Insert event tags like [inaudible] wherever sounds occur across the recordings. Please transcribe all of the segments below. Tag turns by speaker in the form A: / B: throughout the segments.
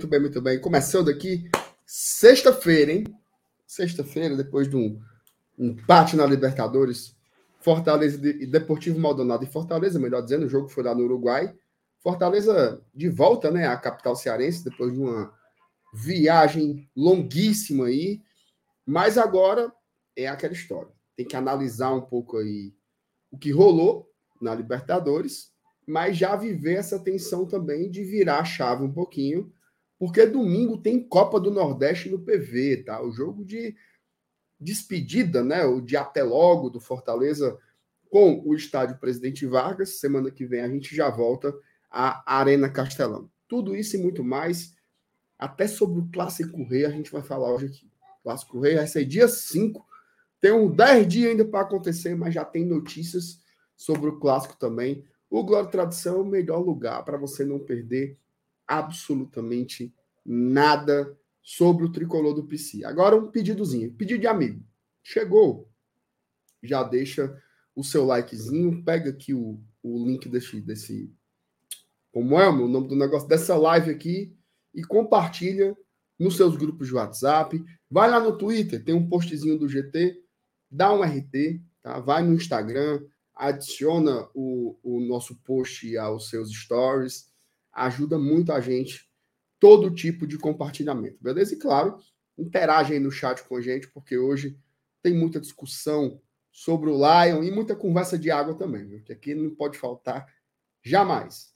A: Muito bem, muito bem. Começando aqui, sexta-feira, hein? Sexta-feira, depois de um, um empate na Libertadores, Fortaleza e Deportivo Maldonado e Fortaleza, melhor dizendo, o jogo foi lá no Uruguai. Fortaleza de volta, né, à capital cearense, depois de uma viagem longuíssima aí. Mas agora é aquela história. Tem que analisar um pouco aí o que rolou na Libertadores, mas já viver essa tensão também de virar a chave um pouquinho, porque domingo tem Copa do Nordeste no PV, tá? O jogo de despedida, né? O de até logo do Fortaleza com o estádio Presidente Vargas. Semana que vem a gente já volta à Arena Castelão. Tudo isso e muito mais, até sobre o Clássico Rei, a gente vai falar hoje aqui. Clássico Rei vai ser dia 5. Tem uns 10 dias ainda para acontecer, mas já tem notícias sobre o clássico também. O Glória Tradição é o melhor lugar para você não perder absolutamente nada sobre o tricolor do PC. Agora um pedidozinho, pedido de amigo. Chegou, já deixa o seu likezinho, pega aqui o, o link desse, desse como é o nome do negócio dessa live aqui e compartilha nos seus grupos de WhatsApp. Vai lá no Twitter, tem um postzinho do GT, dá um RT, tá? Vai no Instagram, adiciona o, o nosso post aos seus stories, ajuda muito a gente todo tipo de compartilhamento, beleza? E claro, interage aí no chat com a gente, porque hoje tem muita discussão sobre o Lion e muita conversa de água também, viu? que aqui não pode faltar jamais.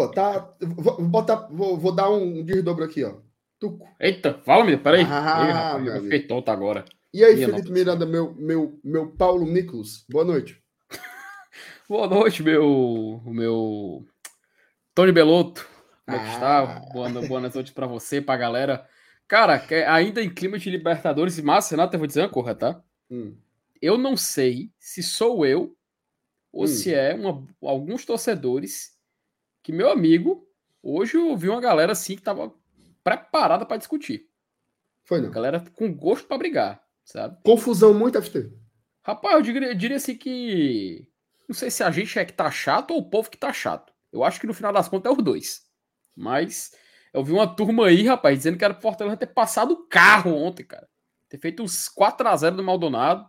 A: Opa, tá. Vou, botar, vou, vou dar um desdobro aqui, ó.
B: Tuco. Eita, fala, meu, peraí. Ah, Ei, rapaz, eu tonto agora.
A: E aí, Minha Felipe nossa. Miranda, meu, meu, meu Paulo Miklos, boa noite. [laughs]
B: boa noite, meu, meu Tony Belotto. Como é que está? Ah. Boa, boa noite para você, pra galera. Cara, ainda em clima de Libertadores e massa, Renato, eu vou dizer uma coisa, tá? Hum. Eu não sei se sou eu ou hum. se é uma, alguns torcedores que meu amigo, hoje eu vi uma galera assim que tava preparada para discutir.
A: Foi não.
B: galera com gosto para brigar, sabe?
A: Confusão muito FT.
B: Rapaz, eu diria, eu diria assim que não sei se a gente é que tá chato ou o povo que tá chato. Eu acho que no final das contas é os dois. Mas eu vi uma turma aí, rapaz, dizendo que era pro Fortaleza ter passado o carro ontem, cara. Ter feito uns 4 a 0 do Maldonado.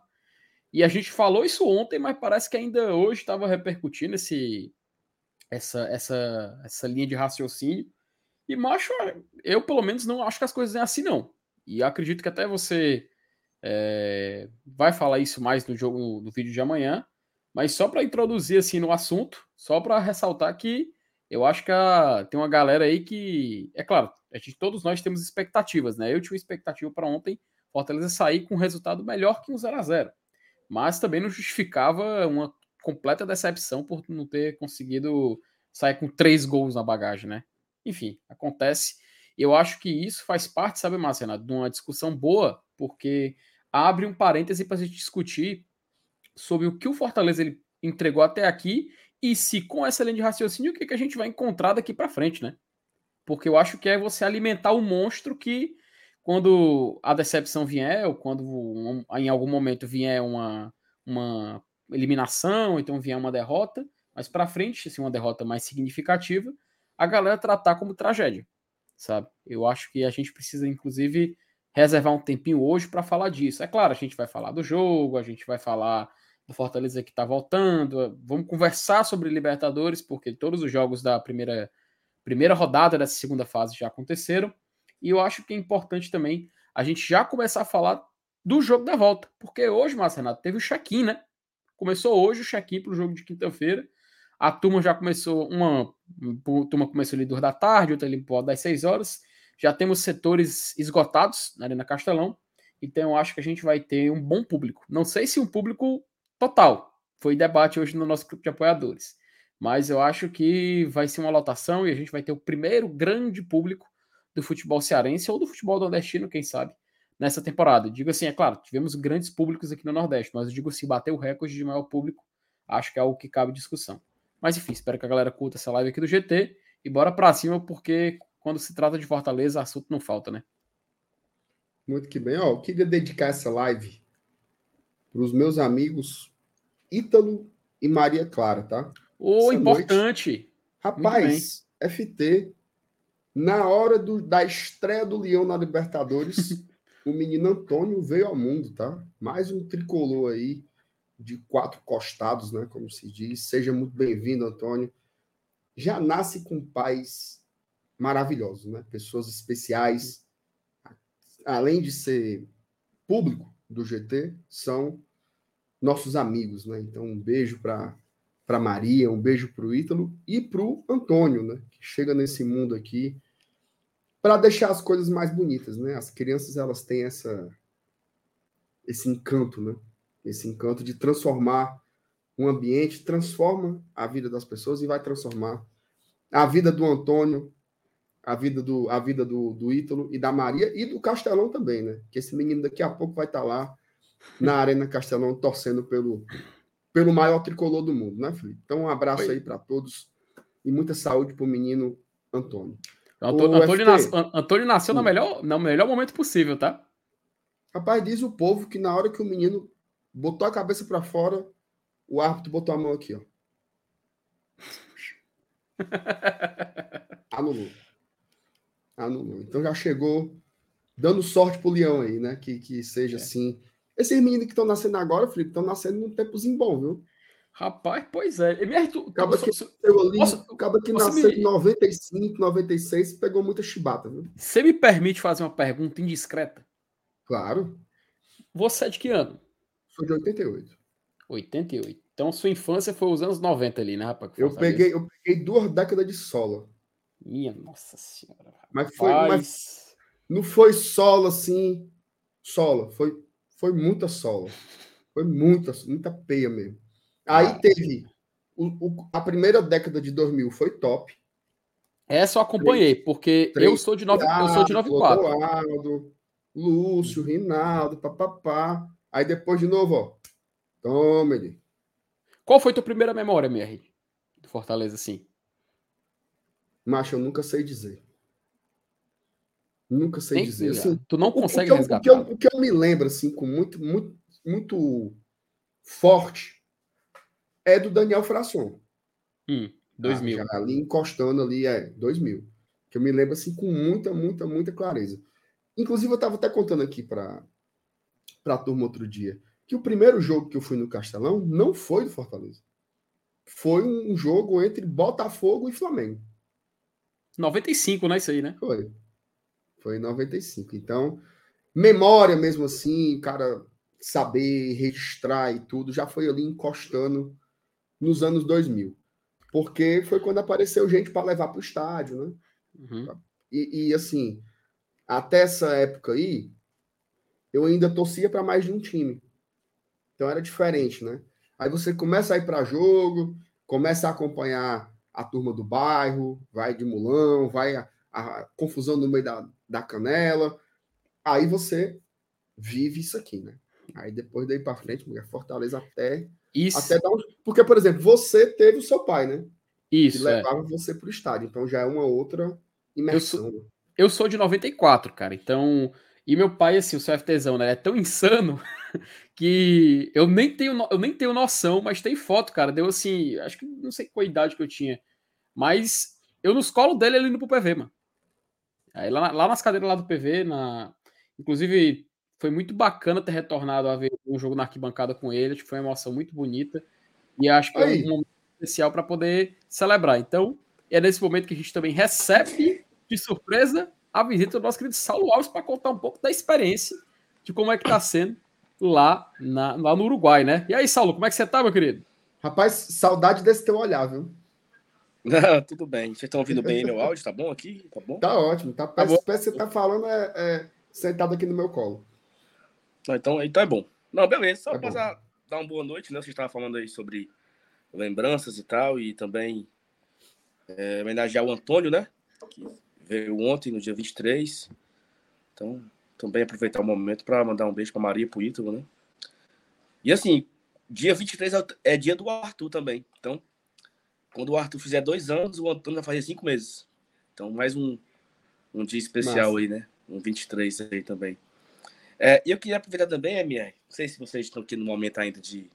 B: E a gente falou isso ontem, mas parece que ainda hoje estava repercutindo esse, essa, essa, essa linha de raciocínio. E, macho, eu pelo menos não acho que as coisas é assim, não. E acredito que até você é, vai falar isso mais no jogo, no vídeo de amanhã. Mas só para introduzir assim no assunto, só para ressaltar que eu acho que a, tem uma galera aí que, é claro, a gente, todos nós temos expectativas, né? Eu tinha uma expectativa para ontem, Fortaleza sair com um resultado melhor que um 0 a 0 Mas também não justificava uma completa decepção por não ter conseguido sair com três gols na bagagem, né? Enfim, acontece. Eu acho que isso faz parte, sabe, Marcelo, de uma discussão boa, porque abre um parêntese para a gente discutir sobre o que o Fortaleza ele entregou até aqui e se com essa linha de raciocínio o que, que a gente vai encontrar daqui para frente, né? Porque eu acho que é você alimentar o monstro que quando a decepção vier ou quando em algum momento vier uma, uma eliminação, então vier uma derrota, mas para frente, assim, uma derrota mais significativa, a galera tratar como tragédia, sabe? Eu acho que a gente precisa, inclusive, reservar um tempinho hoje para falar disso. É claro, a gente vai falar do jogo, a gente vai falar do Fortaleza que está voltando, vamos conversar sobre Libertadores, porque todos os jogos da primeira, primeira rodada dessa segunda fase já aconteceram, e eu acho que é importante também a gente já começar a falar do jogo da volta, porque hoje, Márcio Renato, teve o check-in, né? Começou hoje o check-in para o jogo de quinta-feira. A turma já começou, uma turma começou ali duas da tarde, outra ali por das seis horas. Já temos setores esgotados na Arena Castelão. Então eu acho que a gente vai ter um bom público. Não sei se um público total. Foi debate hoje no nosso grupo de apoiadores. Mas eu acho que vai ser uma lotação e a gente vai ter o primeiro grande público do futebol cearense ou do futebol nordestino, quem sabe, nessa temporada. Digo assim, é claro, tivemos grandes públicos aqui no Nordeste, mas eu digo assim, bater o recorde de maior público, acho que é algo que cabe discussão. Mas enfim, espero que a galera curta essa live aqui do GT E bora pra cima, porque quando se trata de Fortaleza, assunto não falta, né?
A: Muito que bem. Ó, eu queria dedicar essa live para os meus amigos Ítalo e Maria Clara, tá?
B: Ô, importante. Noite,
A: rapaz, FT, na hora do, da estreia do Leão na Libertadores, [laughs] o menino Antônio veio ao mundo, tá? Mais um tricolor aí de quatro costados, né? Como se diz. Seja muito bem-vindo, Antônio. Já nasce com pais maravilhosos, né? Pessoas especiais. Além de ser público do GT, são nossos amigos, né? Então, um beijo para para Maria, um beijo para o Ítalo e para o Antônio, né? Que chega nesse mundo aqui para deixar as coisas mais bonitas, né? As crianças elas têm essa esse encanto, né? Esse encanto de transformar um ambiente, transforma a vida das pessoas e vai transformar a vida do Antônio, a vida do a vida do, do Ítalo e da Maria e do Castelão também, né? Que esse menino daqui a pouco vai estar tá lá na Arena Castelão torcendo pelo pelo maior tricolor do mundo, né, Felipe? Então um abraço Oi. aí para todos e muita saúde para o menino Antônio.
B: Antônio, Antônio, nas, Antônio nasceu no melhor, no melhor momento possível, tá?
A: Rapaz, diz o povo que na hora que o menino botou a cabeça para fora, o árbitro botou a mão aqui, ó. [laughs] Anulou. Anulou. Então já chegou dando sorte pro Leão aí, né? Que, que seja é. assim. Esses meninos que estão nascendo agora, Felipe, estão nascendo num tempozinho bom, viu?
B: Rapaz, pois é.
A: tu, acaba que, so, ali, posso, acaba que nasceu me... em 95, 96, pegou muita chibata, viu?
B: Você me permite fazer uma pergunta indiscreta?
A: Claro.
B: Você é de que ano?
A: Sou de 88.
B: 88. Então sua infância foi os anos 90 ali, né, rapaz?
A: Eu peguei, eu peguei duas décadas de solo.
B: Minha nossa senhora. Rapaz.
A: Mas foi. Mas não foi solo assim. Solo. Foi, foi muita solo. Foi muita, muita peia mesmo. Aí ah, teve o, o, a primeira década de 2000 foi top.
B: Essa eu acompanhei, porque eu sou de 9, eu sou de 94.
A: Eduardo, Lúcio, Rinaldo, papapá. Aí depois de novo, ó. Toma ele.
B: Qual foi tua primeira memória, MR? Do Fortaleza, sim.
A: Macho, eu nunca sei dizer. Nunca sei Tem dizer. Assim,
B: tu não consegue
A: o,
B: o resgatar.
A: O que, eu, o que eu me lembro, assim, com muito, muito, muito forte, é do Daniel Frasson.
B: Hum, 2000.
A: Ah, ali encostando ali, é, 2000. Que eu me lembro assim com muita, muita, muita clareza. Inclusive, eu estava até contando aqui para a turma outro dia que o primeiro jogo que eu fui no Castelão não foi do Fortaleza. Foi um jogo entre Botafogo e Flamengo.
B: 95, né? Isso aí, né?
A: Foi. Foi em 95. Então, memória mesmo assim, cara, saber registrar e tudo, já foi ali encostando nos anos 2000. Porque foi quando apareceu gente para levar para o estádio, né? Uhum. E, e, assim, até essa época aí, eu ainda torcia para mais de um time. Então era diferente, né? Aí você começa a ir para jogo, começa a acompanhar a turma do bairro, vai de mulão, vai a, a confusão no meio da, da canela. Aí você vive isso aqui, né? Aí depois daí para frente, mulher, Fortaleza até
B: isso.
A: Até dar um... Porque, por exemplo, você teve o seu pai, né?
B: Isso.
A: Que é. levava é. você para o estádio. Então já é uma outra imersão.
B: Eu sou, eu sou de 94, cara. Então. E meu pai, assim, o seu FTzão, né? É tão insano [laughs] que eu nem tenho, eu nem tenho noção, mas tem foto, cara. Deu assim, acho que não sei qual idade que eu tinha. Mas eu nos colo dele ele indo pro PV, mano. Aí lá, lá nas cadeiras lá do PV, na... inclusive foi muito bacana ter retornado a ver um jogo na arquibancada com ele. Acho que foi uma emoção muito bonita. E acho que Aí. é um momento especial para poder celebrar. Então, é nesse momento que a gente também recebe de surpresa a visita do nosso querido Saulo Alves para contar um pouco da experiência de como é que está sendo lá, na, lá no Uruguai, né? E aí, Saulo, como é que você tá, meu querido?
A: Rapaz, saudade desse teu olhar, viu?
C: Não, tudo bem. Vocês estão ouvindo bem meu áudio? Tá bom aqui? Tá bom?
A: Tá ótimo. Tá, tá parece, que você tá falando é, é, sentado aqui no meu colo.
C: Então, então é bom. Não, beleza. Só é passar, dar uma boa noite, né? Você estava falando aí sobre lembranças e tal, e também é, homenagear o Antônio, né? Que veio ontem, no dia 23. Então, também aproveitar o momento para mandar um beijo para Maria e para o Ítalo, né? E assim, dia 23 é, é dia do Arthur também. Então, quando o Arthur fizer dois anos, o Antônio vai fazer cinco meses. Então, mais um, um dia especial Massa. aí, né? Um 23 aí também. É, e eu queria aproveitar também, MR, não sei se vocês estão aqui no momento ainda de,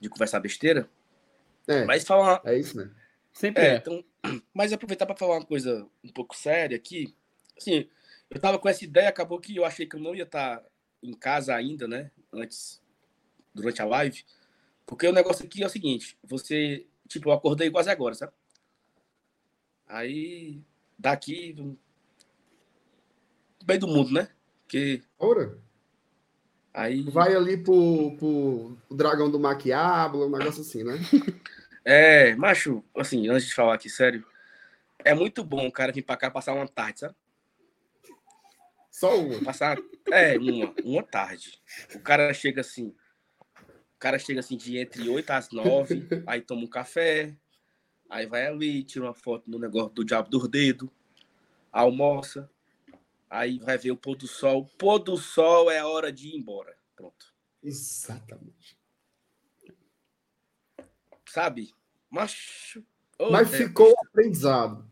C: de conversar besteira,
A: é,
C: mas falar.
A: É isso, né?
C: Sempre é. é. Então, [clears throat] mas aproveitar para falar uma coisa um pouco séria aqui. Assim, eu tava com essa ideia, acabou que eu achei que eu não ia estar tá em casa ainda, né? Antes, durante a live. Porque o negócio aqui é o seguinte: você, tipo, eu acordei quase agora, sabe? Aí, daqui, bem do mundo, né? Que.
A: Ora.
C: Aí...
A: Vai ali pro, pro dragão do Maquiablo, um negócio assim, né? [laughs]
C: é, macho, assim, antes de falar aqui, sério, é muito bom o cara vir pra cá passar uma tarde, sabe?
A: Só uma.
C: Passar, é, uma, uma tarde. O cara chega assim, o cara chega assim de entre 8 às 9, aí toma um café, aí vai ali, tira uma foto no negócio do diabo dos dedos, almoça, Aí vai ver o pôr do sol. Pôr do sol é a hora de ir embora. Pronto.
A: Exatamente.
C: Sabe? Mas,
A: oh, Mas ficou é... aprendizado.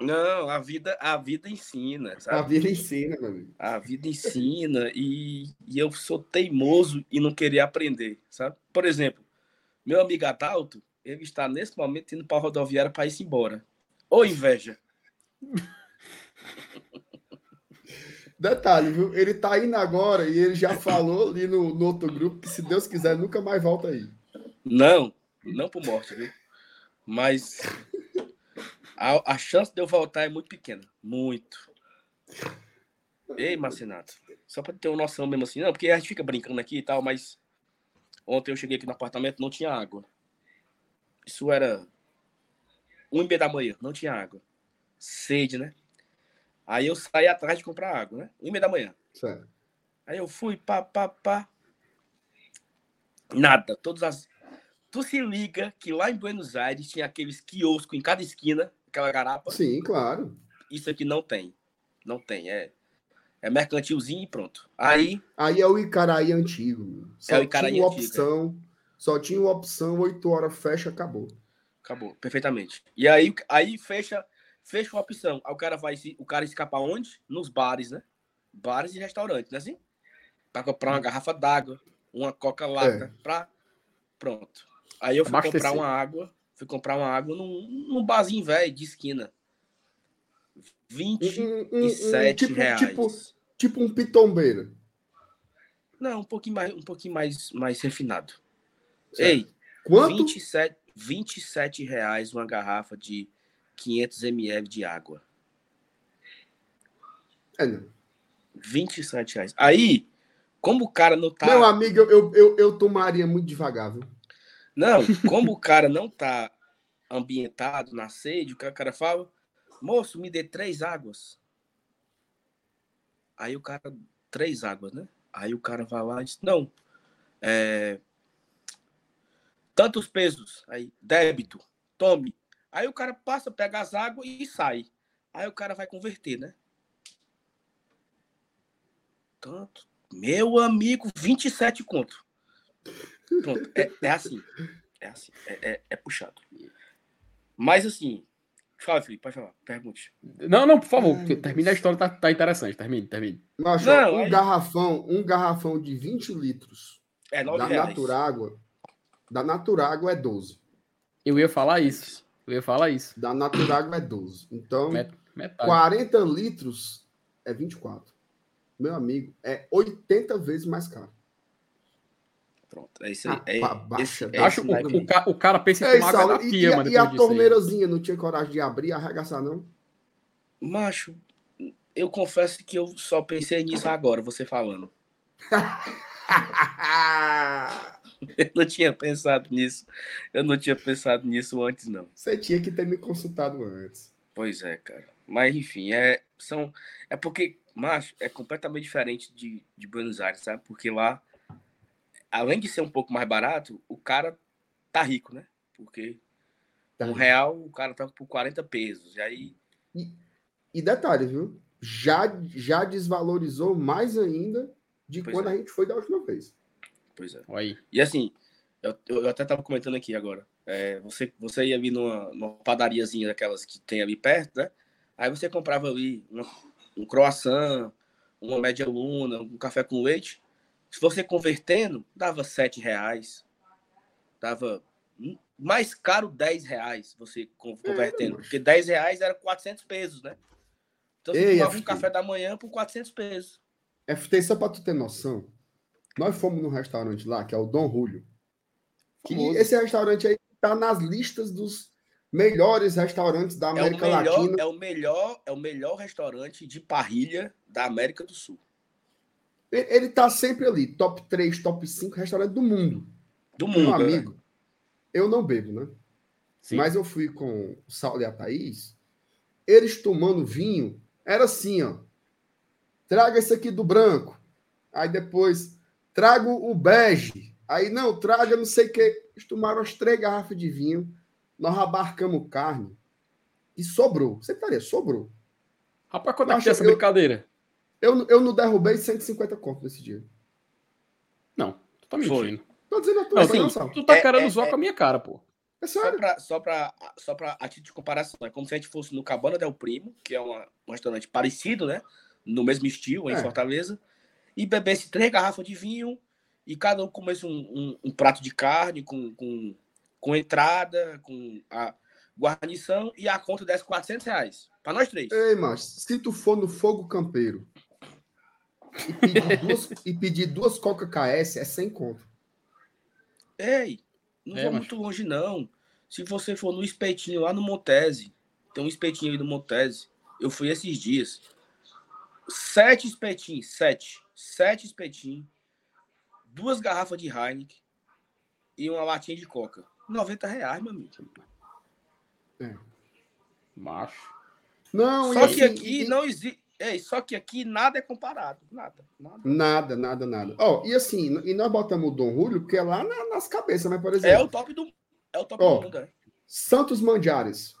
C: Não, a vida, a vida ensina. Sabe?
A: A vida ensina, meu amigo.
C: A vida ensina [laughs] e, e eu sou teimoso e não querer aprender, sabe? Por exemplo, meu amigo Adalto, ele está nesse momento indo para a rodoviária para ir embora. Ô inveja!
A: Detalhe, viu? Ele tá indo agora e ele já falou ali no, no outro grupo que, se Deus quiser, nunca mais volta aí.
C: Não, não por morte, viu? Mas a, a chance de eu voltar é muito pequena. Muito. Ei, Marcinato. Só para ter uma noção mesmo assim. Não, porque a gente fica brincando aqui e tal, mas ontem eu cheguei aqui no apartamento não tinha água. Isso era um e meia da manhã, não tinha água. Sede, né? Aí eu saí atrás de comprar água, né? Um e meia da manhã.
A: Certo.
C: Aí eu fui, pá, pá, pá. Nada. Todas as. Tu se liga que lá em Buenos Aires tinha aqueles quioscos em cada esquina, aquela garapa.
A: Sim, claro.
C: Isso aqui não tem. Não tem. É, é mercantilzinho e pronto. Aí.
A: Aí é o Icaraí antigo. Só é o Icaraí tinha antigo. É. Opção, só tinha uma opção, 8 horas fecha, acabou.
C: Acabou, perfeitamente. E aí, aí fecha fecha uma opção. Aí o cara vai o cara escapa onde? Nos bares, né? Bares e restaurantes, né assim? Para comprar uma garrafa d'água, uma coca lata, é. pra... pronto. Aí eu fui comprar uma água, fui comprar uma água num, num barzinho velho de esquina. 27 um, um, um, tipo, reais.
A: Tipo, tipo um pitombeiro.
C: Não, um pouquinho mais, um pouquinho mais, mais refinado. Certo. Ei,
A: quanto?
C: 27, 27 reais uma garrafa de 500 ml de água.
A: É, não.
C: 27 reais. Aí, como o cara não tá.
A: Meu amigo, eu, eu, eu tomaria muito devagar, viu?
C: Não, [laughs] como o cara não tá ambientado na sede, o cara fala, moço, me dê três águas. Aí o cara, três águas, né? Aí o cara vai lá e diz, não, é, tantos pesos, aí, débito, tome. Aí o cara passa, pega as águas e sai. Aí o cara vai converter, né? Tanto. Meu amigo, 27 conto. Pronto. É, é assim. É assim. É, é, é, puxado. Mas assim. Fala, Felipe, pode falar. Pergunte.
B: Não, não, por favor. Termina a história, tá, tá interessante. Termine, termine.
A: Mas, não, um aí... garrafão, um garrafão de 20 litros
C: é,
A: da Naturágua. Da Naturágua é 12.
B: Eu ia falar isso. Eu ia falar isso.
A: Da Naturágua é 12. Então, Metade. 40 litros é 24. Meu amigo, é 80 vezes mais caro.
C: Pronto, é isso aí. É,
B: baixa, é, Acho o, o, o, cara pensa em tomar
A: água da pia, E, e a torneirazinha, não tinha coragem de abrir e arregaçar, não?
C: Macho, eu confesso que eu só pensei nisso agora, você falando. [laughs] [laughs] Eu não tinha pensado nisso. Eu não tinha pensado nisso antes, não.
A: Você tinha que ter me consultado antes.
C: Pois é, cara. Mas, enfim, é, são, é porque, macho, é completamente diferente de, de Buenos Aires, sabe? Porque lá, além de ser um pouco mais barato, o cara tá rico, né? Porque tá um rico. real, o cara tá por 40 pesos. E aí.
A: E, e detalhe, viu? Já, já desvalorizou mais ainda de pois quando é. a gente foi da última vez.
C: Pois é.
B: Aí.
C: E assim, eu, eu até tava comentando aqui agora. É, você, você ia ali numa, numa padariazinha daquelas que tem ali perto, né? Aí você comprava ali uma, um croissant, uma média luna, um café com leite. Se você convertendo, dava sete reais. Dava mais caro 10 reais você convertendo. É, porque 10 reais era 400 pesos, né? Então você Ei, tomava FT. um café da manhã por 400 pesos.
A: FT, só para tu ter noção, nós fomos num restaurante lá, que é o Dom Julio. Que esse restaurante aí tá nas listas dos melhores restaurantes da América
C: é melhor,
A: Latina.
C: É o melhor, é o melhor restaurante de parrilha da América do Sul.
A: Ele tá sempre ali, top 3, top 5 restaurante do mundo.
C: Do mundo. Meu
A: é. amigo, eu não bebo, né? Sim. Mas eu fui com o Saulo e a Thaís, eles tomando vinho, era assim, ó. Traga esse aqui do branco. Aí depois, trago o bege. Aí, não, traga não sei o que. Eles tomaram as três garrafas de vinho. Nós abarcamos carne. E sobrou. Você estaria, sobrou.
B: Rapaz, quando é que essa eu, brincadeira?
A: Eu, eu não derrubei 150 conto nesse dia.
B: Não, tu tá mentindo.
A: Foi. Tô dizendo a tua
B: não, assim, Tu tá é, querendo é, zoar é, com a minha cara, pô.
C: É só pra, só, pra, só pra a título de comparação, é como se a gente fosse no Cabana Del Primo, que é uma, um restaurante parecido, né? No mesmo estilo, em é. Fortaleza, e bebesse três garrafas de vinho e cada um comesse um, um, um prato de carne com, com, com entrada, com a guarnição e a conta desse 400 reais. Pra nós três.
A: Ei, mas se tu for no Fogo Campeiro e pedir [laughs] duas, e pedir duas Coca KS, é sem conto.
C: Ei, não é, vou mas... muito longe, não. Se você for no espetinho lá no Montese, tem um espetinho aí do Montese. Eu fui esses dias. Sete espetinhos, sete. Sete espetinhos. Duas garrafas de Heineken e uma latinha de Coca. 90 reais, meu amigo.
B: É. Macho.
C: Não, Só que assim, aqui e... não existe. É, só que aqui nada é comparado. Nada.
A: Nada, nada, nada. nada. Oh, e assim, e nós botamos o Dom Julio, porque é lá na, nas cabeças, mas, por exemplo.
C: É o top do, é o top oh, do mundo, é.
A: Santos Mandiares,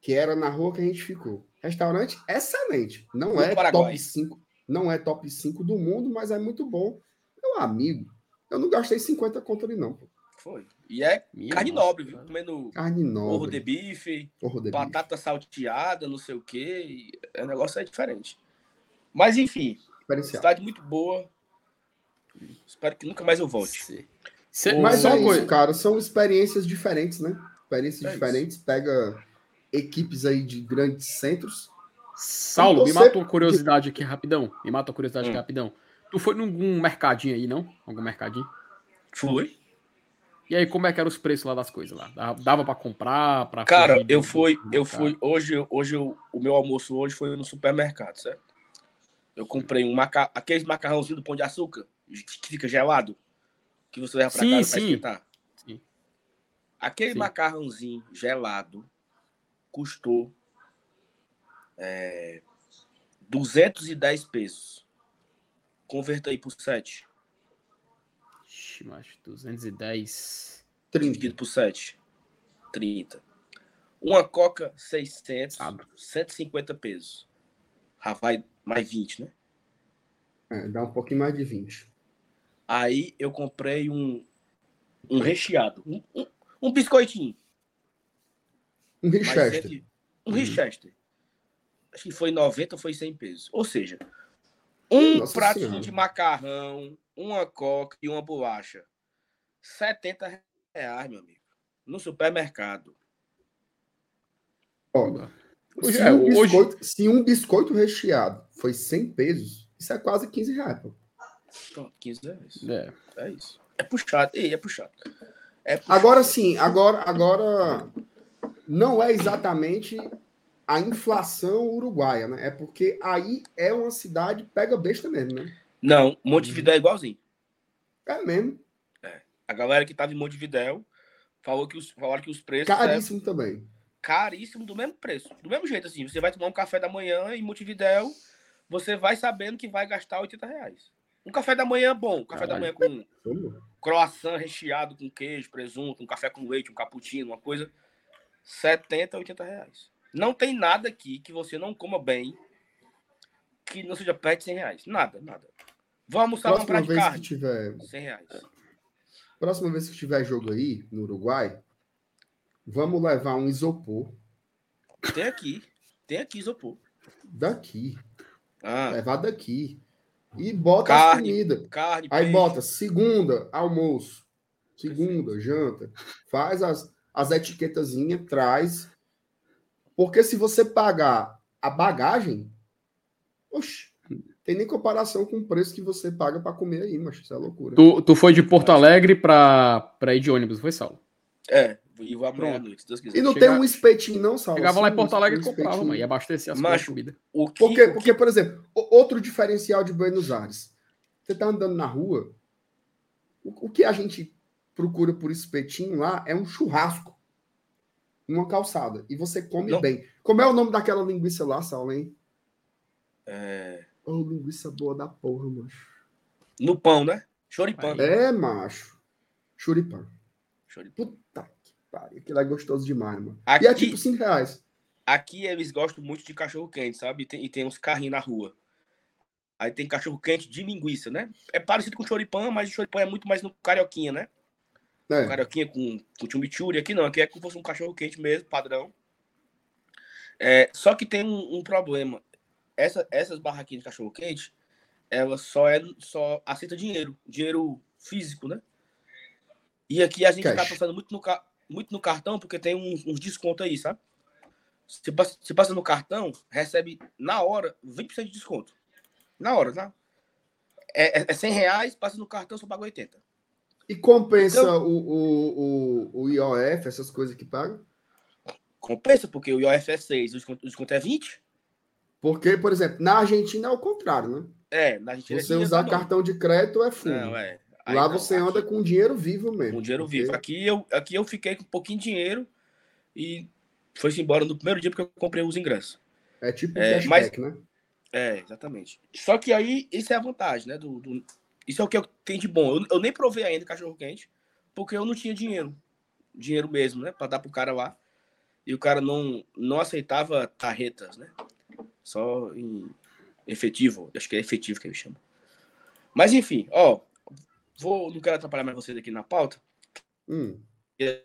A: que era na rua que a gente ficou. Restaurante excelente. Não no é Paraguai. top 5. Não é top 5 do mundo, mas é muito bom. Meu amigo, eu não gastei 50 conto ali, não.
C: Foi. E é Minha carne nossa, nobre, viu? Comendo
A: carne nobre.
C: Porro de bife, de batata bife. salteada, não sei o quê. O negócio é diferente. Mas, enfim, cidade muito boa. Espero que nunca mais eu volte.
A: Cê, mas é isso, cara. São experiências diferentes, né? Experiências é diferentes. Isso. Pega equipes aí de grandes centros.
B: Saulo, me mata uma curiosidade aqui rapidão. Me mata uma curiosidade hum. aqui rapidão. Tu foi num mercadinho aí, não? Algum mercadinho?
C: Fui.
B: E aí, como é que eram os preços lá das coisas lá? Dava para comprar? Pra
C: Cara, eu fui, eu fui. Hoje, hoje eu, o meu almoço hoje foi no supermercado, certo? Eu comprei um maca... aqueles macarrãozinho do pão de açúcar, que fica gelado, que você leva para casa para esquentar. Sim. Aquele sim. macarrãozinho gelado custou é, 210 pesos. Converta aí por 7.
B: Ixi, macho, 210.
C: 30. Dividido por 7. 30. Uma coca, 600. Sabe. 150 pesos. Ah, vai mais 20, né?
A: É, dá um pouquinho mais de 20.
C: Aí eu comprei um, um recheado. Um, um, um biscoitinho.
A: Um Richester.
C: Um Richester. Acho que foi 90 ou foi 100 pesos. Ou seja, um Nossa pratinho senhora. de macarrão, uma coca e uma bolacha. 70 reais, meu amigo. No supermercado.
A: Ó, se, é, um biscoito, hoje... se um biscoito recheado foi 100 pesos, isso é quase 15 reais, pô.
C: Pronto, 15 reais. É. é isso. É puxado. Ei, é puxado.
A: É puxado. Agora sim, agora, agora não é exatamente a inflação uruguaia, né? É porque aí é uma cidade pega besta mesmo, né?
C: Não, Montevidéu é igualzinho.
A: É mesmo.
C: É. A galera que tava em Montevidéu falou que os, falaram que os preços.
A: Caríssimo é... também.
C: Caríssimo, do mesmo preço. Do mesmo jeito, assim. Você vai tomar um café da manhã em Montevidéu, você vai sabendo que vai gastar 80 reais. Um café da manhã bom. Um café Caralho. da manhã com croissant recheado com queijo, presunto, um café com leite, um cappuccino, uma coisa. 70, 80 reais. Não tem nada aqui que você não coma bem que não seja perto de 100 reais. Nada, nada. Vamos almoçar
A: de carne. Que tiver...
C: 100 reais.
A: Próxima vez que tiver jogo aí, no Uruguai, Vamos levar um isopor.
C: Tem aqui. Tem aqui isopor.
A: Daqui.
C: Ah.
A: Levar daqui. E bota
C: carne,
A: a comida.
C: Carne,
A: Aí
C: peixe.
A: bota segunda, almoço. Segunda, janta. Faz as, as etiquetazinhas, traz. Porque se você pagar a bagagem, oxe, tem nem comparação com o preço que você paga para comer aí, mas isso é loucura.
B: Tu, tu foi de Porto Alegre pra, pra ir de ônibus, foi, Saulo?
C: É, e vou à
B: Pronto.
C: noite, se Deus quiser.
A: E não
B: Chega-
A: tem um espetinho, não, Saulo?
B: Chegava lá em Porto Alegre
A: um
B: e comprava, mano. E abastecer as
C: Macho,
B: comidas.
C: O que,
A: Porque,
C: o que-
A: porque, por exemplo, outro diferencial de Buenos Aires. Você tá andando na rua, o, o que a gente procura por espetinho lá é um churrasco. Uma calçada. E você come
C: Não.
A: bem. Como é o nome daquela linguiça lá, Saulo, hein?
C: é,
A: Oh, linguiça boa da porra, macho.
C: no pão, né? Choripão.
A: É, macho. Churipã.
C: Choripão.
A: Puta que pariu. Aquilo é gostoso demais, mano.
C: Aqui-
A: E é tipo 5 reais.
C: Aqui eles gostam muito de cachorro quente, sabe? E tem, e tem uns carrinhos na rua. Aí tem cachorro quente de linguiça, né? É parecido com choripã, mas o choripã é muito mais no carioquinha, né?
A: É.
C: Carioquinha com, com chimichurri. Aqui não, aqui é como se fosse um cachorro quente mesmo, padrão. É, só que tem um, um problema. Essa, essas barraquinhas de cachorro quente, ela só é só aceita dinheiro, dinheiro físico, né? E aqui a gente tá
A: Cash.
C: passando muito no, muito no cartão, porque tem uns, uns descontos aí, sabe? Se passa, se passa no cartão, recebe na hora 20% de desconto. Na hora, tá? É, é, é 100 reais, passa no cartão, só paga 80.
A: E compensa
C: Então-
A: o, o, o, o IOF, essas coisas que pagam?
C: Compensa, porque o IOF é 6, o desconto, o desconto é 20.
A: Porque, por exemplo, na Argentina é o contrário, né?
C: É, na Argentina
A: Você
C: é
A: usar
C: dinheiro,
A: cartão de crédito é fundo.
C: Não, é. Aí
A: Lá
C: não,
A: você
C: aqui-
A: anda com dinheiro vivo mesmo.
C: com dinheiro
A: porque-
C: vivo. Aqui eu, aqui eu fiquei com um pouquinho de dinheiro e foi-se embora no primeiro dia porque eu comprei os ingressos.
A: É tipo um
C: É,
A: cashback, né?
C: É, exatamente. Só que aí, isso é a vantagem, né? Do, do- isso é o que eu tenho de bom. Eu, eu nem provei ainda cachorro quente, porque eu não tinha dinheiro. Dinheiro mesmo, né? Pra dar pro cara lá. E o cara não, não aceitava tarretas, né? Só em efetivo. Acho que é efetivo que ele chama. Mas enfim, ó. Vou, não quero atrapalhar mais vocês aqui na pauta.
A: Hum.
C: É.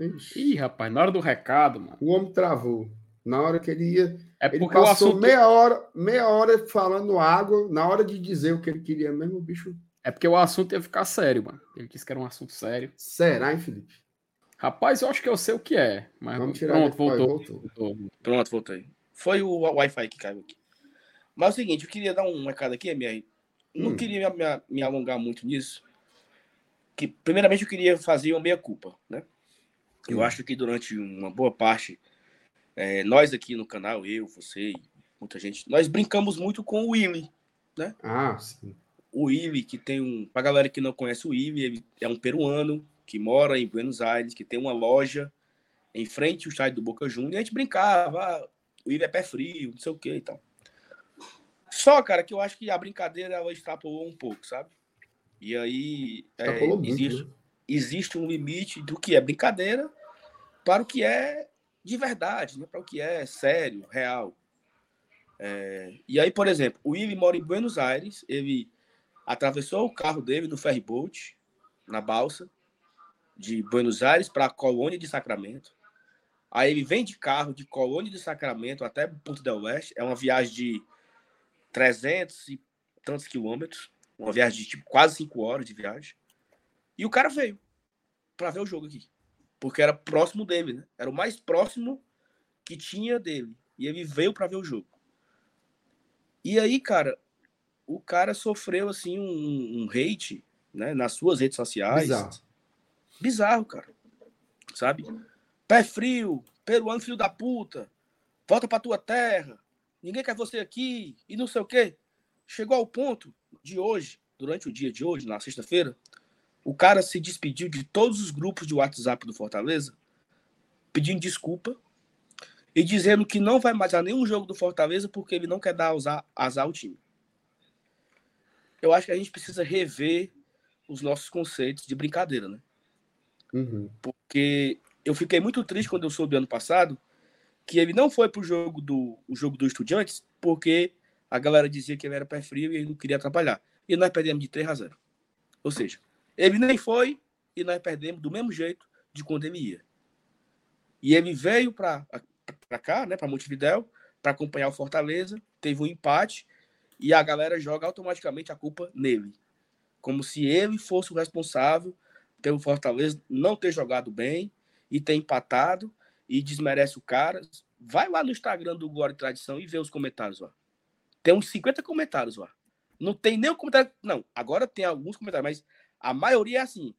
A: Ixi,
B: Ih, rapaz, na hora do recado, mano.
A: o homem travou. Na hora que ele ia.
B: É
A: Ele
B: porque o
A: passou
B: assunto.
A: meia hora, meia hora falando água. Na hora de dizer o que ele queria mesmo, o bicho.
B: É porque o assunto ia ficar sério, mano. Ele disse que era um assunto sério.
A: Será, hein, Felipe?
B: Rapaz, eu acho que eu sei o que é. Mas
A: Vamos tirar
B: pronto, voltou.
A: voltou.
B: voltou.
C: Pronto, voltei. Foi o Wi-Fi que caiu aqui. Mas é o seguinte, eu queria dar um recado aqui, MR. Não
A: Hum.
C: queria me, me- me alongar muito nisso. Que, primeiramente, eu queria fazer uma meia-culpa, né? Eu
A: Hum.
C: acho que durante uma boa parte, é, nós aqui no canal, eu, você e muita gente, nós brincamos muito com o Willy.
A: Ah, sim.
C: O Willy, que tem um. Pra galera que não conhece o Willy, ele é um peruano que mora em Buenos Aires, que tem uma loja em frente ao estádio do Boca Juniors. E a gente brincava, ah, o Willy é pé frio, não sei o que e tal. Só, cara, que eu acho que a brincadeira ela extrapolou um pouco, sabe? E aí é,
A: muito,
C: existe,
A: né?
C: existe um limite do que é brincadeira para o que é de verdade, né? para o que é sério, real. É, e aí, por exemplo, o Willy mora em Buenos Aires, ele atravessou o carro dele no ferryboat, na balsa, de Buenos Aires para a colônia de Sacramento. Aí ele vem de carro de colônia de Sacramento até Ponto del Oeste. É uma viagem de 300 e tantos quilômetros. Uma viagem de tipo, quase 5 horas de viagem. E o cara veio para ver o jogo aqui. Porque era próximo dele, né? Era o mais próximo que tinha dele. E ele veio para ver o jogo. E aí, cara, o cara sofreu assim um, um hate, né, nas suas redes sociais.
A: Bizarro.
C: Bizarro, cara. Sabe? Pé frio, peruano filho da puta. Volta pra tua terra. Ninguém quer você aqui e não sei o quê. Chegou ao ponto de hoje, durante o dia de hoje, na sexta-feira, o cara se despediu de todos os grupos de WhatsApp do Fortaleza, pedindo desculpa e dizendo que não vai mais a nenhum jogo do Fortaleza porque ele não quer dar azar, azar ao time. Eu acho que a gente precisa rever os nossos conceitos de brincadeira, né?
A: Uhum.
C: Porque eu fiquei muito triste quando eu soube ano passado que ele não foi pro jogo do o jogo do Estudiantes porque a galera dizia que ele era pé frio e ele não queria atrapalhar. E nós perdemos de 3 a 0. Ou seja, ele nem foi e nós perdemos do mesmo jeito de quando ele ia. E ele veio para cá, né, para Montevidéu, para acompanhar o Fortaleza, teve um empate e a galera joga automaticamente a culpa nele. Como se ele fosse o responsável pelo Fortaleza não ter jogado bem e ter empatado e desmerece o cara. Vai lá no Instagram do Glória Tradição e vê os comentários lá. Tem uns 50 comentários lá. Não tem nenhum comentário. Não, agora tem alguns comentários, mas a maioria é assim: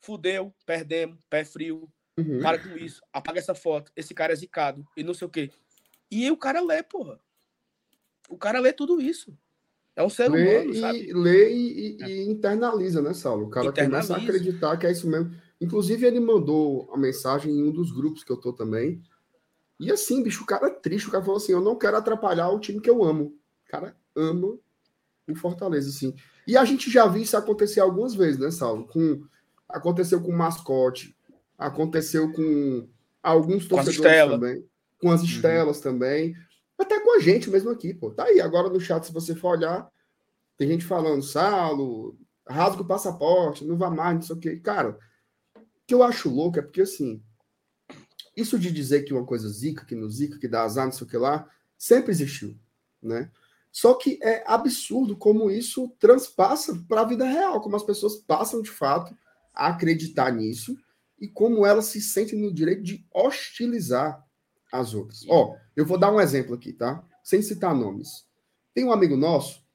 C: fudeu, perdemos, pé frio, uhum. para com isso, apaga essa foto, esse cara é zicado e não sei o quê. E o cara lê, porra. O cara lê tudo isso. É um ser lê humano,
A: e,
C: sabe?
A: Lê e, e, e, internaliza, né, Saulo? O cara começa a acreditar que é isso mesmo. Inclusive, ele mandou a mensagem em um dos grupos que eu tô também. E assim, bicho, o cara é triste. O cara falou assim: eu não quero atrapalhar o time que eu amo. O cara ama o Fortaleza, assim. E a gente já viu isso acontecer algumas vezes, né, Saulo? Com, aconteceu com o mascote, aconteceu com alguns torcedores também, com as uhum. estelas uhum. também, até com a gente mesmo aqui, pô. Tá aí, agora no chat, se você for olhar, tem gente falando, Saulo, rasga o passaporte, não vá mais, não sei o quê. Cara, o que eu acho louco é porque, assim, isso de dizer que uma coisa zica, que não zica, que dá azar, não sei o que lá, sempre existiu, né? Só que é absurdo como isso transpassa para a vida real, como as pessoas passam de fato a acreditar nisso e como elas se sentem no direito de hostilizar as outras. Ó, eu vou dar um exemplo aqui, tá? Sem citar nomes. Tem um amigo nosso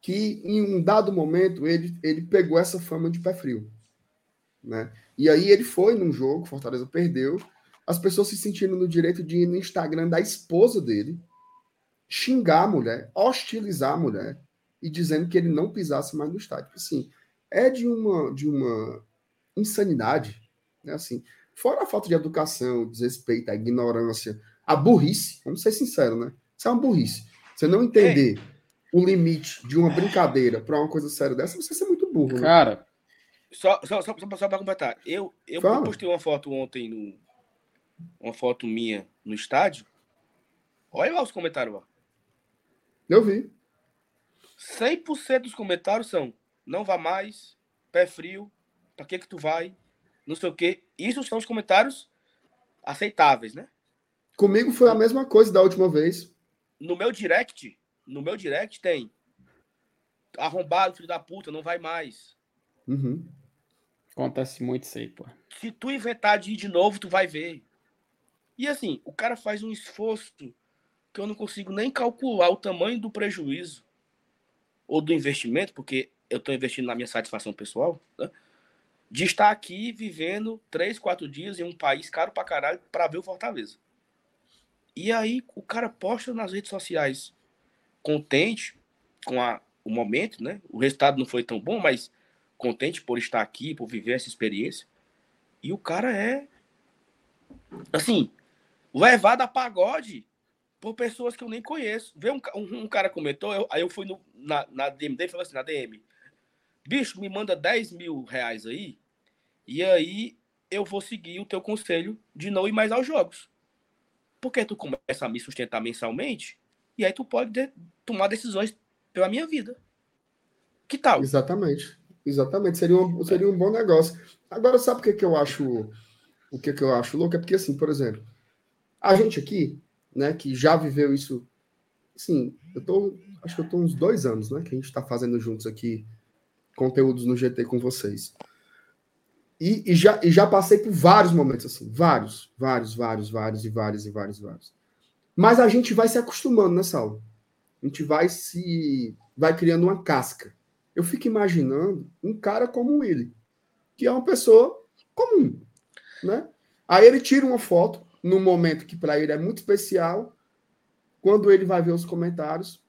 A: que em um dado momento ele, ele pegou essa fama de pé frio, né? E aí ele foi num jogo, Fortaleza perdeu, as pessoas se sentindo no direito de ir no Instagram da esposa dele xingar a mulher, hostilizar a mulher e dizendo que ele não pisasse mais no estádio. Assim, é de uma de uma insanidade, né? Assim, fora a falta de educação, desrespeito, a ignorância, a burrice, vamos ser sinceros, né? Isso é uma burrice. Você não entender é. o limite de uma brincadeira para uma coisa séria dessa, você ser muito burro. Né?
C: Cara, só, só, só, só para completar, eu, eu postei uma foto ontem no. Uma foto minha no estádio. Olha lá os comentários lá.
A: Eu vi.
C: 100% dos comentários são: não vá mais, pé frio, pra que que tu vai, não sei o quê. Isso são os comentários aceitáveis, né?
A: Comigo foi a mesma coisa da última vez.
C: No meu direct, no meu direct tem arrombado, filho da puta, não vai mais.
A: Uhum.
B: Acontece muito isso aí, pô.
C: Se tu inventar de ir de novo, tu vai ver. E assim, o cara faz um esforço que eu não consigo nem calcular o tamanho do prejuízo ou do investimento, porque eu estou investindo na minha satisfação pessoal, né? de estar aqui vivendo três, quatro dias em um país caro pra caralho para ver o Fortaleza. E aí o cara posta nas redes sociais contente com a, o momento, né? O resultado não foi tão bom, mas contente por estar aqui, por viver essa experiência. E o cara é assim, levado a pagode por pessoas que eu nem conheço. Vê um, um, um cara comentou, eu, aí eu fui no, na, na DM dele e falei assim, na DM, bicho, me manda 10 mil reais aí, e aí eu vou seguir o teu conselho de não ir mais aos jogos. Porque tu começa a me sustentar mensalmente, e aí tu pode de, tomar decisões pela minha vida. Que tal?
A: Exatamente. Exatamente. Seria um, seria um bom negócio. Agora, sabe o que, que eu acho? O que, que eu acho louco? É porque, assim, por exemplo, a gente aqui, né, que já viveu isso. Sim, eu tô, acho que eu tô uns dois anos, né, que a gente está fazendo juntos aqui conteúdos no GT com vocês. E, e, já, e já passei por vários momentos assim, vários, vários, vários, vários e vários e vários, vários. Mas a gente vai se acostumando nessa aula. A gente vai se vai criando uma casca. Eu fico imaginando um cara como ele, que é uma pessoa comum, né? Aí ele tira uma foto, num momento que para ele é muito especial, quando ele vai ver os comentários,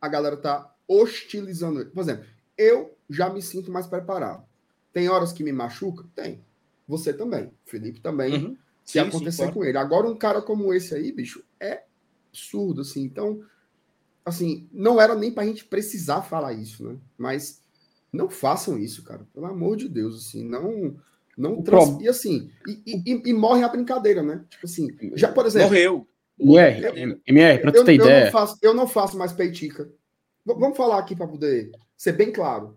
A: a galera tá hostilizando ele. Por exemplo, eu já me sinto mais preparado. Tem horas que me machuca? Tem. Você também. Felipe também. Uhum. Se sim, acontecer sim, com ele. Agora, um cara como esse aí, bicho, é absurdo, assim. Então, assim, não era nem pra gente precisar falar isso, né? Mas não façam isso, cara. Pelo amor de Deus, assim. Não não trans... E assim, e, e, e, morre a brincadeira, né? Tipo assim, já, por exemplo.
C: Morreu.
B: MR, MR, pra tu ter
A: eu,
B: ideia.
A: Eu não, faço, eu não faço mais peitica. V vamos falar aqui para poder ser bem claro.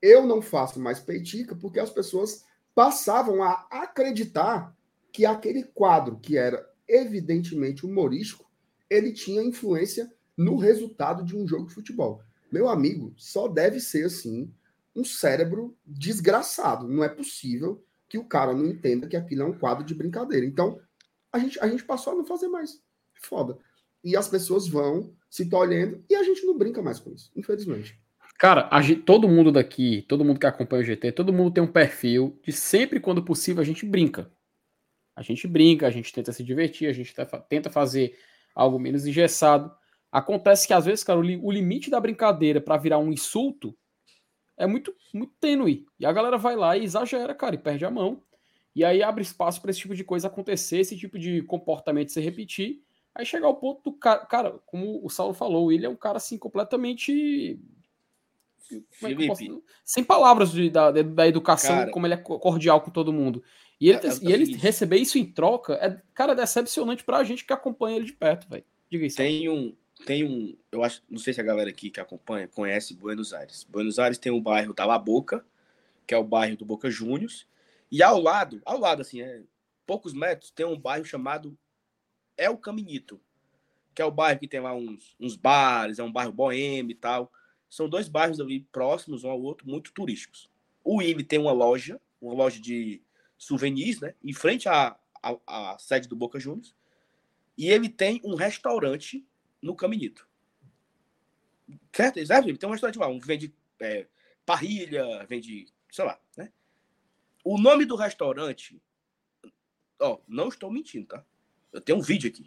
A: Eu não faço mais peitica porque as pessoas passavam a acreditar que aquele quadro, que era evidentemente humorístico, ele tinha influência no resultado de um jogo de futebol. Meu amigo, só deve ser assim um cérebro desgraçado. Não é possível que o cara não entenda que aquilo é um quadro de brincadeira. Então, a gente, a gente passou a não fazer mais. Foda. E as pessoas vão se tolhendo e a gente não brinca mais com isso, infelizmente.
B: Cara, gente, todo mundo daqui, todo mundo que acompanha o GT, todo mundo tem um perfil de sempre quando possível a gente brinca. A gente brinca, a gente tenta se divertir, a gente tenta fazer algo menos engessado. Acontece que às vezes, cara, o limite da brincadeira para virar um insulto é muito, muito tênue. E a galera vai lá e exagera, cara, e perde a mão. E aí abre espaço para esse tipo de coisa acontecer, esse tipo de comportamento se repetir. Aí chegar ao ponto do cara, cara, como o Saulo falou, ele é um cara assim completamente é posso... sem palavras de, da, da educação, cara, como ele é cordial com todo mundo. E ele, é, é, e ele receber isso em troca é, cara, é decepcionante pra gente que acompanha ele de perto, velho.
C: Diga isso. Tem um, tem um, eu acho, não sei se a galera aqui que acompanha conhece Buenos Aires. Buenos Aires tem um bairro da La Boca, que é o bairro do Boca Juniors, e ao lado, ao lado assim, é, poucos metros, tem um bairro chamado El Caminito, que é o bairro que tem lá uns, uns bares, é um bairro boêmio e tal. São dois bairros ali próximos um ao outro, muito turísticos. O IME tem uma loja, uma loja de souvenirs, né? Em frente à, à, à sede do Boca Juniors. E ele tem um restaurante no Caminito. Certo? Exato? Tem um restaurante lá, um vende é, parrilha, vende, sei lá, né? O nome do restaurante, ó, não estou mentindo, tá? Eu tenho um vídeo aqui.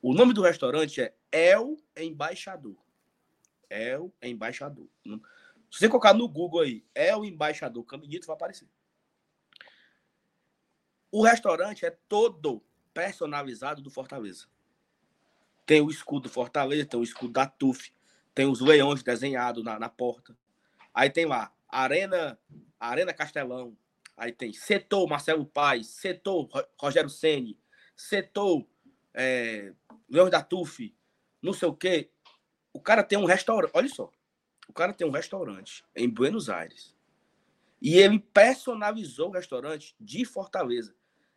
C: O nome do restaurante é El Embaixador. O embaixador. Se você colocar no Google aí, o embaixador Caminito, vai aparecer. O restaurante é todo personalizado do Fortaleza. Tem o escudo do Fortaleza, tem o escudo da TUF, tem os leões desenhados na, na porta. Aí tem lá, Arena, Arena Castelão. Aí tem setor Marcelo Paz, setor Rogério Ceni, setor é, Leões da TUF, não sei o quê. O cara tem um restaurante. Olha só. O cara tem um restaurante em Buenos Aires. E ele personalizou o restaurante de Fortaleza.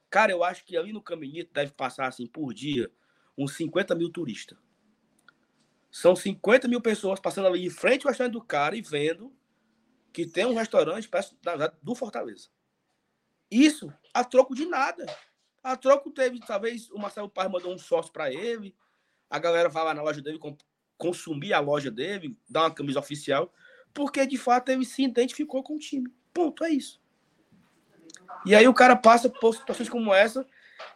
C: Cara, eu acho que ali no Caminito deve passar assim por dia uns 50 mil turistas. São 50 mil pessoas passando ali em frente ao restaurante do cara e vendo que tem um restaurante do Fortaleza. Isso a troco de nada. A troco teve, talvez, o Marcelo Paz mandou um sócio para ele. A galera vai lá na loja dele, consumir a loja dele, dar uma camisa oficial, porque de fato ele se identificou com o time. Ponto, é isso. E aí o cara passa por situações como essa.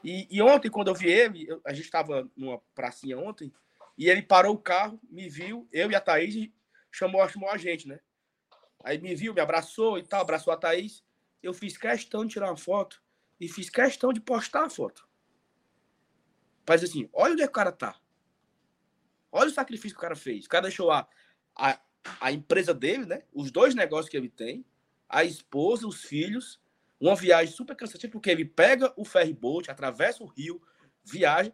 C: E, e ontem, quando eu vi ele, eu, a gente estava numa pracinha ontem, e ele parou o carro, me viu, eu e a Thaís, chamou, chamou a gente, né? Aí me viu, me abraçou e tal, abraçou a Thaís. Eu fiz questão de tirar uma foto e fiz questão de postar a foto. Faz assim, olha onde é que o cara tá. Olha o sacrifício que o cara fez. O cara deixou a, a, a empresa dele, né? Os dois negócios que ele tem, a esposa, os filhos, uma viagem super cansativa, porque ele pega o ferry boat, atravessa o rio, viaja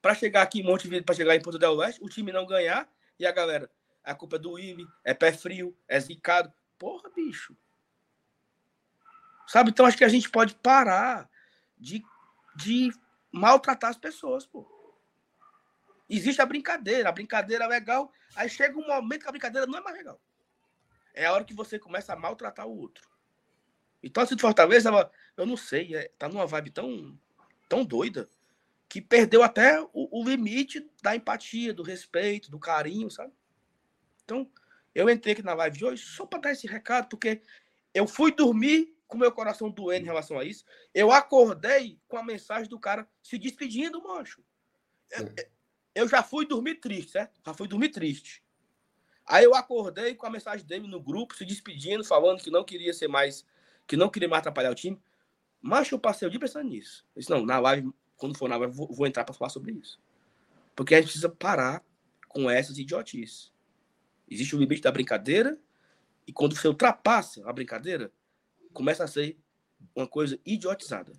C: para chegar aqui em Monte Vida, para chegar em Porto del Oeste, o time não ganhar e a galera, a culpa é do Ive, é pé frio, é zicado. Porra, bicho. Sabe? Então acho que a gente pode parar de, de maltratar as pessoas, pô. Existe a brincadeira, a brincadeira é legal. Aí chega um momento que a brincadeira não é mais legal. É a hora que você começa a maltratar o outro. Então, assim, Fortaleza, ela, eu não sei, é, tá numa vibe tão, tão doida que perdeu até o, o, limite da empatia, do respeito, do carinho, sabe? Então, eu entrei aqui na live de hoje só para dar esse recado, porque eu fui dormir com meu coração doendo em relação a isso. Eu acordei com a mensagem do cara se despedindo, mancho. É eu já fui dormir triste, certo? Já fui dormir triste. Aí eu acordei com a mensagem dele no grupo, se despedindo, falando que não queria ser mais, que não queria mais atrapalhar o time. Mas eu passei o dia pensando nisso. Eu disse, não, na live, quando for na live, vou, vou entrar para falar sobre isso. Porque a gente precisa parar com essas idiotices. Existe o limite da brincadeira, e quando você ultrapassa a brincadeira, começa a ser uma coisa idiotizada.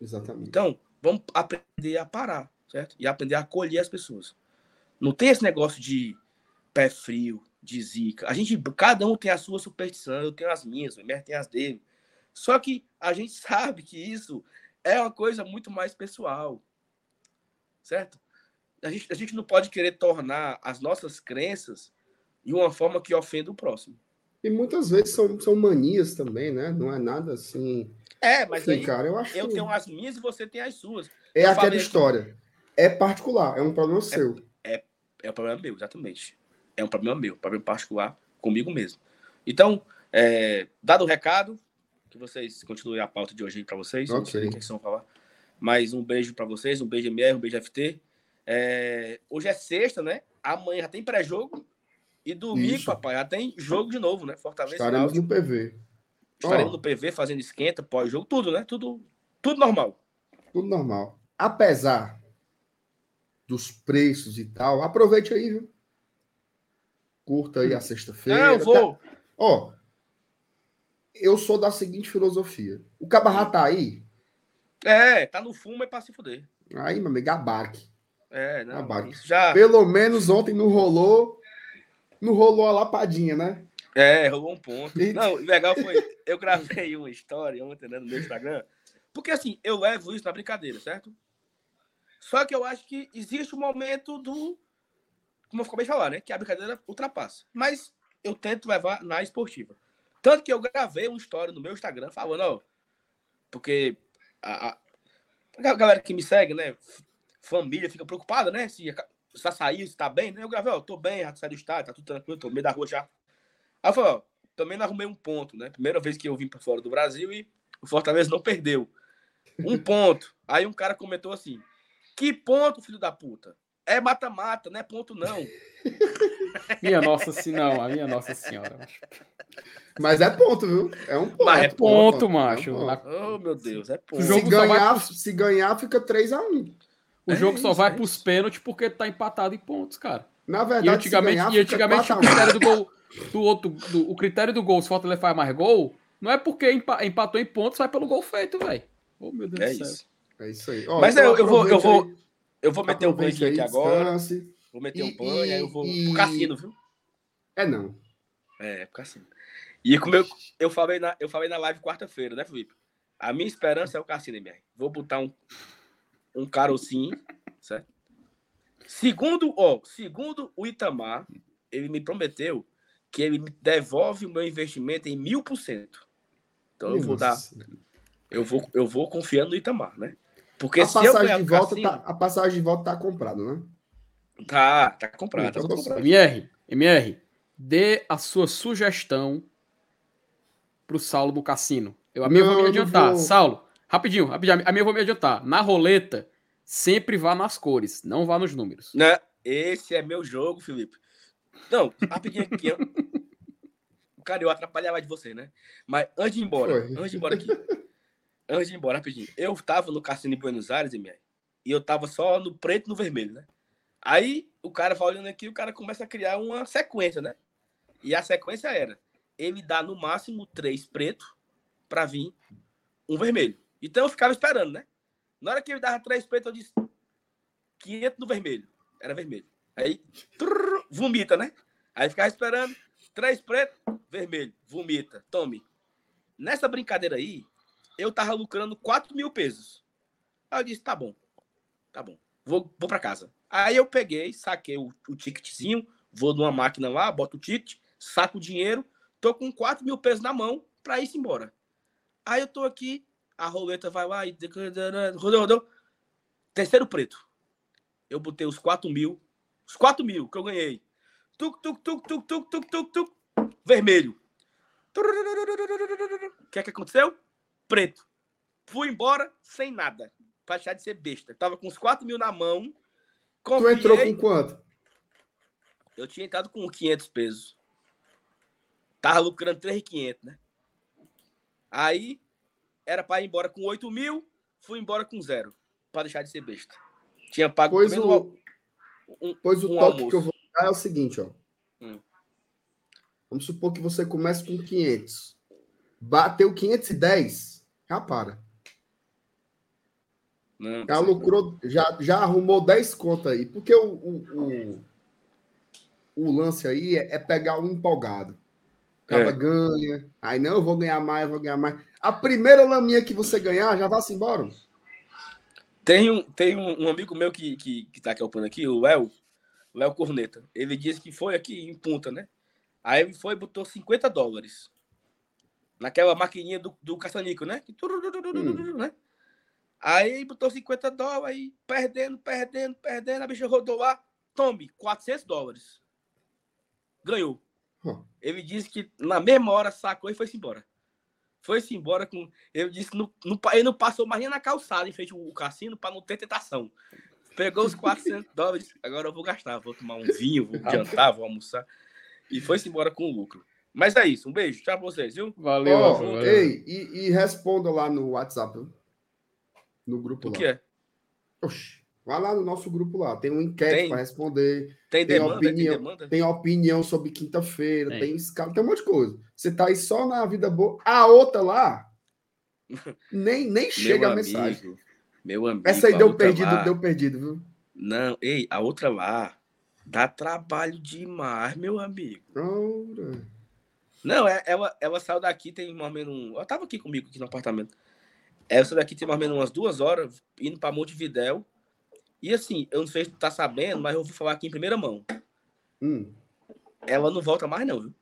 A: Exatamente.
C: Então, vamos aprender a parar certo? E aprender a acolher as pessoas. Não tem esse negócio de pé frio, de zica. A gente, cada um tem a sua superstição, eu tenho as minhas, o Mer tem as dele. Só que a gente [laughs] sabe que isso é uma coisa muito mais pessoal. Certo? A gente, a gente não pode querer tornar as nossas crenças de uma forma que ofenda o próximo.
A: E muitas vezes são, são manias também, né? Não é nada assim.
C: É, mas aí
A: cara, eu acho
C: eu tenho as minhas e você tem as suas.
A: é
C: eu
A: aquela história. É particular, é um problema seu.
C: É um problema meu, exatamente. É um problema meu, problema particular comigo mesmo. Então, é, dado o recado, que vocês continuem a pauta de hoje aí para vocês. eu Não sei o que vocês vão falar. Mas um beijo para vocês, um beijo MR, um beijo FT. É, hoje é sexta, né? Amanhã já tem pré-jogo. E domingo,
A: Isso.
C: papai, já tem jogo de novo, né? Fortaleza.
A: Estaremos no PV.
C: Estaremos
A: Ó.
C: no PV fazendo esquenta, pós-jogo, tudo, né? Tudo, tudo normal.
A: Tudo normal. Apesar dos preços e tal, aproveite aí, viu? Curta aí a sexta-feira.
C: Não, eu vou.
A: Tá- Ó, eu sou da seguinte filosofia. O cabarra tá aí,
C: É, tá no fumo é pra se fuder.
A: aí, meu amigo, abaque.
C: É, não.
A: Abaque.
C: Isso já.
A: Pelo menos ontem não rolou, não rolou a lapadinha, né?
C: É, rolou um ponto.
A: E-
C: Não, o legal foi. Eu gravei uma história ontem né, no meu Instagram. Porque assim, eu levo isso na brincadeira, certo? Só que eu acho que existe um momento do. Como eu acabei de falar, né? Que a brincadeira ultrapassa. Mas eu tento levar na esportiva. Tanto que eu gravei uma história no meu Instagram falando, ó. Porque a, a, galera que me segue, né? Família fica preocupada, né? Se, se vai sair, se tá bem, né? Eu gravei, ó, tô bem, já saí do estádio, tá tudo tranquilo, tô no meio da rua já. Aí eu falei, ó, também não arrumei um ponto, né? Primeira vez que eu vim para fora do Brasil e o Fortaleza não perdeu. Um ponto. Aí um cara comentou assim: Que ponto, filho da puta? É mata-mata, não é ponto não. [laughs]
B: Minha nossa senhora, não, a minha nossa senhora. macho.
A: Mas é ponto, viu? É um ponto.
C: Mas é
B: Ponto,
A: é um
B: macho.
A: ponto.
C: Oh, meu Deus, é ponto.
B: O
A: Se
B: só vai
A: ganhar,
B: pros-
A: se ganhar, fica 3x1.
B: O
C: É
B: jogo só
C: isso,
B: vai
C: é
B: pros pênaltis porque tá empatado em pontos, cara.
A: Na
B: E
A: verdade,
B: antigamente,
A: se ganhar,
B: e antigamente o
A: 4 a 1.
B: critério do gol, do outro, do- o critério do gol, se o Fortaleza faz mais gol, não é porque empa- empatou em pontos, vai pelo gol feito, velho. Oh, meu Deus
C: É
B: do céu.
C: isso.
A: É isso aí. Ó,
C: Mas
A: então
C: eu- eu vou- eu
A: aproveite
C: vou-
A: aí,
C: Eu vou meter o
A: aproveite
C: banho
A: aí,
C: aqui agora.
A: descanse.
C: Vou meter
A: E-
C: um banho, aí eu vou
A: e-
C: pro cassino, viu?
A: É não.
C: É, pro cassino. E como eu, eu, falei na, eu falei na live quarta-feira, né, Felipe? A minha esperança é o cassino, MR. Vou botar um, um carocinho, certo? Segundo, ó, segundo o Itamar, ele me prometeu que ele me devolve o meu investimento em mil por cento. Então eu vou dar, eu vou, eu vou confiando no Itamar, né? Porque
A: A
C: se eu
A: passagem,
C: o
A: de volta
C: cassino,
A: tá, a passagem de volta tá comprada, né?
C: tá, tá comprado, tá
A: Então tá
C: comprado.
B: MR, MR, dê a sua sugestão pro Saulo do Cassino. Eu, a minha eu
A: Não,
B: vou me
A: eu
B: adiantar.
A: vou.
B: Saulo, rapidinho, rapidinho. A minha eu vou me adiantar. Na roleta, sempre vá nas cores, não vá nos números.
C: Né? Esse é meu jogo, Felipe. Não, rapidinho aqui. [laughs] Cara, eu atrapalhava de você, né? Mas antes de ir embora,
A: Foi.
C: antes de ir embora aqui. Antes de ir embora, rapidinho. Eu tava no cassino em Buenos Aires, MR, e eu tava só no preto e no vermelho, né? Aí o cara vai olhando aqui, o cara começa a criar uma sequência, né? E a sequência era: ele dá no máximo três preto pra vir um vermelho. Então eu ficava esperando, né? Na hora que ele dava três pretos, eu disse 500 no vermelho. Era vermelho. Aí, trrr, vomita, né? Aí ficava esperando. Três pretos, vermelho. Vomita. Tome. Nessa brincadeira aí, eu tava lucrando 4 mil pesos. Aí eu disse, tá bom. Tá bom. Vou, vou pra casa. Aí eu peguei, saquei o, o ticketzinho, vou numa máquina lá, boto o ticket, saco o dinheiro, tô com 4 mil pesos na mão pra ir embora. Aí eu tô aqui, a roleta vai lá e. Rodou, rodou. Terceiro preto. Eu botei os 4 mil. Os 4 mil que eu ganhei. Tuc, tuc, tuc, tuc, tuc, tuc, tuc, tuc. Vermelho. O que é que aconteceu? Preto. Fui embora sem nada. Pra deixar de ser besta. Tava com os 4 mil na mão.
A: Tu
C: Confiei.
A: entrou com quanto?
C: Eu tinha entrado com 500 pesos. Tava lucrando 3,500, né? Aí, era pra ir embora com 8 mil, fui embora com zero. Pra deixar de ser besta. Tinha pago
A: Pois o,
C: um-
A: pois o
C: um
A: toque
C: almoço.
A: que eu vou dar é o seguinte, ó.
C: Hum.
A: Vamos supor que você comece com 500. Bateu 510, já para.
C: Não,
A: Já lucrou, já, já arrumou 10 contas aí. Porque o, o, o, o lance aí é, é pegar o empolgado. Acaba é. ganha. Aí não, eu vou ganhar mais, eu vou ganhar mais. A primeira laminha que você ganhar, já vá-se embora.
C: Tem um, tem um, um amigo meu que, que, que tá aqui aqui, o Léo, Léo Corneta. Ele disse que foi aqui em Punta, né? Aí ele foi e botou 50 dólares. Naquela maquininha do, do caçanico, né? Hum. né? Aí botou 50 dólares, aí perdendo, perdendo, perdendo. A bicha rodou lá. Tome, 400 dólares. Ganhou. Hum. Ele disse que na mesma hora sacou e foi-se embora. Foi-se embora com. Ele disse que não, não, ele não passou mais nem na calçada em frente ao cassino para não ter tentação. Pegou os 400 dólares. Agora eu vou gastar. Vou tomar um vinho, vou jantar, vou almoçar. E foi-se embora com o lucro. Mas é isso. Um beijo. Tchau pra vocês, viu?
A: Valeu. Oh, valeu. Ei, e, e, responda lá no WhatsApp. No grupo o lá. O que é? Oxi. Vai lá no nosso grupo lá. Tem um enquete para responder.
C: Tem, tem demanda,
A: opinião,
C: tem, demanda?
A: tem opinião sobre quinta-feira, tem escala, tem um monte de coisa. Você tá aí só na vida boa. A outra lá, [laughs] nem, nem chega a mensagem.
C: Meu amigo.
A: Essa aí deu perdido, lá... deu perdido, viu?
C: Não, ei, a outra lá dá trabalho demais, meu amigo.
A: Ora.
C: Não, é, ela, ela saiu daqui, tem mais ou menos um. Ela tava aqui comigo, aqui no apartamento. Ela saiu daqui tem mais ou menos umas duas horas, indo pra Montevidéu. E assim, eu não sei se tu tá sabendo, mas eu vou falar aqui em primeira mão.
A: Hum.
C: Ela não volta mais, não, viu?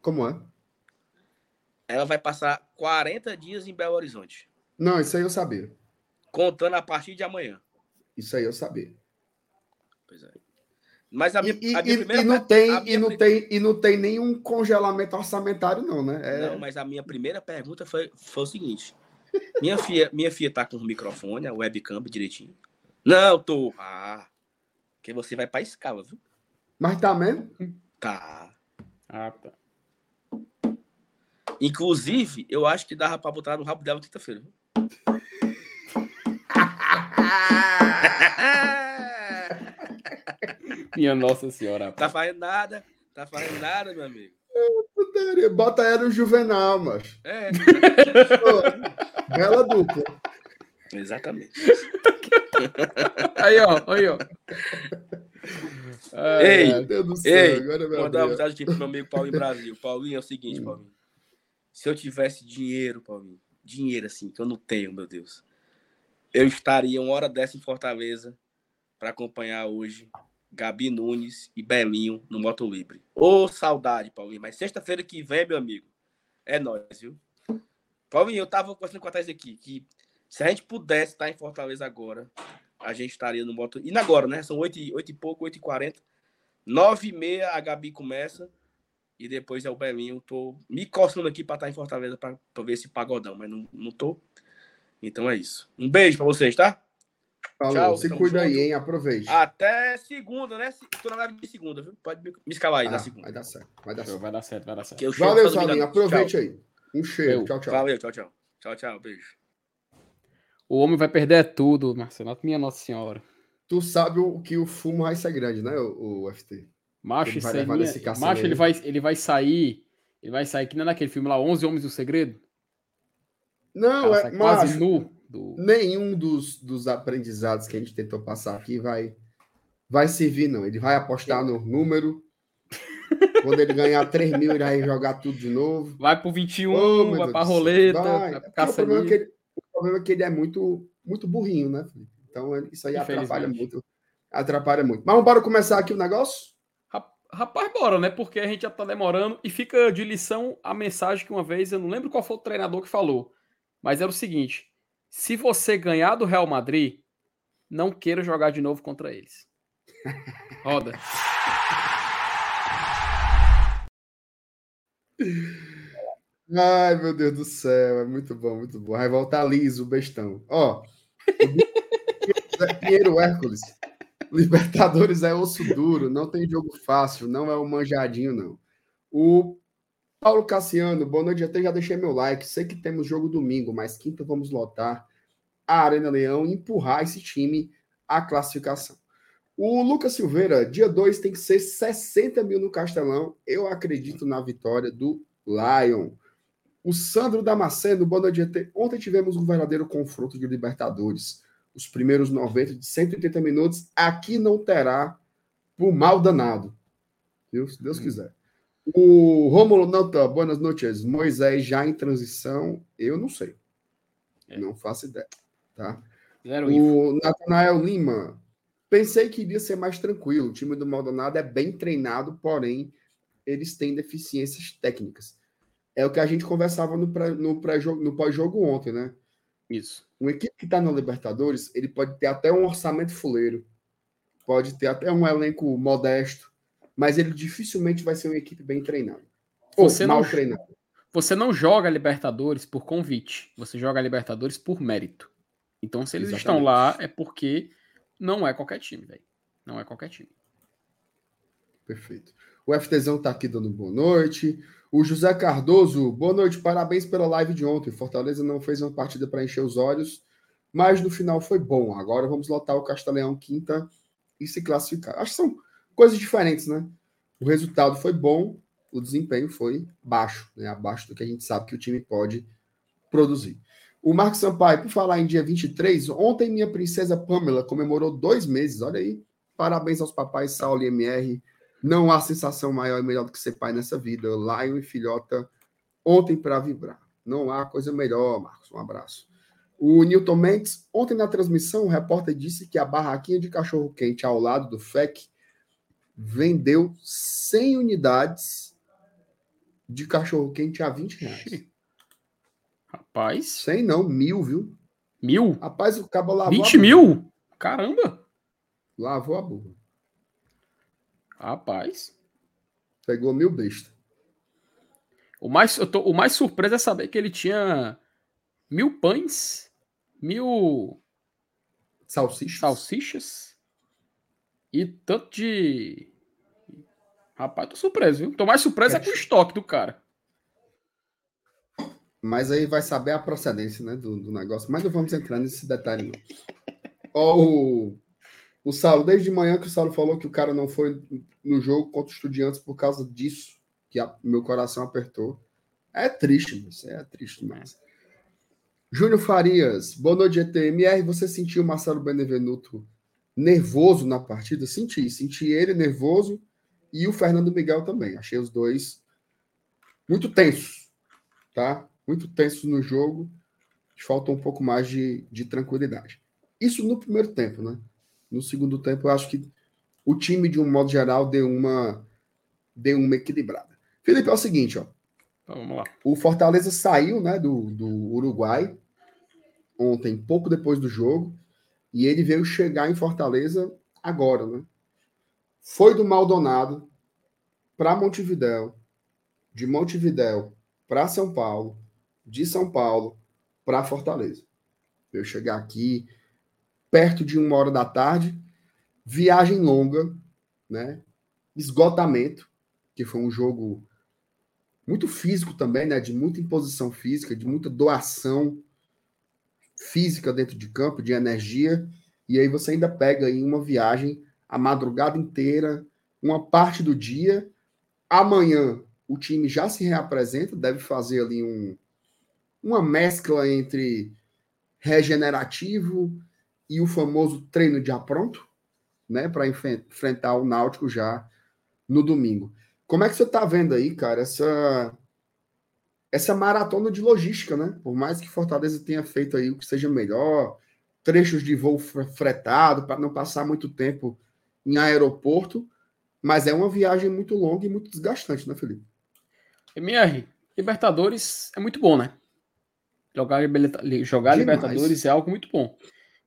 A: Como é?
C: Ela vai passar 40 dias em Belo Horizonte.
A: Não, isso aí eu sabia.
C: Contando a partir de amanhã.
A: Isso aí eu sabia.
C: Pois é. Mas a,
A: e, a minha primeira. E não, tem, e, não tem, e não tem nenhum congelamento orçamentário, não, né?
C: É... Não, mas a minha primeira pergunta foi, foi o seguinte: minha filha, minha filha tá com o microfone, a webcam direitinho. Não, tô. Ah, que você vai pra escala, viu?
A: Mas tá mesmo?
C: Tá.
B: Ah, tá.
C: Inclusive, eu acho que dava pra botar no rabo dela quinta-feira. [laughs]
B: Minha Nossa Senhora.
C: Tá fazendo nada, tá fazendo nada, meu amigo.
A: Bota ela no Juvenal, mas.
C: É.
A: Bela dupla.
C: Exatamente.
B: aí, ó, aí, ó.
C: ei, ei, agora mandar uma mensagem aqui pro meu amigo Paulinho Brasil. Paulinho, é o seguinte, hum. Paulinho. Se eu tivesse dinheiro, Paulinho, dinheiro assim, que eu não tenho, meu Deus, eu estaria uma hora dessa em Fortaleza para acompanhar hoje Gabi Nunes e Belinho no Moto Livre. Ô, oh, saudade, Paulinho. Mas sexta-feira que vem, meu amigo, é nós, viu? Paulinho, eu tava conversando com a Thais aqui, que se a gente pudesse estar em Fortaleza agora, a gente estaria no Moto... E agora, né? São oito, e pouco, oito e quarenta. Nove e meia a Gabi começa e depois é o Belinho. Tô me coçando aqui para estar em Fortaleza para ver esse pagodão, mas não, não tô. Então é isso. Um beijo para vocês, tá?
A: Falou, Tchau, se cuida junto. aí, hein? Aproveite.
C: Até segunda, né? Tô na live de segunda, viu? Pode me escalar aí ah, na segunda.
A: Vai dar certo, vai dar certo.
B: Vai dar certo, vai dar certo.
A: Valeu, Salinho. Aproveite tchau. aí. Um cheiro. Tchau, tchau.
C: Valeu, tchau, tchau. Tchau, tchau. Beijo.
B: O homem vai perder tudo, Marcelo. Minha Nossa Senhora.
A: Tu sabe o que o fumo vai ser grande, né, o, o FT?
B: Macho, isso aí. Macho, ele vai, ele vai sair. Ele vai sair que nem naquele filme lá, 11 Homens do Segredo.
A: Não, é quase nu. Do... Nenhum dos, dos aprendizados que a gente tentou passar aqui vai, vai servir, não. Ele vai apostar no número. Quando ele ganhar 3 mil, ele vai jogar tudo de novo.
B: Vai pro 21, oh, vai pra roleta. Vai. Vai
A: o, problema é que ele, o problema é que ele é muito, muito burrinho, né, Felipe? Então isso aí atrapalha muito. Atrapalha muito. Mas vamos embora começar aqui o negócio?
B: Rapaz, bora, né? Porque a gente já tá demorando e fica de lição a mensagem que uma vez, eu não lembro qual foi o treinador que falou, mas era o seguinte: se você ganhar do Real Madrid, não queira jogar de novo contra eles. Roda.
A: Ai, meu Deus do céu, é muito bom, muito bom. Vai voltar liso, o bestão. Ó, [laughs] Pinheiro Hércules. Libertadores é osso duro, não tem jogo fácil, não é o um manjadinho, não. O Paulo Cassiano, boa noite. Até já deixei meu like. Sei que temos jogo domingo, mas quinta vamos lotar a Arena Leão e empurrar esse time à classificação. O Lucas Silveira, dia 2 tem que ser 60 mil no Castelão. Eu acredito na vitória do Lion. O Sandro Damasceno, boa noite. Ontem tivemos um verdadeiro confronto de Libertadores. Os primeiros 90 de 180 minutos. Aqui não terá por mal danado. Viu? Se Deus hum. quiser. O Romulo Nota, boas noites. Moisés já em transição, eu não sei. É. Não faço ideia. Tá? Zero o Natanael Lima, pensei que iria ser mais tranquilo. O time do Maldonado é bem treinado, porém, eles têm deficiências técnicas. É o que a gente conversava no, pré, no, pré -jogo, no pós-jogo ontem, né?
B: Isso.
A: Uma equipe que está na Libertadores, ele pode ter até um orçamento fuleiro, pode ter até um elenco modesto, mas ele dificilmente vai ser uma equipe bem treinada.
B: Ou você mal não, treinada. Você não joga Libertadores por convite, você joga Libertadores por mérito. Então, se eles Exatamente. estão lá, é porque não é qualquer time, velho. Não é qualquer time.
A: Perfeito. O FTzão tá aqui dando boa noite. O José Cardoso, boa noite, parabéns pela live de ontem. Fortaleza não fez uma partida para encher os olhos, mas no final foi bom. Agora vamos lotar o Castelão quinta e se classificar. Acho que são coisas diferentes, né? O resultado foi bom, o desempenho foi baixo, né? Abaixo do que a gente sabe que o time pode produzir. O Marcos Sampaio, por falar em dia 23, ontem minha princesa Pamela comemorou dois meses, olha aí. Parabéns aos papais Saulo e MR. Não há sensação maior e melhor do que ser pai nessa vida. Lion e filhota, ontem para vibrar. Não há coisa melhor, Marcos. Um abraço. O Newton Mendes, ontem na transmissão, o repórter disse que a barraquinha de cachorro-quente ao lado do FEC vendeu 100 unidades de cachorro-quente a 20 reais.
B: Rapaz.
A: 100 não, mil, viu?
B: Mil?
A: Rapaz, o cabo
B: lavou 20 mil? Caramba!
A: Lavou a burra.
B: Rapaz.
A: Pegou mil bestas.
B: O mais, eu tô, o mais surpreso é saber que ele tinha mil pães, mil
A: salsichas,
B: salsichas e tanto de. Rapaz, tô surpreso, viu? Tô mais surpreso é, com o estoque do cara.
A: Mas aí vai saber a procedência né, do, do negócio. Mas não vamos entrar nesse detalhe, não. O, o Saulo, desde manhã que o Saulo falou que o cara não foi no jogo contra os estudiantes por causa disso, que a, meu coração apertou. É triste, isso é triste demais. Júnior Farias, boa noite, GTMR. Você sentiu o Marcelo Benevenuto nervoso na partida? Senti, senti ele nervoso e o Fernando Miguel também. Achei os dois muito tensos, tá? Muito tensos no jogo. Falta um pouco mais de, de tranquilidade. Isso no primeiro tempo, né? No segundo tempo, eu acho que o time, de um modo geral, deu uma, deu uma equilibrada. Felipe, é o seguinte, ó.
B: Então, vamos lá.
A: O Fortaleza saiu né, do, do Uruguai ontem, pouco depois do jogo, e ele veio chegar em Fortaleza agora, né? Foi do Maldonado para Montevidéu, de Montevidéu para São Paulo, de São Paulo para Fortaleza. Veio chegar aqui, perto de uma hora da tarde, viagem longa, né? Esgotamento, que foi um jogo muito físico também, né? De muita imposição física, de muita doação física dentro de campo, de energia. E aí você ainda pega aí uma viagem a madrugada inteira, uma parte do dia. Amanhã o time já se reapresenta, deve fazer ali um, uma mescla entre regenerativo e o famoso treino de apronto, né, para enfrentar o Náutico já no domingo. Como é que você está vendo aí, cara, essa essa maratona de logística, né? Por mais que Fortaleza tenha feito aí o que seja melhor, trechos de voo fretado para não passar muito tempo em aeroporto, mas é uma viagem muito longa e muito desgastante, né, Felipe?
B: MR, Libertadores é muito bom, né? Jogar, jogar Libertadores é algo muito bom.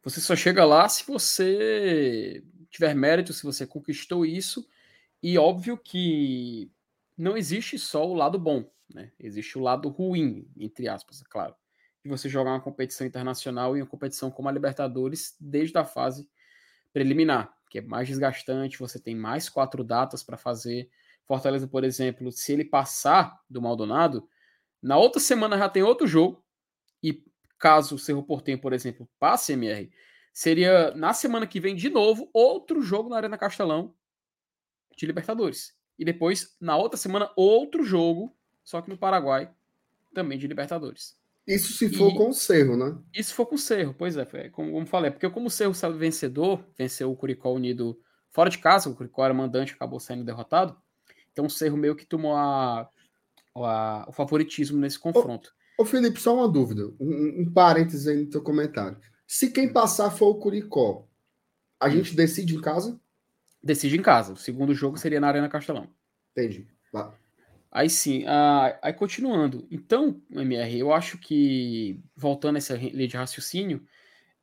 B: Você só chega lá se você tiver mérito, se você conquistou isso. E óbvio que não existe só o lado bom, né? Existe o lado ruim, entre aspas, é claro. De você jogar uma competição internacional e uma competição como a Libertadores desde a fase preliminar, que é mais desgastante, você tem mais quatro datas para fazer. Fortaleza, por exemplo, se ele passar do Maldonado, na outra semana já tem outro jogo, e caso o Cerro Portenho, por exemplo, passe MR, seria na semana que vem de novo outro jogo na Arena Castelão de Libertadores. E depois, na outra semana, outro jogo, só que no Paraguai, também de Libertadores.
A: Isso se for e, com o Cerro, né?
B: Isso for com o Cerro, pois é, como, como falei, porque como o Cerro saiu vencedor, venceu o Curicó Unido fora de casa, o Curicó era mandante, acabou saindo derrotado, Então o Cerro meio que tomou a, a, o favoritismo nesse confronto.
A: Ô, ô Felipe, só uma dúvida, um, um parênteses aí no teu comentário. Se quem passar for o Curicó, a hum. gente decide em casa?
B: Decide em casa. O segundo jogo seria na Arena Castelão.
A: Entendi. Lá.
B: Aí sim, uh, aí continuando. Então, MR, eu acho que, voltando a essa linha de raciocínio,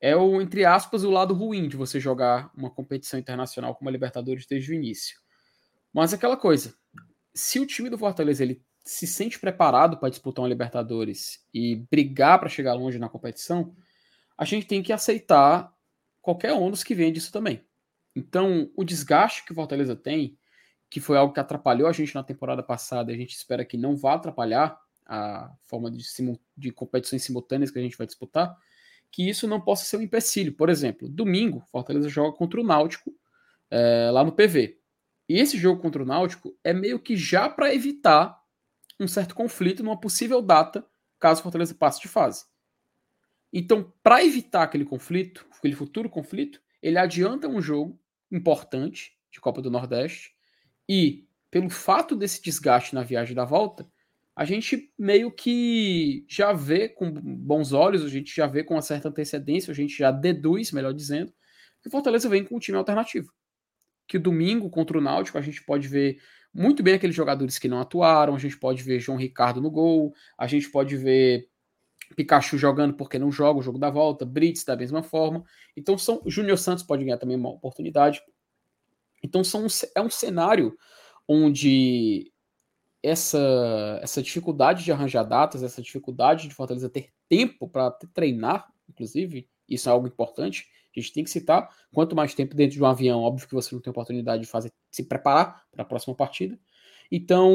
B: é o, entre aspas, o lado ruim de você jogar uma competição internacional como a Libertadores desde o início. Mas aquela coisa, se o time do Fortaleza ele se sente preparado para disputar uma Libertadores e brigar para chegar longe na competição, a gente tem que aceitar qualquer ônus que venha disso também. Então, o desgaste que o Fortaleza tem, que foi algo que atrapalhou a gente na temporada passada, a gente espera que não vá atrapalhar a forma de, de competições simultâneas que a gente vai disputar, que isso não possa ser um empecilho. Por exemplo, domingo, Fortaleza joga contra o Náutico é, lá no PV. E esse jogo contra o Náutico é meio que já para evitar um certo conflito numa possível data, caso Fortaleza passe de fase. Então, para evitar aquele conflito, aquele futuro conflito, ele adianta um jogo importante de Copa do Nordeste e, pelo fato desse desgaste na viagem da volta, a gente meio que já vê com bons olhos, a gente já vê com uma certa antecedência, a gente já deduz, melhor dizendo, que o Fortaleza vem com um time alternativo. Que domingo contra o Náutico a gente pode ver muito bem aqueles jogadores que não atuaram, a gente pode ver João Ricardo no gol, a gente pode ver Pikachu jogando porque não joga o jogo da volta, Brits da mesma forma. Então são Júnior Santos pode ganhar também uma oportunidade. Então são, é um cenário onde essa, essa dificuldade de arranjar datas, essa dificuldade de Fortaleza ter tempo para treinar, inclusive, isso é algo importante. A gente tem que citar. Quanto mais tempo dentro de um avião, óbvio que você não tem oportunidade de fazer, se preparar para a próxima partida. Então,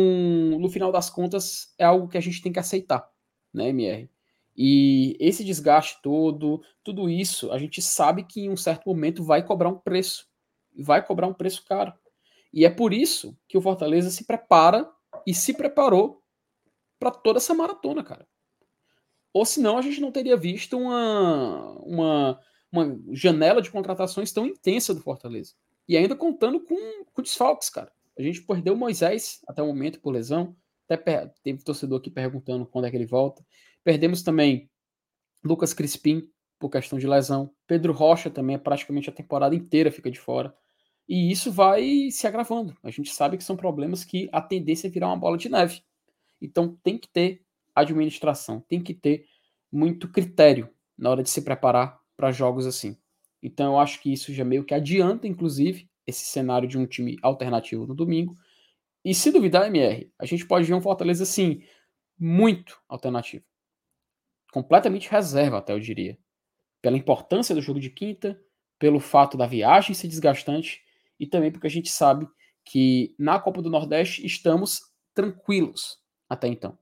B: no final das contas, é algo que a gente tem que aceitar, né, MR? E esse desgaste todo, tudo isso, a gente sabe que em um certo momento vai cobrar um preço. Vai cobrar um preço caro. E é por isso que o Fortaleza se prepara e se preparou para toda essa maratona, cara. Ou senão a gente não teria visto uma, uma, uma janela de contratações tão intensa do Fortaleza. E ainda contando com, com desfalques, cara. A gente perdeu o Moisés até o momento por lesão. Até teve torcedor aqui perguntando quando é que ele volta. Perdemos também Lucas Crispim por questão de lesão. Pedro Rocha também é praticamente a temporada inteira fica de fora. E isso vai se agravando. A gente sabe que são problemas que a tendência é virar uma bola de neve. Então tem que ter administração, tem que ter muito critério na hora de se preparar para jogos assim. Então eu acho que isso já meio que adianta, inclusive, esse cenário de um time alternativo no domingo. E se duvidar, MR, a gente pode ver um Fortaleza assim, muito alternativo. Completamente reserva, até eu diria. Pela importância do jogo de quinta, pelo fato da viagem ser desgastante e também porque a gente sabe que na Copa do Nordeste estamos tranquilos até então.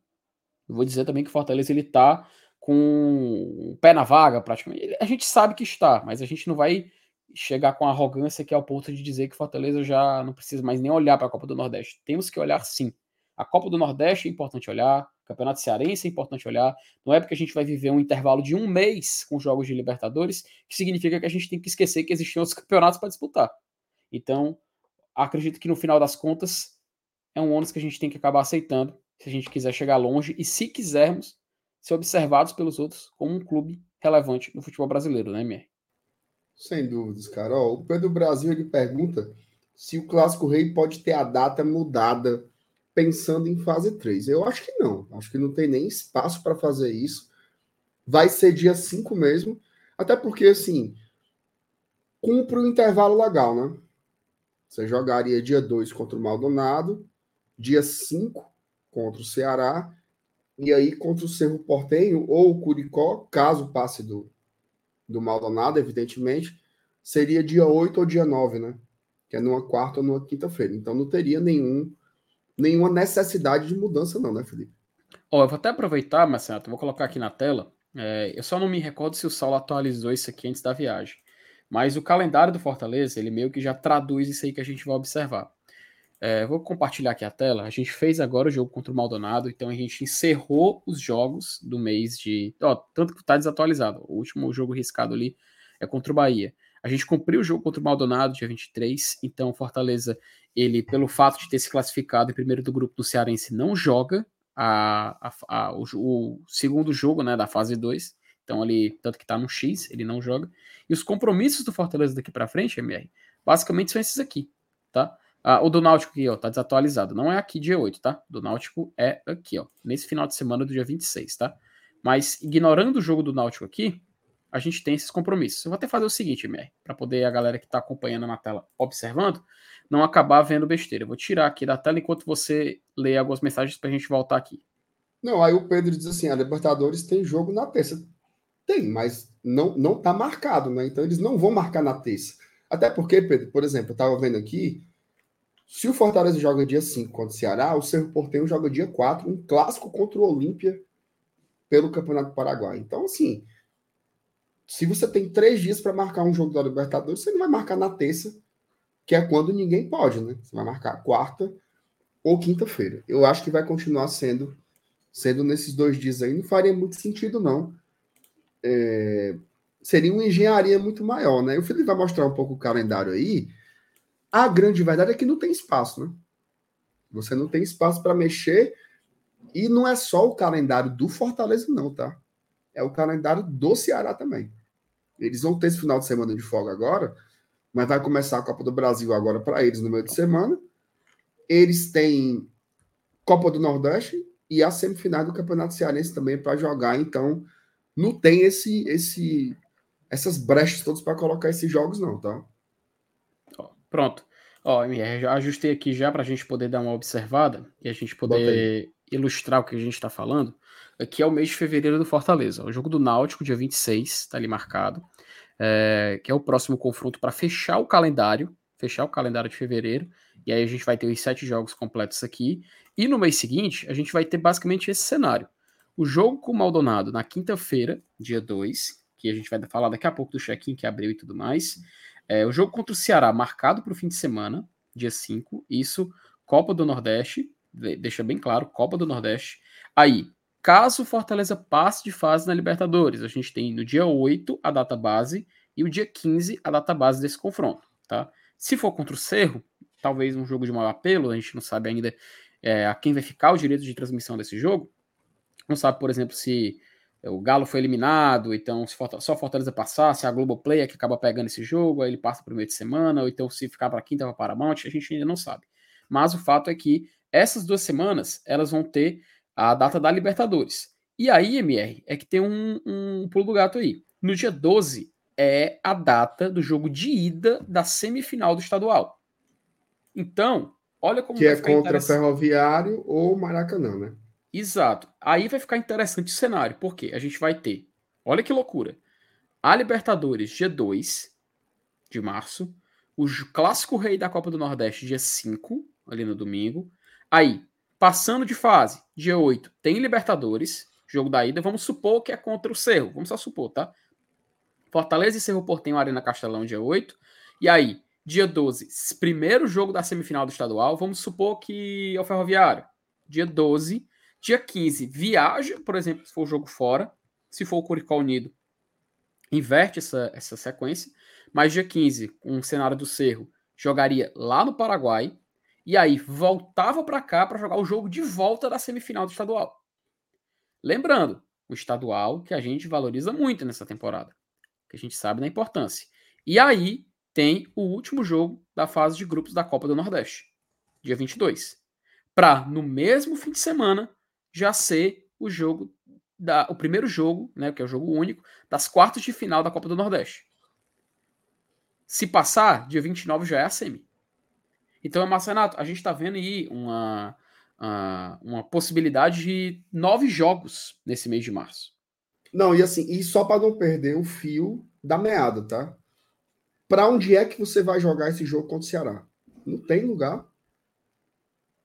B: Eu vou dizer também que o Fortaleza ele tá com o pé na vaga praticamente. A gente sabe que está, mas a gente não vai chegar com arrogância que é ao ponto de dizer que Fortaleza já não precisa mais nem olhar para a Copa do Nordeste. Temos que olhar sim. A Copa do Nordeste é importante olhar, Campeonato Cearense é importante olhar. Não é porque a gente vai viver um intervalo de um mês com jogos de Libertadores que significa que a gente tem que esquecer que existem outros campeonatos para disputar. Então, acredito que no final das contas é um ônus que a gente tem que acabar aceitando se a gente quiser chegar longe e se quisermos ser observados pelos outros como um clube relevante no futebol brasileiro, né, Mier?
A: Sem dúvidas, cara. Ó, o Pedro Brasil ele pergunta se o Clássico Rei pode ter a data mudada pensando em fase 3. Eu acho que não. Acho que não tem nem espaço para fazer isso. Vai ser dia 5 mesmo. Até porque, assim, cumpre o intervalo legal, né? Você jogaria dia 2 contra o Maldonado, dia 5 contra o Ceará, e aí contra o Cerro Portenho ou o Curicó, caso passe do, do Maldonado, evidentemente, seria dia 8 ou dia 9, né? Que é numa quarta ou numa quinta-feira. Então não teria nenhum, nenhuma necessidade de mudança, não, né, Felipe?
B: Ó, eu vou até aproveitar, Marcelo, vou colocar aqui na tela. É, eu só não me recordo se o Saulo atualizou isso aqui antes da viagem. Mas o calendário do Fortaleza, ele meio que já traduz isso aí que a gente vai observar. É, vou compartilhar aqui a tela. A gente fez agora o jogo contra o Maldonado, então a gente encerrou os jogos do mês de. Ó, tanto que está desatualizado. O último jogo riscado ali é contra o Bahia. A gente cumpriu o jogo contra o Maldonado, dia 23, então Fortaleza, ele, pelo fato de ter se classificado em primeiro do grupo do Cearense, não joga a, a, a o, o, segundo jogo né, da fase 2. Então, ele, tanto que tá no X, ele não joga. E os compromissos do Fortaleza daqui para frente, MR, basicamente são esses aqui, tá? Ah, o do Náutico aqui, ó, tá desatualizado. Não é aqui dia 8, tá? Do Náutico é aqui, ó. Nesse final de semana do dia 26, tá? Mas ignorando o jogo do Náutico aqui, a gente tem esses compromissos. Eu vou até fazer o seguinte, MR, para poder a galera que está acompanhando na tela observando, não acabar vendo besteira. Eu vou tirar aqui da tela enquanto você lê algumas mensagens para a gente voltar aqui.
A: Não, aí o Pedro diz assim: a Libertadores tem jogo na terça. Tem, mas não não está marcado, né? Então eles não vão marcar na terça. Até porque, Pedro, por exemplo, eu estava vendo aqui, se o Fortaleza joga dia 5 contra o Ceará, o Cerro Porteiro joga dia 4, um clássico contra o Olímpia pelo Campeonato Paraguai. Então, assim, se você tem três dias para marcar um jogo da Libertadores, você não vai marcar na terça, que é quando ninguém pode, né? Você vai marcar quarta ou quinta-feira. Eu acho que vai continuar sendo sendo nesses dois dias aí. Não faria muito sentido, não. É, seria uma engenharia muito maior, né? O Felipe vai mostrar um pouco o calendário aí. A grande verdade é que não tem espaço, né? Você não tem espaço para mexer. E não é só o calendário do Fortaleza, não, tá? É o calendário do Ceará também. Eles vão ter esse final de semana de folga agora, mas vai começar a Copa do Brasil agora para eles no meio de semana. Eles têm Copa do Nordeste e a semifinal do Campeonato Cearense também para jogar, então não tem esse esse essas brechas todas para colocar esses jogos não, tá?
B: pronto. Ó, já ajustei aqui já para a gente poder dar uma observada e a gente poder ilustrar o que a gente está falando. Aqui é o mês de fevereiro do Fortaleza. O jogo do Náutico, dia 26, está ali marcado. É, que é o próximo confronto para fechar o calendário. Fechar o calendário de fevereiro. E aí a gente vai ter os sete jogos completos aqui. E no mês seguinte, a gente vai ter basicamente esse cenário. O jogo com o Maldonado na quinta-feira, dia 2, que a gente vai falar daqui a pouco do check-in que abriu e tudo mais. É, o jogo contra o Ceará, marcado para o fim de semana, dia 5. Isso, Copa do Nordeste, deixa bem claro, Copa do Nordeste. Aí, Caso o Fortaleza passe de fase na Libertadores, a gente tem no dia 8 a data base e o dia 15 a data base desse confronto, tá? Se for contra o Cerro, talvez um jogo de maior apelo, a gente não sabe ainda é, a quem vai ficar o direito de transmissão desse jogo. Não sabe, por exemplo, se o Galo foi eliminado, então se só Fortaleza passar, se a Globoplay é que acaba pegando esse jogo, aí ele passa para o meio de semana, ou então se ficar para quinta para Paramount, a gente ainda não sabe. Mas o fato é que essas duas semanas elas vão ter a data da Libertadores. E aí, MR, é que tem um, um pulo do gato aí. No dia 12 é a data do jogo de ida da semifinal do estadual. Então, olha como
A: que é contra Ferroviário ou Maracanã, né?
B: Exato. Aí vai ficar interessante o cenário, porque a gente vai ter, olha que loucura, a Libertadores dia 2 de março, o Clássico Rei da Copa do Nordeste dia 5, ali no domingo. Aí, Passando de fase, dia 8, tem Libertadores, jogo da ida. Vamos supor que é contra o Cerro. Vamos só supor, tá? Fortaleza e Cerro Portenho, Arena Castelão, dia 8. E aí, dia 12, primeiro jogo da semifinal do estadual. Vamos supor que é o Ferroviário. Dia 12. Dia 15, viaja, por exemplo, se for o jogo fora. Se for o Curicó Unido, inverte essa, essa sequência. Mas dia 15, com o cenário do Cerro, jogaria lá no Paraguai. E aí voltava para cá para jogar o jogo de volta da semifinal do estadual. Lembrando, o estadual que a gente valoriza muito nessa temporada, que a gente sabe da importância. E aí tem o último jogo da fase de grupos da Copa do Nordeste, dia 22. Para no mesmo fim de semana já ser o jogo da, o primeiro jogo, né, que é o jogo único das quartas de final da Copa do Nordeste. Se passar, dia 29 já é a semi. Então, Marcenato, a gente está vendo aí uma, uma possibilidade de nove jogos nesse mês de março.
A: Não, e assim, e só para não perder o fio da meada, tá? Para onde é que você vai jogar esse jogo contra o Ceará? Não tem lugar.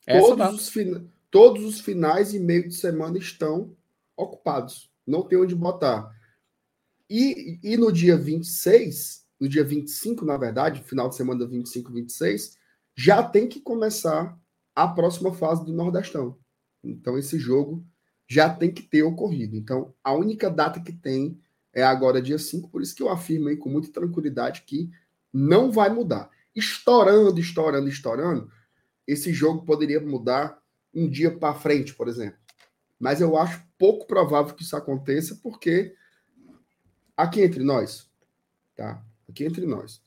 A: todos os, fina... todos os finais e meio de semana estão ocupados. Não tem onde botar. E, e no dia 26, no dia 25, na verdade, final de semana 25, 26, já tem que começar a próxima fase do Nordestão. Então, esse jogo já tem que ter ocorrido. Então, a única data que tem é agora dia 5, por isso que eu afirmo aí com muita tranquilidade que não vai mudar. Estourando, estourando, estourando, esse jogo poderia mudar um dia para frente, por exemplo. Mas eu acho pouco provável que isso aconteça, porque aqui entre nós, tá? Aqui entre nós.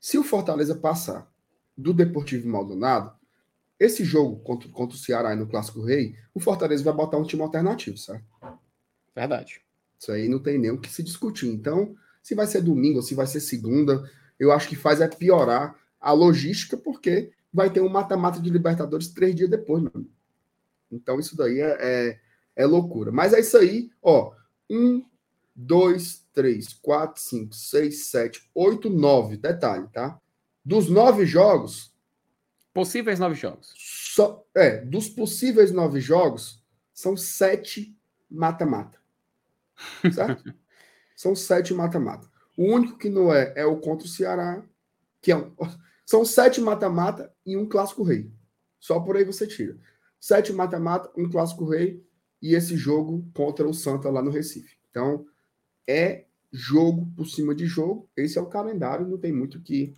A: Se o Fortaleza passar do Deportivo Maldonado, esse jogo contra, contra o Ceará no Clássico Rei, o Fortaleza vai botar um time alternativo, certo?
B: Verdade.
A: Isso aí não tem nem o que se discutir. Então, se vai ser domingo ou se vai ser segunda, eu acho que faz é piorar a logística, porque vai ter um mata-mata de Libertadores três dias depois, mano. Então, isso daí é, é, é, loucura. Mas é isso aí, ó. Um, dois, três, quatro, cinco, seis, sete, oito, nove. Detalhe, tá? Dos nove jogos.
B: Possíveis nove jogos.
A: Só, é, dos possíveis nove jogos, são sete mata-mata. Certo? [laughs] são sete mata-mata. O único que não é é o contra o Ceará, que é um, [laughs] são sete mata-mata e um clássico rei. Só por aí você tira. Sete mata-mata, um clássico rei e esse jogo contra o Santa lá no Recife. Então, é jogo por cima de jogo. Esse é o calendário, não tem muito que,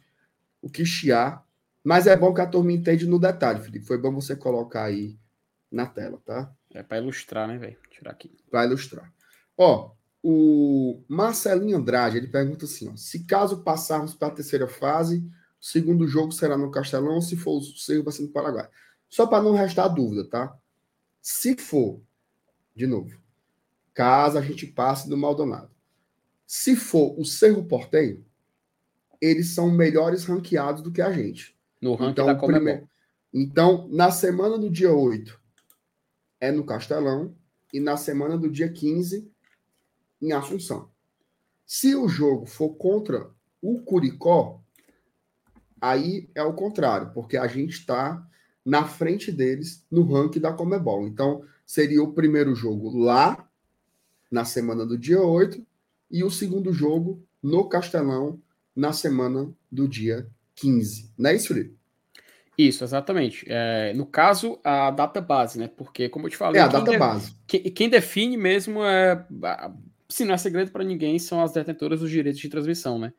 A: o que chiar. Mas é bom que a turma entende no detalhe, Felipe. Foi bom você colocar aí na tela, tá?
B: É para ilustrar, né, velho? Tirar aqui.
A: Para ilustrar. Ó, o Marcelinho Andrade, ele pergunta assim, ó, se caso passarmos para a terceira fase, o segundo jogo será no Castelão, se for o Cerro vai ser no Paraguai. Só para não restar dúvida, tá? Se for, de novo, caso a gente passe do Maldonado, se for o Cerro Porteiro, eles são melhores ranqueados do que a gente.
B: No ranking então, da primeiro,
A: Então, na semana do dia 8 é no Castelão e na semana do dia 15 em Assunção. Se o jogo for contra o Curicó, aí é o contrário, porque a gente está na frente deles no ranking da Comebol. Então, seria o primeiro jogo lá, na semana do dia 8, e o segundo jogo no Castelão, na semana do dia 15. Não é isso, Felipe?
B: Isso, exatamente. É, no caso, a data base, né? Porque, como eu te falei.
A: É a data de... base.
B: Quem, quem, define mesmo é se não é segredo para ninguém, são as detentoras dos direitos de transmissão, né?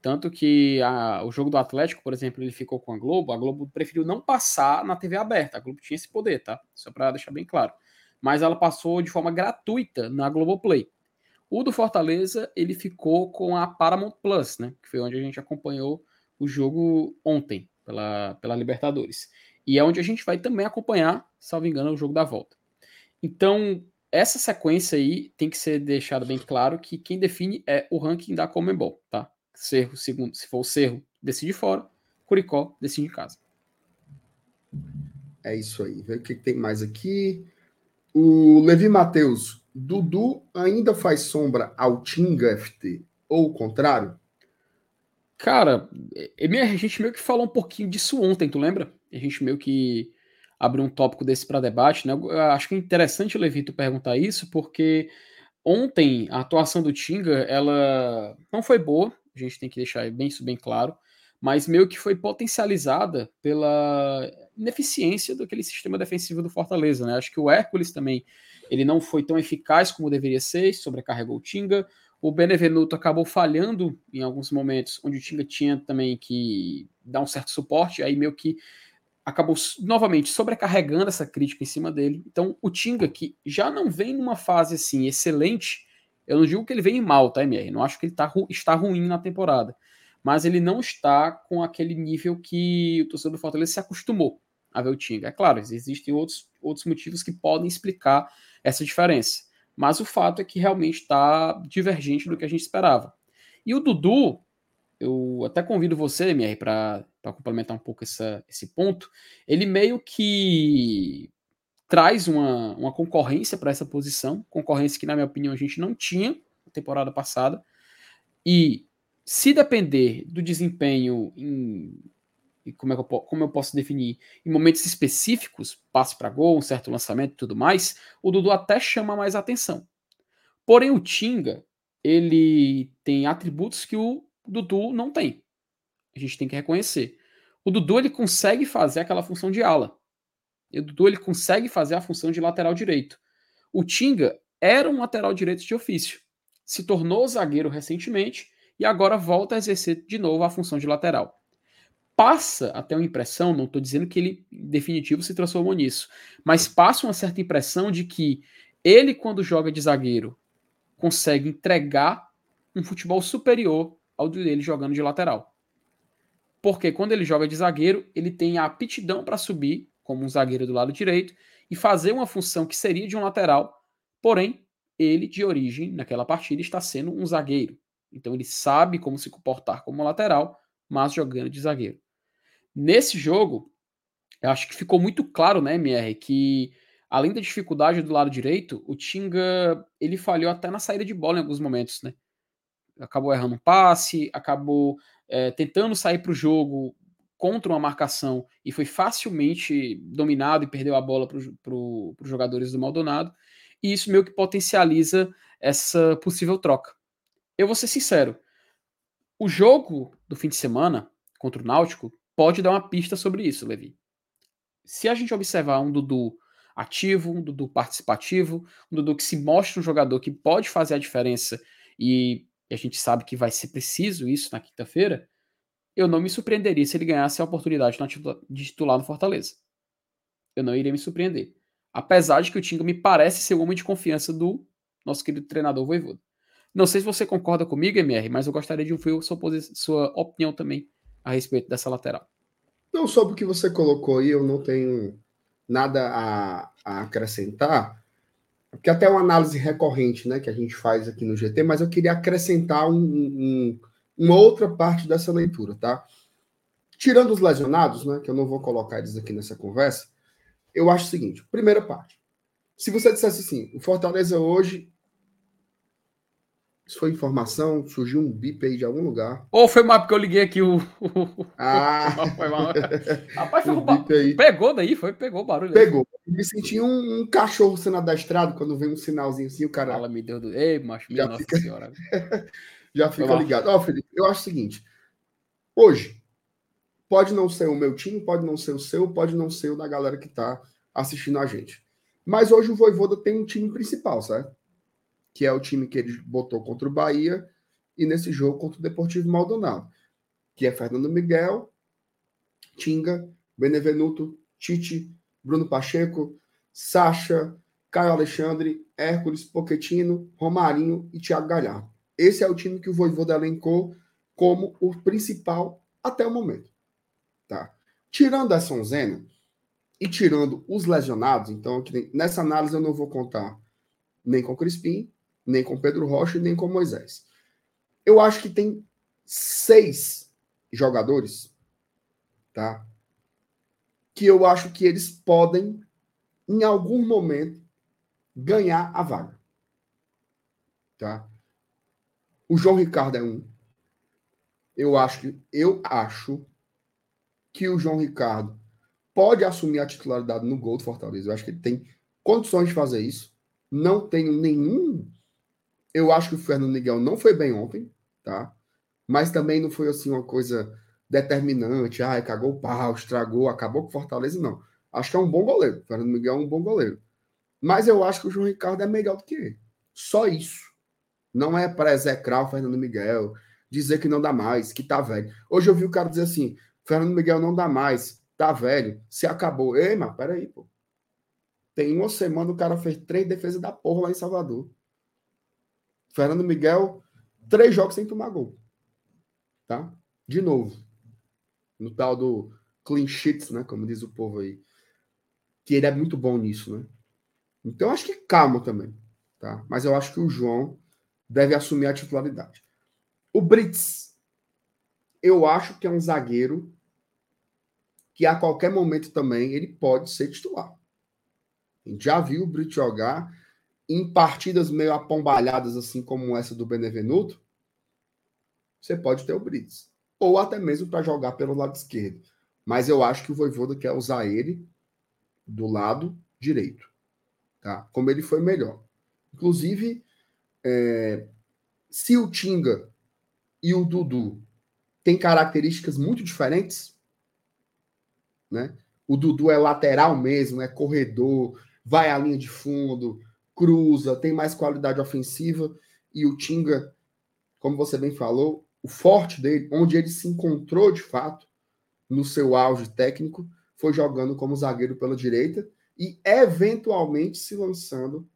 B: Tanto que a, o jogo do Atlético, por exemplo, ele ficou com a Globo, a Globo preferiu não passar na TV aberta. A Globo tinha esse poder, tá? Só para deixar bem claro. Mas ela passou de forma gratuita na Globoplay. O do Fortaleza, ele ficou com a Paramount Plus, né? Que foi onde a gente acompanhou o jogo ontem, pela, pela Libertadores. E é onde a gente vai também acompanhar, salvo engano, o jogo da volta. Então, essa sequência aí tem que ser deixado bem claro que quem define é o ranking da Comembol, tá? Cerro, segundo, se for o Cerro, decide fora, Curicó decide em casa.
A: É isso aí. Vê o que tem mais aqui. O Levi Matheus, Dudu ainda faz sombra ao Tinga FT ou o contrário?
B: Cara, a gente meio que falou um pouquinho disso ontem, tu lembra? A gente meio que abrir um tópico desse para debate, né? Eu acho que é interessante, Levito, perguntar isso, porque ontem a atuação do Tinga, ela não foi boa, a gente tem que deixar bem isso bem claro, mas meio que foi potencializada pela ineficiência daquele sistema defensivo do Fortaleza, né? Acho que o Hércules também, ele não foi tão eficaz como deveria ser, sobrecarregou o Tinga, o Benevenuto acabou falhando em alguns momentos, onde o Tinga tinha também que dar um certo suporte, aí meio que acabou novamente sobrecarregando essa crítica em cima dele. Então, o Tinga, que já não vem numa fase assim excelente, eu não digo que ele vem mal, tá, MR? Não acho que ele tá, está ruim na temporada. Mas ele não está com aquele nível que o torcedor do Fortaleza se acostumou a ver o Tinga. É claro, existem outros, outros motivos que podem explicar essa diferença. Mas o fato é que realmente está divergente do que a gente esperava. E o Dudu, eu até convido você, MR, para complementar um pouco essa, esse ponto. Ele meio que traz uma, uma concorrência para essa posição, concorrência que, na minha opinião, a gente não tinha na temporada passada. E se depender do desempenho em. Como, é que eu, como eu posso definir? Em momentos específicos, passe para gol, um certo lançamento e tudo mais, o Dudu até chama mais atenção. Porém, o Tinga, ele tem atributos que o Dudu não tem. A gente tem que reconhecer. O Dudu ele consegue fazer aquela função de ala. E o Dudu ele consegue fazer a função de lateral direito. O Tinga era um lateral direito de ofício. se tornou zagueiro recentemente e agora volta a exercer de novo a função de lateral. Passa até uma impressão, não estou dizendo que ele, definitivo, se transformou nisso, mas passa uma certa impressão de que ele, quando joga de zagueiro, consegue entregar um futebol superior ao dele jogando de lateral. Porque quando ele joga de zagueiro, ele tem a aptidão para subir, como um zagueiro do lado direito, e fazer uma função que seria de um lateral, porém, ele, de origem, naquela partida, está sendo um zagueiro. Então ele sabe como se comportar como lateral, mas jogando de zagueiro. Nesse jogo, eu acho que ficou muito claro, né, MR, que além da dificuldade do lado direito, o Tinga ele falhou até na saída de bola em alguns momentos, né? Acabou errando um passe, acabou é, tentando sair para o jogo contra uma marcação e foi facilmente dominado e perdeu a bola para os jogadores do Maldonado. E isso meio que potencializa essa possível troca. Eu vou ser sincero, o jogo do fim de semana contra o Náutico pode dar uma pista sobre isso, Levi. Se a gente observar um Dudu ativo, um Dudu participativo, um Dudu que se mostra um jogador que pode fazer a diferença e a gente sabe que vai ser preciso isso na quinta-feira, eu não me surpreenderia se ele ganhasse a oportunidade de titular no Fortaleza. Eu não iria me surpreender. Apesar de que o Tinga me parece ser o homem de confiança do nosso querido treinador Voivoda. Não sei se você concorda comigo, MR, mas eu gostaria de ouvir sua, sua opinião também a respeito dessa lateral.
A: Não, sobre o que você colocou aí, eu não tenho nada a, a acrescentar, porque até é uma análise recorrente né, que a gente faz aqui no GT, mas eu queria acrescentar um, um, uma outra parte dessa leitura, tá? Tirando os lesionados, né, que eu não vou colocar eles aqui nessa conversa, eu acho o seguinte: primeira parte. Se você dissesse assim, o Fortaleza hoje isso foi informação? Surgiu um bip aí de algum lugar.
B: Ou foi mal porque eu liguei aqui o.
A: Ah!
B: foi mal. Rapaz, foi um aí. Pegou daí, foi, pegou o barulho.
A: Pegou. Me senti um, um, cachorro sendo adestrado quando vem um sinalzinho assim, o cara.
B: Fala, me deu do. Ei, macho, minha nossa fica... senhora.
A: Já fica ligado. Ó, oh, Felipe, eu acho o seguinte. Hoje, pode não ser o meu time, pode não ser o seu, pode não ser o da galera que tá assistindo a gente. Mas hoje o Voivoda tem um time principal, certo? Que é o time que ele botou contra o Bahia, e nesse jogo contra o Deportivo Maldonado, que é Fernando Miguel, Tinga, Benevenuto, Tite, Bruno Pacheco, Sacha, Caio Alexandre, Hércules, Poquetino, Romarinho e Thiago Galhardo. Esse é o time que o Voivoda elencou como o principal até o momento. Tá? Tirando a Sonzena e tirando os lesionados, então nessa análise eu não vou contar nem com o Crispim, nem com Pedro Rocha, nem com Moisés. Eu acho que tem seis jogadores, tá? Que eu acho que eles podem, em algum momento, ganhar a vaga. Tá? O João Ricardo é um. Eu acho que eu acho que o João Ricardo pode assumir a titularidade no gol do Fortaleza. Eu acho que ele tem condições de fazer isso. Não tenho nenhum eu acho que o Fernando Miguel não foi bem ontem, tá? Mas também não foi assim uma coisa determinante, ai, cagou o pau, estragou, acabou com Fortaleza, não. Acho que é um bom goleiro. O Fernando Miguel é um bom goleiro. Mas eu acho que o João Ricardo é melhor do que ele. Só isso. Não é para execrar o Fernando Miguel, dizer que não dá mais, que tá velho. Hoje eu vi o cara dizer assim: Fernando Miguel não dá mais, tá velho, se acabou. Ei, mas peraí, pô. Tem uma semana o cara fez três defesas da porra lá em Salvador. Fernando Miguel, três jogos sem tomar gol. Tá? De novo. No tal do clean sheets, né? Como diz o povo aí. Que ele é muito bom nisso, né? Então, acho que calma também. Tá? Mas eu acho que o João deve assumir a titularidade. O Brits, eu acho que é um zagueiro que a qualquer momento também ele pode ser titular. A gente já viu o Brits jogar em partidas meio apombalhadas, assim como essa do Benevenuto, você pode ter o Brits. Ou até mesmo para jogar pelo lado esquerdo. Mas eu acho que o Voivoda quer usar ele do lado direito. Tá? Como ele foi melhor. Inclusive, é, se o Tinga e o Dudu têm características muito diferentes, né? O Dudu é lateral mesmo, é corredor, vai à linha de fundo, cruza, tem mais qualidade ofensiva. e o Tinga, como você bem falou, o forte dele, onde ele se encontrou de fato no seu auge técnico, foi jogando como zagueiro pela direita e eventualmente se lançando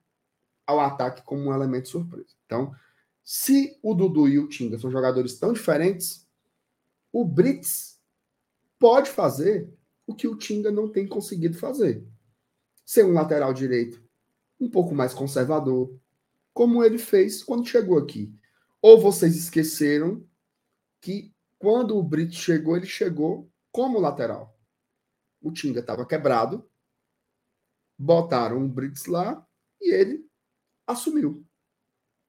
A: ao ataque como um elemento surpresa. Então, se o Dudu e o Tinga são jogadores tão diferentes, o Brits pode fazer o que o Tinga não tem conseguido fazer. Ser um lateral direito um pouco mais conservador, como ele fez quando chegou aqui. Ou vocês esqueceram que quando o Brits chegou, ele chegou como lateral. O Tinga estava quebrado, botaram o Brits lá e ele assumiu.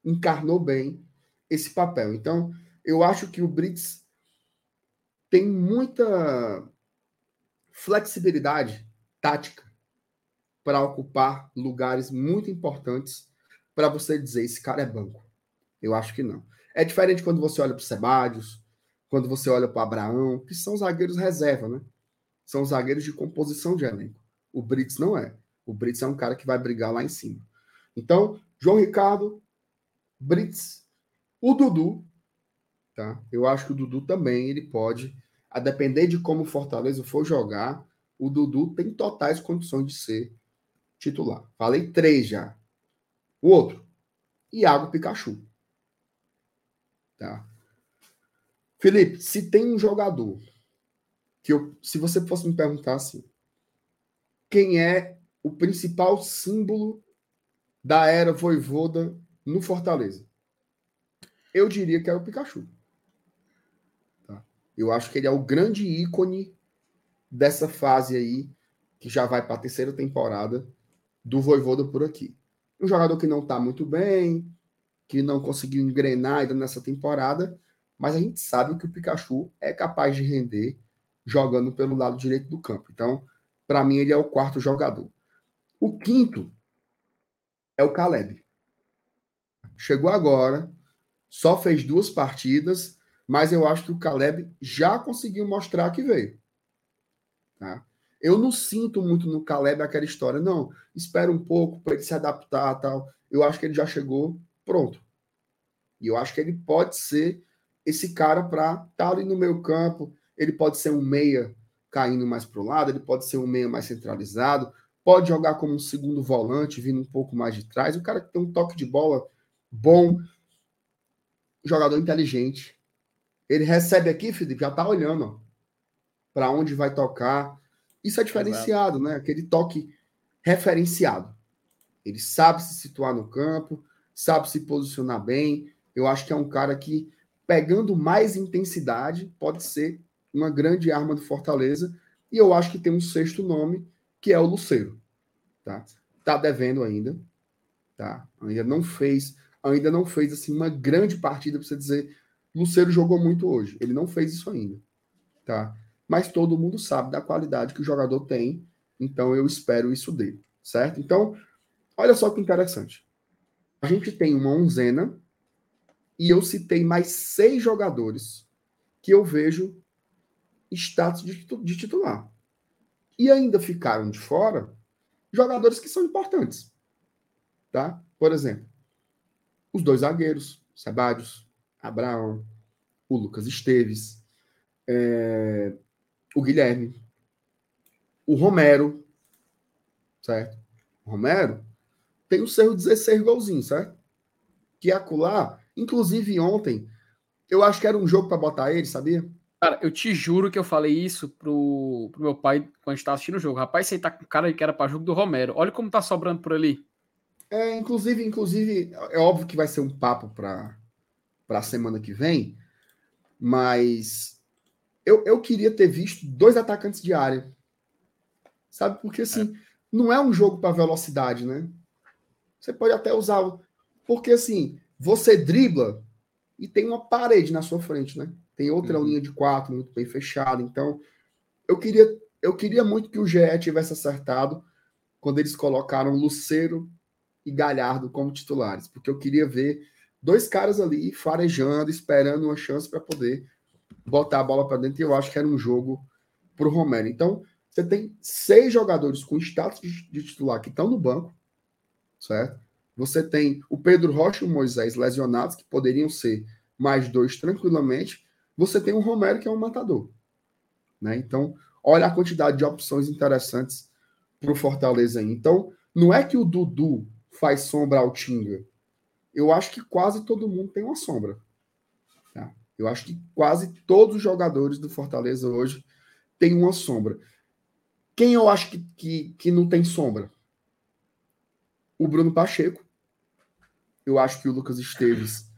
A: Encarnou bem esse papel. Então, eu acho que o Brits tem muita flexibilidade tática para ocupar lugares muito importantes para você dizer esse cara é banco. Eu acho que não. É diferente quando você olha para o Sebadios, quando você olha para o Abraão, que são zagueiros reserva, né? São zagueiros de composição de elenco. O Brits não é. O Brits é um cara que vai brigar lá em cima. Então, João Ricardo, Brits, o Dudu, tá? Eu acho que o Dudu também ele pode, a depender de como o Fortaleza for jogar, o Dudu tem totais condições de ser titular. Falei três já. O outro, Iago Pikachu. Tá? Felipe, se tem um jogador que eu, se você fosse me perguntar assim, quem é o principal símbolo da era voivoda no Fortaleza. Eu diria que é o Pikachu. Tá? Eu acho que ele é o grande ícone dessa fase aí, que já vai para a terceira temporada do Voivoda por aqui. Um jogador que não está muito bem, que não conseguiu engrenar ainda nessa temporada, mas a gente sabe que o Pikachu é capaz de render jogando pelo lado direito do campo. Então, para mim, ele é o quarto jogador. O quinto é o Caleb. Chegou agora, só fez duas partidas, mas eu acho que o Caleb já conseguiu mostrar que veio. Tá? Eu não sinto muito no Caleb aquela história, não. Espera um pouco para ele se adaptar tal. Eu acho que ele já chegou pronto. E eu acho que ele pode ser esse cara para estar tá ali no meio campo. Ele pode ser um meia caindo mais para o lado, ele pode ser um meia mais centralizado, pode jogar como um segundo volante, vindo um pouco mais de trás. O cara que tem um toque de bola bom, jogador inteligente. Ele recebe aqui, Felipe, já tá olhando para onde vai tocar. Isso é diferenciado, Exato. né? Aquele toque referenciado. Ele sabe se situar no campo, sabe se posicionar bem. Eu acho que é um cara que, pegando mais intensidade, pode ser uma grande arma do Fortaleza. E eu acho que tem um sexto nome, que é o Luceiro. Tá? tá devendo ainda. Tá? Ainda não fez, ainda não fez assim uma grande partida para você dizer Luceiro jogou muito hoje. Ele não fez isso ainda. Tá? Mas todo mundo sabe da qualidade que o jogador tem, então eu espero isso dele, certo? Então, olha só que interessante. A gente tem uma onzena e eu citei mais seis jogadores que eu vejo status de, titular. E ainda ficaram de fora jogadores que são importantes. Tá? Por exemplo, os dois zagueiros, Sebadios, Abraão, o Lucas Esteves, é, o Guilherme, o Romero, certo? O Romero tem o seu 16 golzinhos, certo? Que acular, inclusive ontem, eu acho que era um jogo para botar ele, sabia?
B: Cara, eu te juro que eu falei isso pro, pro meu pai quando a gente tava assistindo o jogo. Rapaz, você tá com cara que era para jogo do Romero. Olha como tá sobrando por ali.
A: É, inclusive, inclusive, é óbvio que vai ser um papo para a semana que vem, mas eu, eu queria ter visto dois atacantes de área. Sabe? Porque assim, é. não é um jogo para velocidade, né? Você pode até usar. Porque assim, você dribla e tem uma parede na sua frente, né? Tem outra uhum. linha de quatro muito bem fechada. Então, eu queria, eu queria muito que o GE tivesse acertado quando eles colocaram Luceiro e Galhardo como titulares, porque eu queria ver dois caras ali farejando, esperando uma chance para poder botar a bola para dentro. E eu acho que era um jogo para o Romero. Então, você tem seis jogadores com status de titular que estão no banco, certo? Você tem o Pedro Rocha e o Moisés lesionados, que poderiam ser mais dois tranquilamente. Você tem o Romero, que é um matador. Né? Então, olha a quantidade de opções interessantes para o Fortaleza aí. Então, não é que o Dudu faz sombra ao Tinga. Eu acho que quase todo mundo tem uma sombra. Eu acho que quase todos os jogadores do Fortaleza hoje têm uma sombra. Quem eu acho que, que, que não tem sombra? O Bruno Pacheco. Eu acho que o Lucas Esteves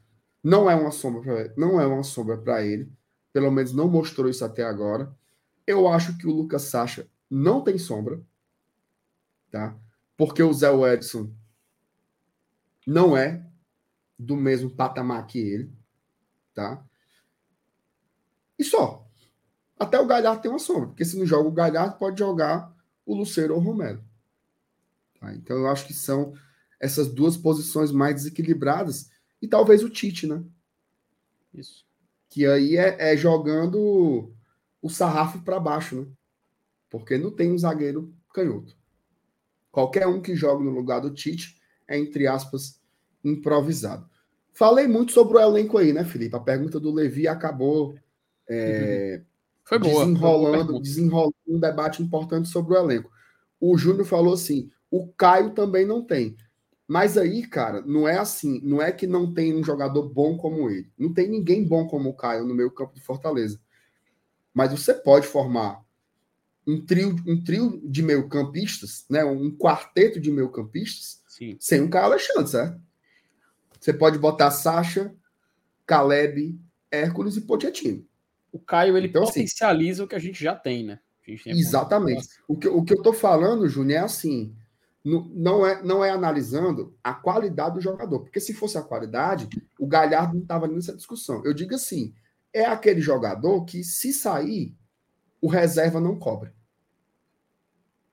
A: não é uma sombra não é uma sombra para ele. Pelo menos não mostrou isso até agora. Eu acho que o Lucas Sacha não tem sombra, tá? Porque o Zé Edson não é do mesmo patamar que ele, tá? E só. Até o Galhardo tem uma sombra, porque se não joga o Galhardo, pode jogar o Luceiro ou o Romero. Tá? Então eu acho que são essas duas posições mais desequilibradas e talvez o Tite, né?
B: Isso.
A: Que aí é, é jogando o sarrafo para baixo, né? Porque não tem um zagueiro canhoto. Qualquer um que joga no lugar do Tite é, entre aspas, improvisado. Falei muito sobre o elenco aí, né, Felipe? A pergunta do Levi acabou é,
B: foi boa,
A: desenrolando, desenrolando um debate importante sobre o elenco. O Júnior falou assim: o Caio também não tem. Mas aí, cara, não é assim, não é que não tem um jogador bom como ele. Não tem ninguém bom como o Caio no meio campo de Fortaleza. Mas você pode formar um trio, um trio de meio-campistas, né? Um quarteto de meio-campistas sem um Caio Alexandre, certo? Você pode botar Sacha, Caleb, Hércules e Pochettino.
B: O Caio ele então, assim, potencializa assim, o que a gente já tem, né? Tem
A: exatamente. O que, o que eu tô falando, Júnior, é assim: não é, não é analisando a qualidade do jogador, porque se fosse a qualidade, o Galhardo não estava nessa discussão. Eu digo assim: é aquele jogador que, se sair, o reserva não cobra.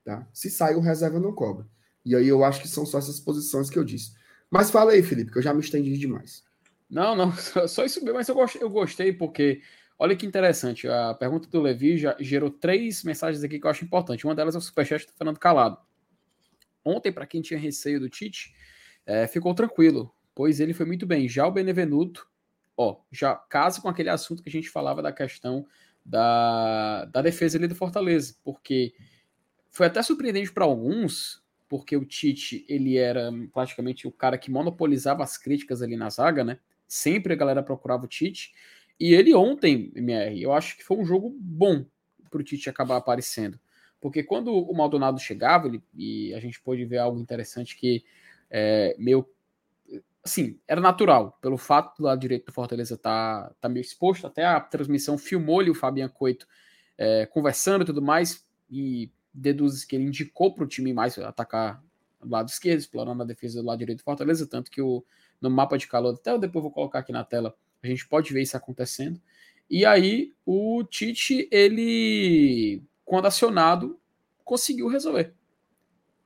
A: Tá? Se sair, o reserva não cobra. E aí eu acho que são só essas posições que eu disse. Mas fala aí, Felipe, que eu já me estendi demais.
B: Não, não, [laughs] só isso mesmo, mas eu gostei, eu gostei porque, olha que interessante, a pergunta do Levi já gerou três mensagens aqui que eu acho importante. Uma delas é o superchat do Fernando Calado. Ontem, para quem tinha receio do Tite, é, ficou tranquilo, pois ele foi muito bem. Já o Benevenuto, ó, já casa com aquele assunto que a gente falava da questão da, da defesa ali do Fortaleza, porque foi até surpreendente para alguns, porque o Tite, ele era praticamente o cara que monopolizava as críticas ali na zaga, né? Sempre a galera procurava o Tite. E ele ontem, MR, eu acho que foi um jogo bom para o Tite acabar aparecendo. Porque quando o Maldonado chegava, ele, e a gente pôde ver algo interessante que é, meio. Assim, era natural, pelo fato do lado direito do Fortaleza tá, tá meio exposto, até a transmissão filmou-lhe o Fabian Coito é, conversando e tudo mais, e deduz que ele indicou para o time mais atacar do lado esquerdo, explorando a defesa do lado direito do Fortaleza, tanto que o, no mapa de calor, até eu depois vou colocar aqui na tela, a gente pode ver isso acontecendo. E aí o Tite, ele quando acionado, conseguiu resolver.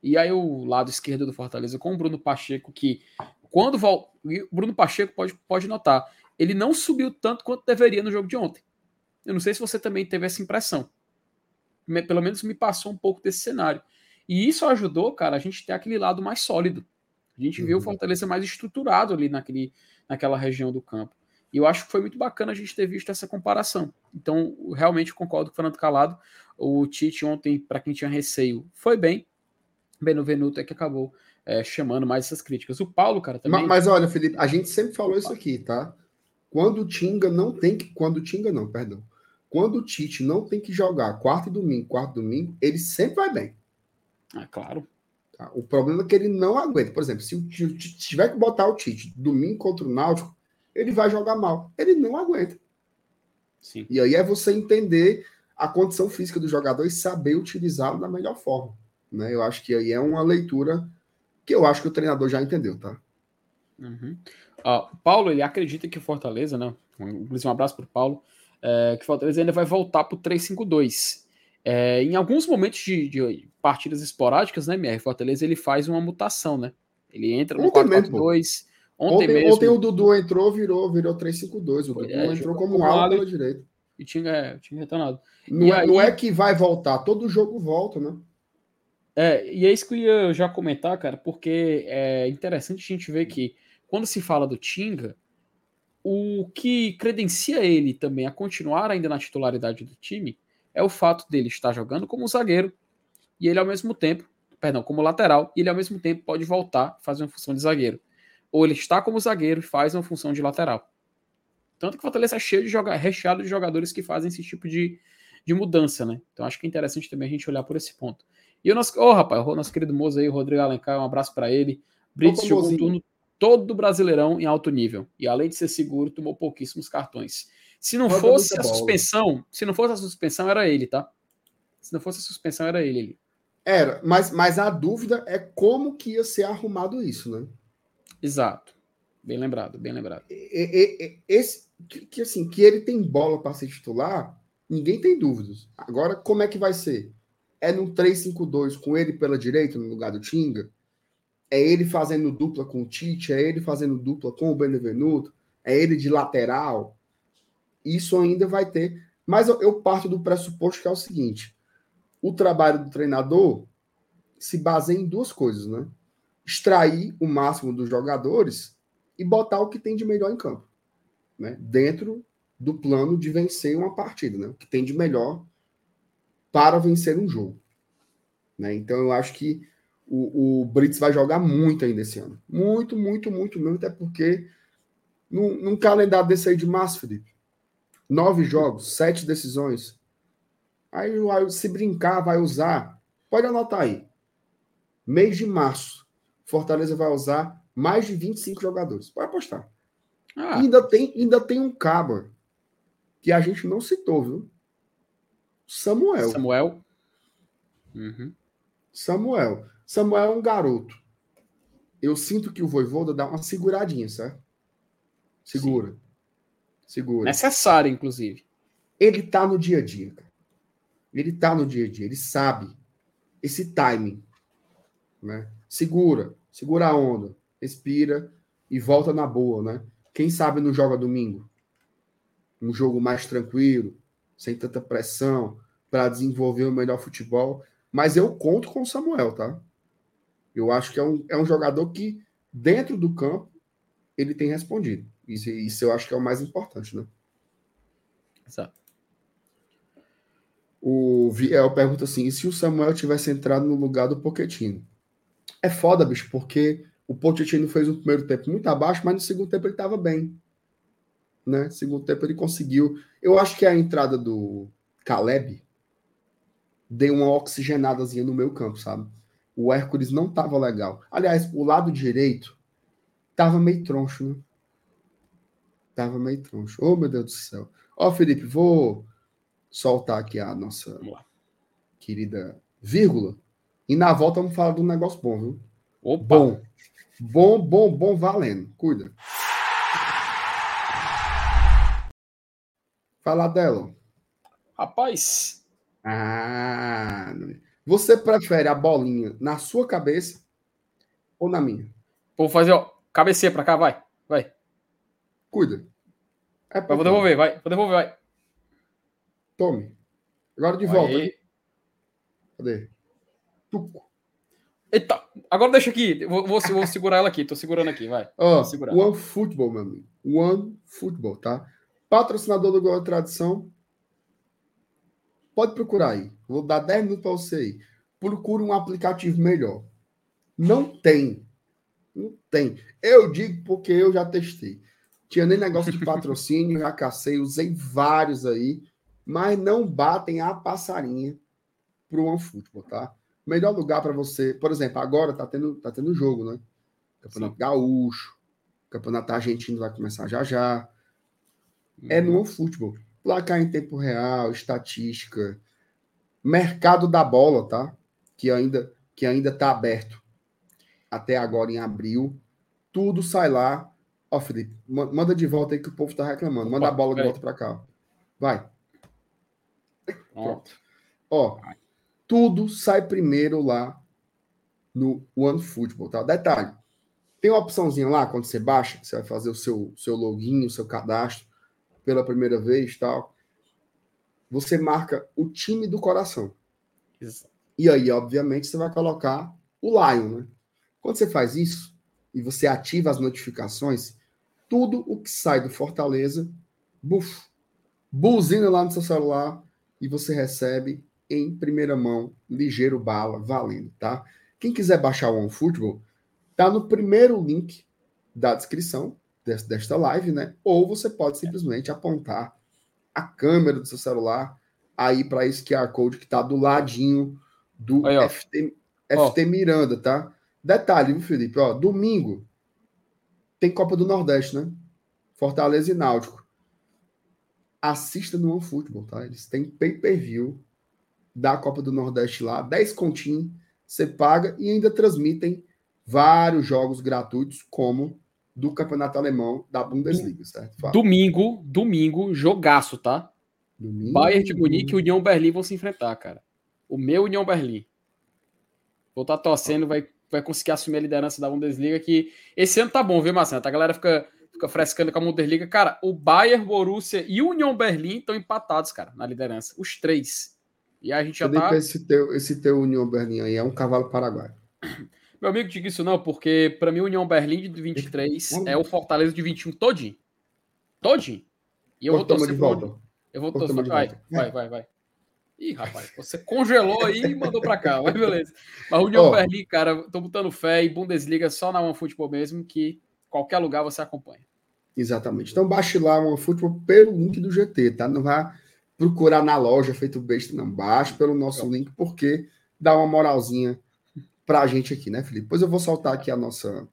B: E aí o lado esquerdo do Fortaleza com o Bruno Pacheco, que quando vol... o Bruno Pacheco pode, pode notar, ele não subiu tanto quanto deveria no jogo de ontem. Eu não sei se você também teve essa impressão. Pelo menos me passou um pouco desse cenário. E isso ajudou, cara, a gente ter aquele lado mais sólido. A gente uhum. viu o Fortaleza mais estruturado ali naquele, naquela região do campo. E eu acho que foi muito bacana a gente ter visto essa comparação. Então, realmente concordo com o Fernando Calado. O Tite ontem, para quem tinha receio, foi bem. Benevenuto é que acabou é, chamando mais essas críticas. O Paulo, cara, também.
A: Mas, mas, olha, Felipe, a gente sempre falou isso aqui, tá? Quando o Tinga não tem que. Quando o Tinga não, perdão. Quando o Tite não tem que jogar quarto e domingo, quarto e domingo, ele sempre vai bem.
B: Ah, claro.
A: Tá? O problema é que ele não aguenta. Por exemplo, se o Tite tiver que botar o Tite domingo contra o Náutico, ele vai jogar mal. Ele não aguenta.
B: Sim.
A: E aí é você entender a condição física do jogador e saber utilizá-lo da melhor forma. Né? Eu acho que aí é uma leitura que eu acho que o treinador já entendeu, tá?
B: Uhum. Uh, Paulo, ele acredita que o Fortaleza, né? Inclusive, um abraço para o Paulo, é, que o Fortaleza ainda vai voltar para o 3-5-2. É, em alguns momentos de, de, partidas esporádicas, né, MR? Fortaleza ele faz uma mutação, né? Ele entra no 4-4-2
A: Ontem, ontem, mesmo... ontem o Dudu entrou, virou, virou 3-5-2. O Dudu é, entrou como um ala pela direita.
B: E tinha, é, tinha retornado.
A: Não, é, aí... não é que vai voltar, todo jogo volta, né?
B: É, e é isso que eu ia já comentar, cara, porque é interessante a gente ver que quando se fala do Tinga, o que credencia ele também a continuar ainda na titularidade do time é o fato dele estar jogando como zagueiro e ele ao mesmo tempo, perdão, como lateral, e ele ao mesmo tempo pode voltar fazer uma função de zagueiro. Ou ele está como zagueiro e faz uma função de lateral. Tanto que o Fortaleza é cheio de jogar, recheado de jogadores que fazem esse tipo de, de mudança, né? Então acho que é interessante também a gente olhar por esse ponto. E o nosso, oh, rapaz, o nosso querido moço aí, o Rodrigo Alencar, um abraço para ele. Brits jogou um turno todo do Brasileirão em alto nível. E além de ser seguro, tomou pouquíssimos cartões. Se não fosse a bola. suspensão, se não fosse a suspensão, era ele, tá? Se não fosse a suspensão, era ele. ele.
A: Era, mas, mas a dúvida é como que ia ser arrumado isso, né?
B: Exato. Bem lembrado, bem lembrado.
A: Esse, que, assim, que ele tem bola para ser titular, ninguém tem dúvidas. Agora, como é que vai ser? É no 3-5-2 com ele pela direita no lugar do Tinga? É ele fazendo dupla com o Tite? É ele fazendo dupla com o Benevenuto? É ele de lateral? Isso ainda vai ter. Mas eu, eu parto do pressuposto que é o seguinte: o trabalho do treinador se baseia em duas coisas, né? Extrair o máximo dos jogadores e botar o que tem de melhor em campo, né? Dentro do plano de vencer uma partida, né? O que tem de melhor para vencer um jogo. Né? Então eu acho que o, o Brits vai jogar muito ainda esse ano. Muito, muito, muito mesmo, até porque num, num calendário desse aí de março, Felipe, nove jogos, sete decisões. Aí se brincar, vai usar. Pode anotar aí. Mês de março, Fortaleza vai usar mais de 25 jogadores. Pode apostar. Ah. Ainda, tem, ainda tem um cabo que a gente não citou, viu? Samuel.
B: Samuel.
A: Uhum. Samuel. Samuel é um garoto. Eu sinto que o Voivoda dá uma seguradinha, certo? Segura. Sim. Segura.
B: Necessário, inclusive.
A: Ele tá no dia a dia, cara. Ele tá no dia a dia, ele sabe esse timing, né? Segura, segura a onda, respira e volta na boa, né? Quem sabe não joga domingo? Um jogo mais tranquilo, sem tanta pressão, para desenvolver o melhor futebol. Mas eu conto com o Samuel, tá? Eu acho que é um, é um jogador que, dentro do campo, ele tem respondido. Isso, isso eu acho que é o mais importante, né?
B: Exato.
A: O Viel pergunta assim: e se o Samuel tivesse entrado no lugar do Pochettino? É foda, bicho, porque o Pochettino fez o primeiro tempo muito abaixo, mas no segundo tempo ele estava bem. Né? Segundo tempo ele conseguiu. Eu acho que a entrada do Caleb deu uma oxigenadazinha no meu campo, sabe? O Hércules não tava legal. Aliás, o lado direito tava meio troncho, né? Tava meio troncho. Oh, meu Deus do céu. Ó, oh, Felipe, vou soltar aqui a nossa querida vírgula. E na volta vamos falar de um negócio bom, viu? Opa. Bom. Bom, bom, bom, valendo. Cuida. Fala dela.
B: Rapaz.
A: Ah, você prefere a bolinha na sua cabeça ou na minha?
B: Vou fazer, ó. Cabeceia pra cá, vai. Vai.
A: Cuida.
B: É vou devolver, vai. Vou devolver, vai.
A: Tome. Agora de volta. Cadê?
B: Tuco. Eita, agora deixa aqui. Vou, vou, vou segurar ela aqui. Tô segurando aqui, vai.
A: Ó, oh, One Football, meu amigo. One Football, tá? Patrocinador do Gol Tradição. Pode procurar aí. Vou dar 10 minutos para você aí. Procure um aplicativo melhor. Não tem. Não tem. Eu digo porque eu já testei. Tinha nem negócio de patrocínio, [laughs] já cacei, usei vários aí mas não batem a passarinha para o OneFootball, tá? Melhor lugar para você, por exemplo, agora tá tendo, tá tendo jogo, né? Campeonato Sim. Gaúcho, Campeonato Argentino vai começar já já. Uhum. É no OneFootball. Placar em tempo real, estatística, mercado da bola, tá? Que ainda que ainda tá aberto até agora em abril. Tudo sai lá. Ó, Felipe, manda de volta aí que o povo tá reclamando. Manda Opa, a bola de volta para cá. Vai. Pronto. Ó, tudo sai primeiro lá no OneFootball, tá? Detalhe, tem uma opçãozinha lá, quando você baixa, você vai fazer o seu, seu login, o seu cadastro pela primeira vez tal. Você marca o time do coração. E aí, obviamente, você vai colocar o Lion, né? Quando você faz isso e você ativa as notificações, tudo o que sai do Fortaleza, buf, buzina lá no seu celular e você recebe em primeira mão, ligeiro bala, valendo, tá? Quem quiser baixar o OneFootball, tá no primeiro link da descrição desta live, né? Ou você pode simplesmente apontar a câmera do seu celular aí para esse QR Code que tá do ladinho do aí, FT, FT Miranda, tá? Detalhe, viu, Felipe? Ó, domingo tem Copa do Nordeste, né? Fortaleza e Náutico. Assista no OneFootball, tá? Eles têm pay-per-view da Copa do Nordeste lá, 10 continhos, você paga e ainda transmitem vários jogos gratuitos, como do Campeonato Alemão da Bundesliga, certo?
B: Fala. Domingo, domingo, jogaço, tá? Domingo, Bayern de Munique e União Berlim vão se enfrentar, cara. O meu União Berlim. Vou estar tá torcendo, vai, vai conseguir assumir a liderança da Bundesliga, que esse ano tá bom, viu, Marcelo? A galera fica, fica frescando com a Bundesliga. Cara, o Bayern, Borussia e o União Berlim estão empatados, cara, na liderança. Os três. E a gente já
A: tá... Esse teu, esse teu União Berlim aí é um cavalo paraguaio. [clears throat]
B: Meu amigo, diga isso não, porque para mim o União Berlim de 23 é o Fortaleza de 21 todinho. Todinho.
A: E eu vou torcer de volta.
B: Eu vou torcer. Vai, vai, vai, vai. Ih, rapaz, você congelou aí e mandou para cá, mas beleza. Mas o União oh. Berlim, cara, tô botando fé e Bundesliga só na OneFootball mesmo, que qualquer lugar você acompanha.
A: Exatamente. Então baixe lá o OneFootball pelo link do GT, tá? Não vá procurar na loja feito besta, não. Baixe pelo nosso link, porque dá uma moralzinha para a gente aqui, né, Felipe? Depois eu vou soltar aqui a nossa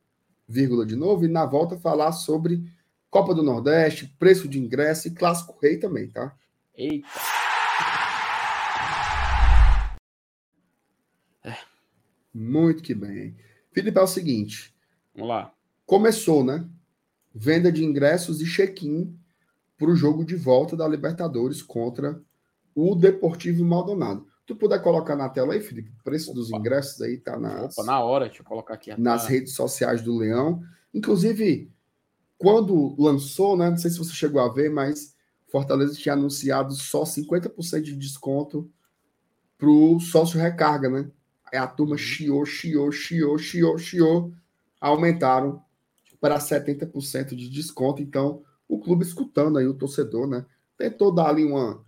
A: vírgula de novo e na volta falar sobre Copa do Nordeste, preço de ingresso e Clássico Rei também, tá?
B: Eita!
A: É. Muito que bem. Felipe, é o seguinte.
B: Vamos lá.
A: Começou, né? Venda de ingressos e check-in para o jogo de volta da Libertadores contra o Deportivo Maldonado tu puder colocar na tela aí, Felipe, o preço Opa. dos ingressos aí tá nas,
B: Opa, na hora, deixa eu colocar aqui.
A: Nas redes sociais do Leão. Inclusive, quando lançou, né, não sei se você chegou a ver, mas Fortaleza tinha anunciado só 50% de desconto pro sócio recarga, né? Aí a turma uhum. chiou, chiou, chiou, chiou, chiou, aumentaram para 70% de desconto. Então, o clube escutando aí o torcedor, né? Tentou dar ali uma,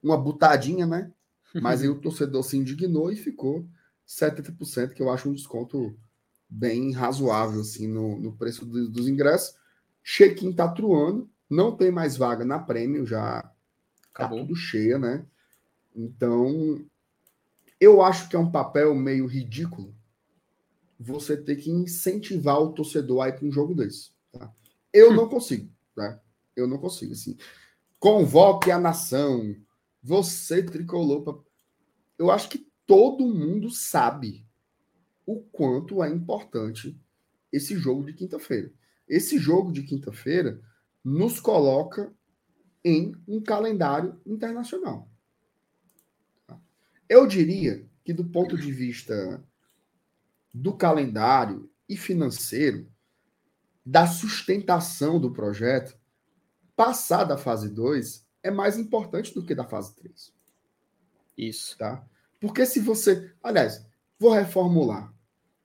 A: uma butadinha, né? Mas aí o torcedor se indignou e ficou 70%, que eu acho um desconto bem razoável assim no, no preço do, dos ingressos. Check-in tá truando, não tem mais vaga na prêmio, já tá Acabou. tá tudo cheia, né? Então, eu acho que é um papel meio ridículo você ter que incentivar o torcedor a ir para um jogo desse. Tá? Eu não consigo, tá? Eu não consigo, assim. Convoque a nação, você tricolor. Eu acho que todo mundo sabe o quanto é importante esse jogo de quinta-feira. Esse jogo de quinta-feira nos coloca em um calendário internacional. Eu diria que, do ponto de vista do calendário e financeiro, da sustentação do projeto, passar da fase 2 é mais importante do que da fase 3.
B: Isso.
A: Tá? Porque se você. Aliás, vou reformular.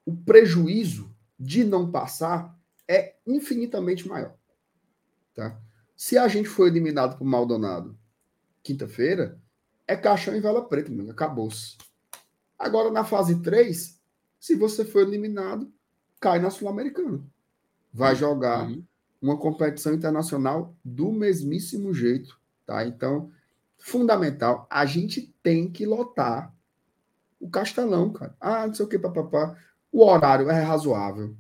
A: O prejuízo de não passar é infinitamente maior. Tá? Se a gente for eliminado por Maldonado quinta-feira, é caixão em vela preta, meu, acabou-se. Agora, na fase 3, se você for eliminado, cai na Sul-Americana. Vai jogar uhum. Uma competição internacional do mesmíssimo jeito Tá? Então, fundamental, a gente tem que lotar o Castelão, cara. Ah, não sei o que, papapá. O horário é razoável.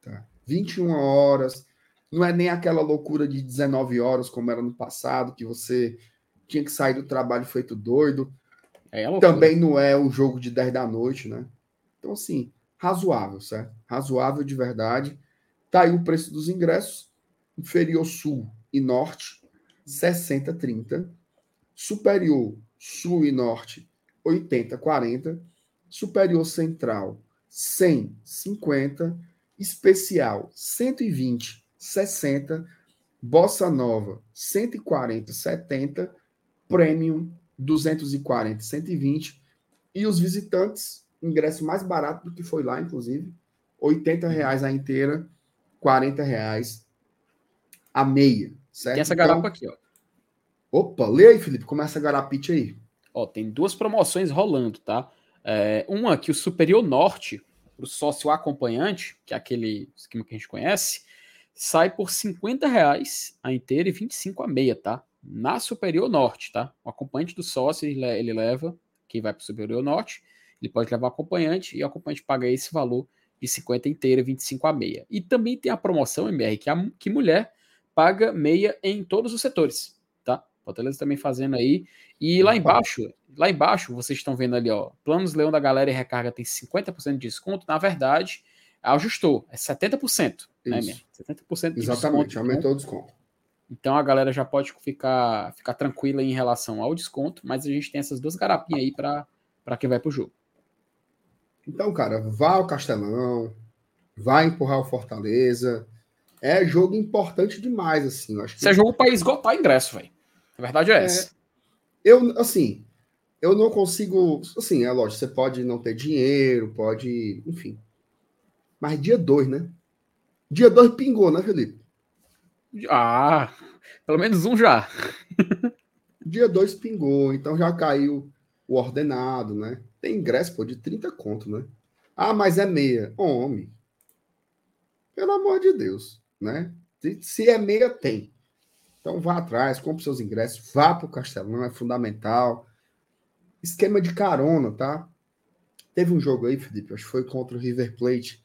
A: Tá? 21 horas. Não é nem aquela loucura de 19 horas, como era no passado, que você tinha que sair do trabalho feito doido. É Também não é o jogo de 10 da noite, né? Então, assim, razoável, certo? Razoável de verdade. Tá aí o preço dos ingressos. Inferior sul e norte, 60-30. Superior Sul e Norte, 80-40. Superior Central, 100-50. Especial, 120-60. Bossa Nova, 140-70. Premium, 240-120. E os visitantes, ingresso mais barato do que foi lá, inclusive. 80 reais a inteira, 40 reais a meia. Certo?
B: Tem essa garapa então, aqui, ó.
A: Opa, lê aí, Felipe. Começa a garapite aí.
B: Ó, tem duas promoções rolando, tá? É, uma que o Superior Norte, o sócio acompanhante, que é aquele esquema que a gente conhece, sai por 50 reais a inteira e 25 a meia, tá? Na Superior Norte, tá? O acompanhante do sócio, ele, ele leva, quem vai para o Superior Norte, ele pode levar acompanhante e o acompanhante paga esse valor de 50 inteira, 25 a meia. E também tem a promoção MR, que, a, que mulher paga meia em todos os setores, tá? Fortaleza também fazendo aí. E lá embaixo, lá embaixo, vocês estão vendo ali, ó, planos Leão da Galera e Recarga tem 50% de desconto. Na verdade, ajustou, é 70%, né,
A: Isso. né, 70% de Exatamente, desconto, aumentou né? o desconto.
B: Então a galera já pode ficar, ficar tranquila em relação ao desconto, mas a gente tem essas duas garapinhas aí para quem vai pro jogo.
A: Então, cara, vá ao Castelão, vai empurrar o Fortaleza. É jogo importante demais, assim. acho que...
B: Isso é jogo para esgotar ingresso, velho. A verdade é, é essa.
A: Eu, assim, eu não consigo. Assim, é lógico, você pode não ter dinheiro, pode. Enfim. Mas dia 2, né? Dia 2 pingou, né, Felipe?
B: Ah, pelo menos um já.
A: dia 2 pingou, então já caiu o ordenado, né? Tem ingresso, pô, de 30 conto, né? Ah, mas é meia. Homem. Pelo amor de Deus, né? Se é meia, tem. Então vá atrás, compre seus ingressos, vá para o Castelão, é fundamental. Esquema de carona, tá? Teve um jogo aí, Felipe, acho que foi contra o River Plate,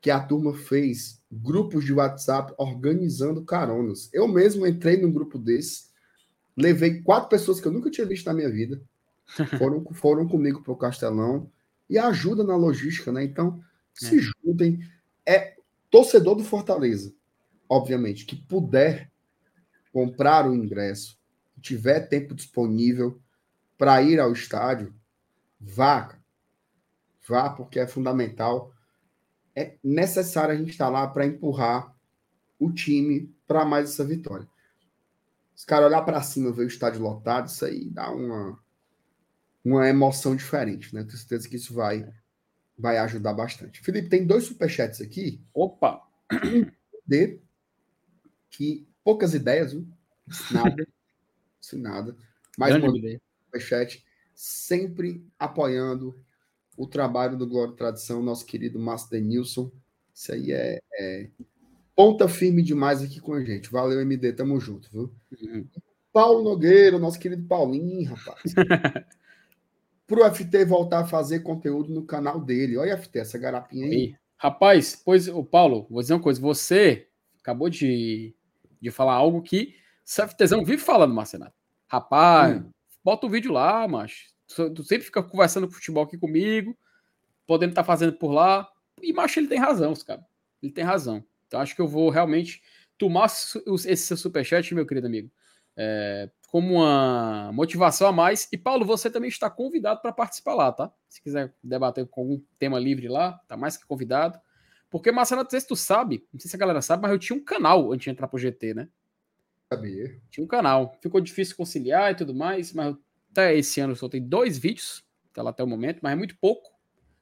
A: que a turma fez grupos de WhatsApp organizando caronas. Eu mesmo entrei num grupo desse, levei quatro pessoas que eu nunca tinha visto na minha vida, foram, foram comigo para o Castelão e ajuda na logística, né? Então, se é. juntem. É torcedor do Fortaleza, obviamente, que puder comprar o ingresso, tiver tempo disponível para ir ao estádio, vá. Vá, porque é fundamental. É necessário a gente estar lá para empurrar o time para mais essa vitória. Os caras olhar para cima, ver o estádio lotado, isso aí dá uma, uma emoção diferente, né? Tenho certeza que isso vai, vai ajudar bastante. Felipe, tem dois superchats aqui.
B: Opa!
A: De que poucas ideias, viu? Nada. [laughs] Sem nada. Mais uma ideia. Superchat, sempre apoiando o trabalho do Glória e Tradição, nosso querido Márcio Denilson. Isso aí é, é, ponta firme demais aqui com a gente. Valeu, MD, tamo junto, viu? Uhum. Paulo Nogueira, nosso querido Paulinho, rapaz. [laughs] Pro FT voltar a fazer conteúdo no canal dele. Olha, FT, essa garapinha aí.
B: Rapaz, pois, o Paulo, vou dizer uma coisa. Você acabou de de falar algo que CFTzão vive falando, Marcenato. Rapaz, hum. bota o vídeo lá, mas tu sempre fica conversando futebol aqui comigo, podendo estar tá fazendo por lá. E, macho, ele tem razão, cara. Ele tem razão. Então, acho que eu vou realmente tomar esse seu superchat, meu querido amigo, é, como uma motivação a mais. E, Paulo, você também está convidado para participar lá, tá? Se quiser debater com algum tema livre lá, tá mais que convidado. Porque, Marcelo, não sei se tu sabe, não sei se a galera sabe, mas eu tinha um canal antes de entrar pro GT, né?
A: Sabia.
B: Tinha um canal. Ficou difícil conciliar e tudo mais, mas até esse ano eu soltei dois vídeos, tá lá até o momento, mas é muito pouco.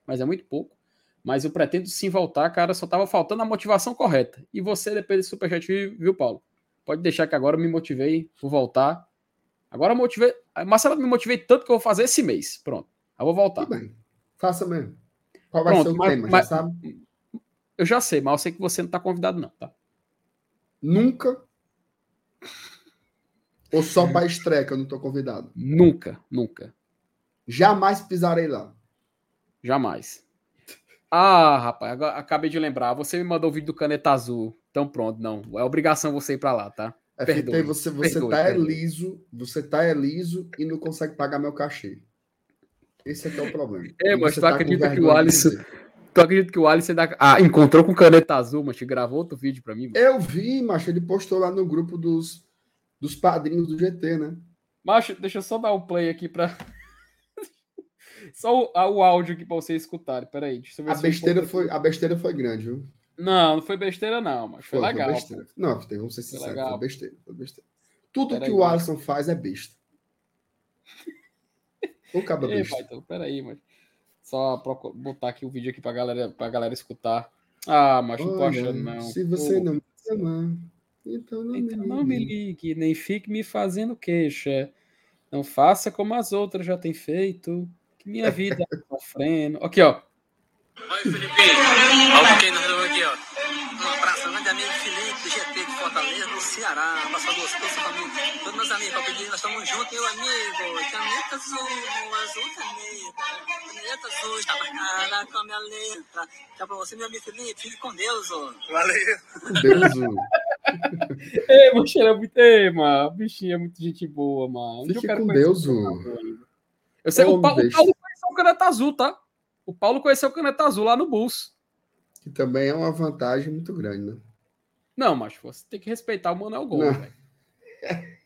B: Mas é muito pouco. Mas eu pretendo sim voltar, cara. Só tava faltando a motivação correta. E você, depois desse superchat, viu, Paulo? Pode deixar que agora eu me motivei, vou voltar. Agora eu motivei. Marcelo, me motivei tanto que eu vou fazer esse mês. Pronto. Eu vou voltar.
A: Tudo bem. Faça mesmo. Qual vai Pronto, ser o mas, tema? Mas, já sabe?
B: Eu já sei, mas eu sei que você não está convidado, não, tá?
A: Nunca? Ou só para estreia que eu não estou convidado?
B: Nunca, nunca.
A: Jamais pisarei lá.
B: Jamais. Ah, rapaz, agora, acabei de lembrar. Você me mandou o vídeo do caneta azul. Então pronto, não. É obrigação você ir para lá, tá?
A: É, perdoe, você, você perdoe, tá perdoe. liso, você tá liso e não consegue pagar meu cachê. Esse aqui é o problema.
B: É, mas tu tá acredita que o Alisson, Tu acredita que o Alisson da... ah, encontrou com caneta azul, mas te gravou outro vídeo pra mim?
A: Mano? Eu vi, macho. Ele postou lá no grupo dos, dos padrinhos do GT, né?
B: Macho, deixa eu só dar o um play aqui pra. [laughs] só o, o, áudio aqui pra vocês escutarem. Peraí, deixa eu ver
A: a besteira foi A besteira foi grande, viu?
B: Não, não foi besteira, não, mas foi, foi legal.
A: Foi. Não, vamos ser sinceros, foi, foi besteira, foi besteira. Tudo Pera que aí, o Alisson faz é besta. O cabo
B: Ei, pai, então, peraí, mas só botar aqui o vídeo aqui pra galera, pra galera escutar. Ah, mas não tô achando, não.
A: Se você Pô. não me ama, então não, então
B: me, não me ligue, nem fique me fazendo queixa. Não faça como as outras já têm feito. Que minha [laughs] vida tá sofrendo. Aqui, ó.
D: Oi, Felipe. Olha o pequeno aqui, ó. Um abraço, grande amigo Felipe, GT de Fortaleza, do Ceará. Passador, toda essa família. Todos meus amigos, para pedir, nós estamos juntos, meu amigo. Caneta azul, azul caneta. Caneta azul, está marcada com a minha letra. Tchau pra você, meu amigo Felipe. Fique com Deus, ó. Valeu.
A: Deus, [laughs]
B: Ei, mocheira é muito. Ei, mano. Bichinho é muito gente boa, mano.
A: Fique com Deus,
B: Eu sei, o, Paulo, o Paulo conheceu o caneta azul, tá? O Paulo conheceu o caneta azul lá no Bulls.
A: Que também é uma vantagem muito grande, né?
B: Não, mas você tem que respeitar o Manuel Gol, velho. [laughs]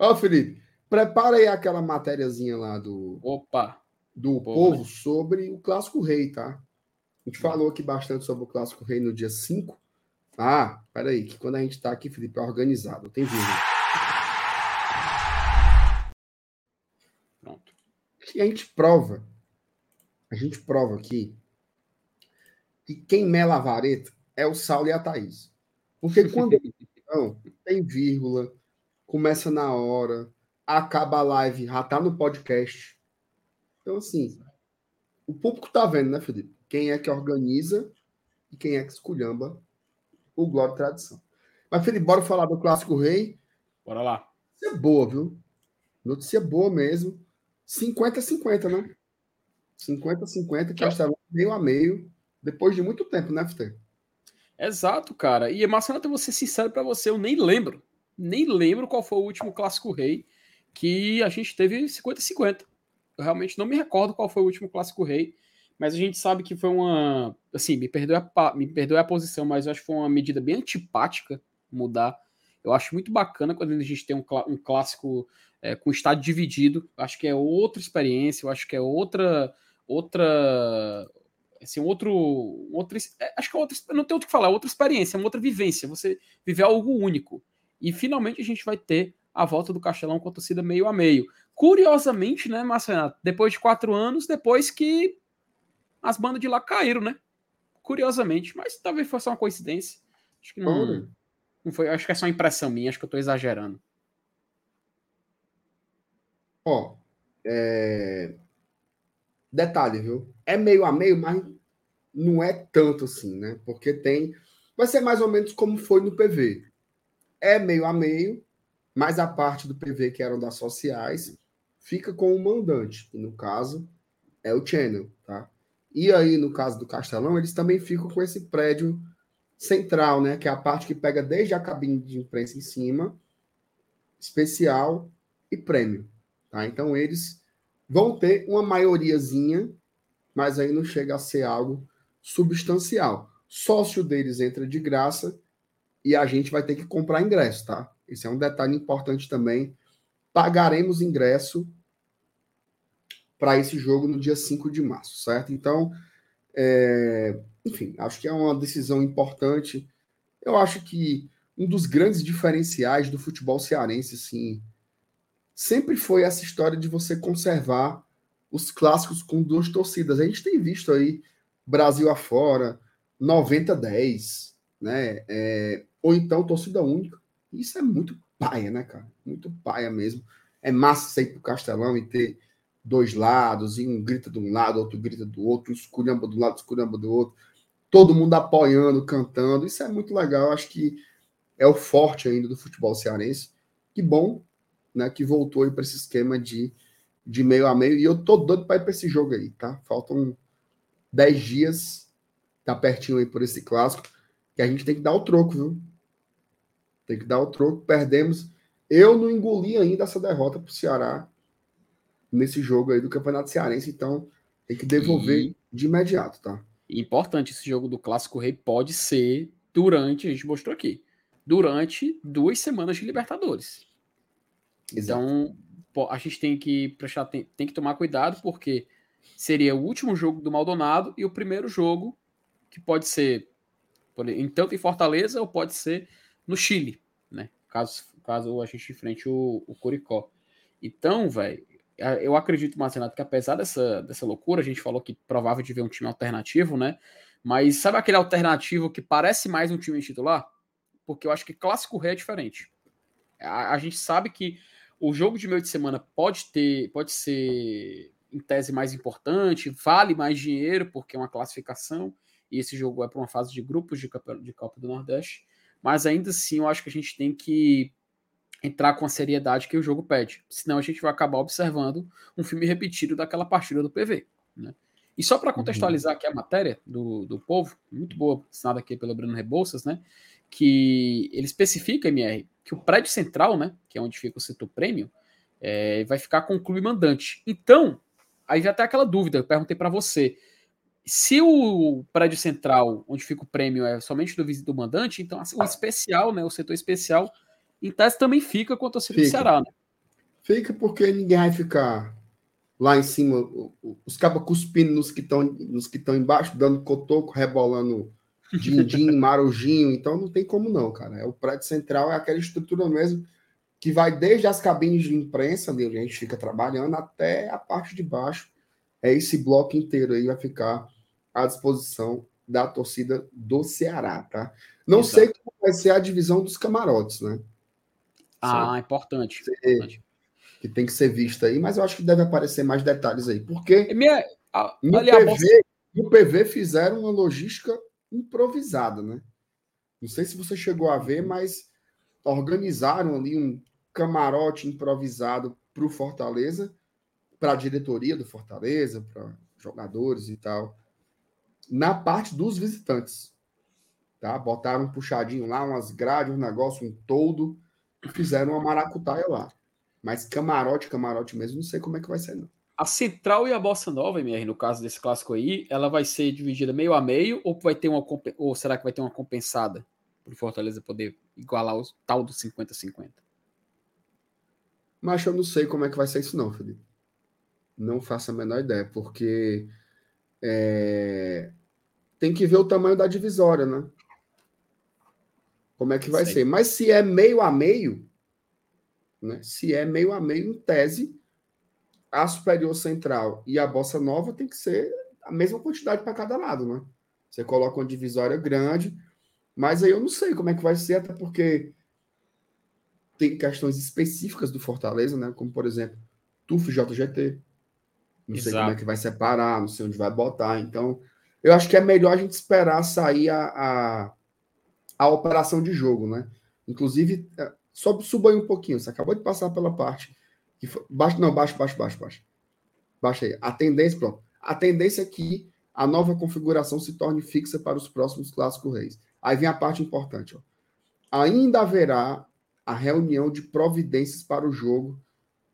A: Ó, Felipe, prepara aí aquela matériazinha lá do.
B: Opa!
A: Do povo sobre o Clássico Rei, tá? A gente falou aqui bastante sobre o Clássico Rei no dia 5. Ah, peraí, que quando a gente tá aqui, Felipe, é organizado. Tem vídeo. Pronto. E a gente prova. A gente prova aqui que quem mela a vareta é o Saulo e a Thaís. Porque quando não, [laughs] tem vírgula, começa na hora, acaba a live, já tá no podcast. Então, assim, o público tá vendo, né, Felipe? Quem é que organiza e quem é que esculhamba o Glória e Tradição. Mas, Felipe, bora falar do Clássico Rei.
B: Bora lá.
A: Notícia boa, viu? Notícia boa mesmo. 50-50, né? 50-50, que está meio a meio. Depois de muito tempo, né, FT?
B: Exato, cara. E, Marcelo, eu vou ser sincero para você, eu nem lembro. Nem lembro qual foi o último Clássico Rei que a gente teve 50-50. Eu realmente não me recordo qual foi o último Clássico Rei, mas a gente sabe que foi uma. Assim, me perdoe a, me perdoe a posição, mas eu acho que foi uma medida bem antipática mudar. Eu acho muito bacana quando a gente tem um, um clássico é, com estado dividido. Acho que é outra experiência, eu acho que é outra outra assim, outro, outro é, acho que é outra, não tem outro que falar, é outra experiência, é uma outra vivência, você viver algo único. E finalmente a gente vai ter a volta do Castelão com a torcida meio a meio. Curiosamente, né, Marcelo, depois de quatro anos, depois que as bandas de lá caíram, né? Curiosamente, mas talvez fosse uma coincidência. Acho que não, não foi, acho que é só impressão minha, acho que eu tô exagerando.
A: Ó, é... detalhe, viu? É meio a meio, mas não é tanto assim, né? Porque tem. Vai ser mais ou menos como foi no PV. É meio a meio, mas a parte do PV que eram das sociais fica com o mandante, que no caso é o channel, tá? E aí, no caso do Castelão, eles também ficam com esse prédio central, né? Que é a parte que pega desde a cabine de imprensa em cima, especial e prêmio, tá? Então eles vão ter uma maioriazinha, mas aí não chega a ser algo substancial. Sócio deles entra de graça e a gente vai ter que comprar ingresso, tá? Esse é um detalhe importante também. Pagaremos ingresso para esse jogo no dia 5 de março, certo? Então, é... enfim, acho que é uma decisão importante. Eu acho que um dos grandes diferenciais do futebol cearense, assim, sempre foi essa história de você conservar os clássicos com duas torcidas. A gente tem visto aí Brasil afora, 90-10, né? É, ou então torcida única. Isso é muito paia, né, cara? Muito paia mesmo. É massa sair pro Castelão e ter dois lados, e um grita de um lado, outro grita do outro, um esculhamba do lado, esculhamba do outro, todo mundo apoiando, cantando. Isso é muito legal. Acho que é o forte ainda do futebol cearense. Que bom, né, que voltou para esse esquema de, de meio a meio. E eu tô doido para ir para esse jogo aí, tá? Faltam 10 dias, tá pertinho aí por esse clássico, que a gente tem que dar o troco, viu? Tem que dar o troco, perdemos. Eu não engoli ainda essa derrota pro Ceará nesse jogo aí do Campeonato Cearense, então tem que devolver e... de imediato, tá?
B: Importante, esse jogo do Clássico Rei pode ser durante, a gente mostrou aqui, durante duas semanas de Libertadores. Então, a gente tem que prestar, tem, tem que tomar cuidado, porque seria o último jogo do Maldonado e o primeiro jogo que pode ser em tanto em Fortaleza ou pode ser no Chile, né? Caso, caso a gente enfrente o, o Curicó. Então, velho, eu acredito, Marcelo, que apesar dessa, dessa loucura, a gente falou que provável de ver um time alternativo, né? Mas sabe aquele alternativo que parece mais um time titular? Porque eu acho que clássico rei é diferente. A, a gente sabe que o jogo de meio de semana pode ter, pode ser em tese mais importante, vale mais dinheiro porque é uma classificação e esse jogo é para uma fase de grupos de Copa, de Copa do Nordeste. Mas ainda assim, eu acho que a gente tem que entrar com a seriedade que o jogo pede. Senão a gente vai acabar observando um filme repetido daquela partida do PV. Né? E só para uhum. contextualizar aqui a matéria do, do povo, muito boa, assinada aqui pelo Bruno Rebouças, né? Que ele especifica, MR, que o prédio central, né? Que é onde fica o setor prêmio, é, vai ficar com o clube mandante. Então, aí já tem aquela dúvida, eu perguntei para você. Se o prédio central, onde fica o prêmio, é somente do visito do mandante, então assim, o especial, né? O setor especial em tese também fica com a torcida fica. do Ceará, né?
A: Fica porque ninguém vai ficar lá em cima, os cabos cuspindo nos que estão nos que estão embaixo, dando cotoco, rebolando din-din, [laughs] marujinho, então não tem como não, cara. É o prédio central, é aquela estrutura mesmo que vai desde as cabines de imprensa, onde a gente fica trabalhando, até a parte de baixo. É esse bloco inteiro aí vai ficar à disposição da torcida do Ceará, tá? Não Exato. sei como vai ser a divisão dos camarotes, né?
B: Ah, importante, importante.
A: Que tem que ser vista aí, mas eu acho que deve aparecer mais detalhes aí. Porque
B: Minha,
A: a, no, PV, no PV fizeram uma logística improvisada, né? Não sei se você chegou a ver, mas organizaram ali um camarote improvisado para o Fortaleza, para a diretoria do Fortaleza, para jogadores e tal, na parte dos visitantes. Tá? Botaram um puxadinho lá, umas grades, um negócio, um todo, fizeram uma maracutaia lá. Mas camarote, camarote mesmo, não sei como é que vai ser, não.
B: A Central e a Bossa Nova, MR, no caso desse clássico aí, ela vai ser dividida meio a meio ou vai ter uma ou será que vai ter uma compensada para o Fortaleza poder igualar o tal do 50-50?
A: Mas eu não sei como é que vai ser isso, não, Felipe. Não faço a menor ideia, porque é... tem que ver o tamanho da divisória, né? como é que vai Sei. ser. Mas se é meio a meio, né? Se é meio a meio, em tese, a superior central e a bossa nova tem que ser a mesma quantidade para cada lado, né? Você coloca uma divisória grande, mas aí eu não sei como é que vai ser, até porque tem questões específicas do Fortaleza, né? Como, por exemplo, TUF JGT. Não Exato. sei como é que vai separar, não sei onde vai botar. Então, eu acho que é melhor a gente esperar sair a, a a operação de jogo, né? Inclusive, é, só suba aí um pouquinho. Você acabou de passar pela parte. Que foi, baixo, não, baixo, baixo, baixo, baixo. Baixa aí. A tendência, pronto. A tendência é que a nova configuração se torne fixa para os próximos clássicos reis. Aí vem a parte importante. Ó. Ainda haverá a reunião de providências para o jogo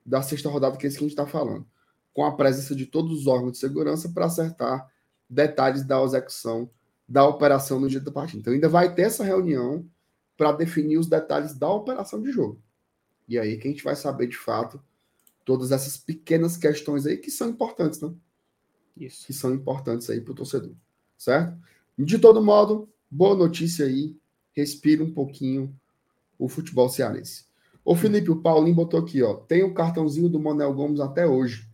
A: da sexta rodada, que é isso que a gente está falando, com a presença de todos os órgãos de segurança para acertar detalhes da execução da operação no dia da partida. Então ainda vai ter essa reunião para definir os detalhes da operação de jogo. E aí que a gente vai saber de fato todas essas pequenas questões aí que são importantes, né? Isso. Que são importantes aí para o torcedor, certo? De todo modo, boa notícia aí. Respira um pouquinho o futebol cearense. Ô Felipe, o Paulinho botou aqui, ó. Tem o cartãozinho do Monel Gomes até hoje.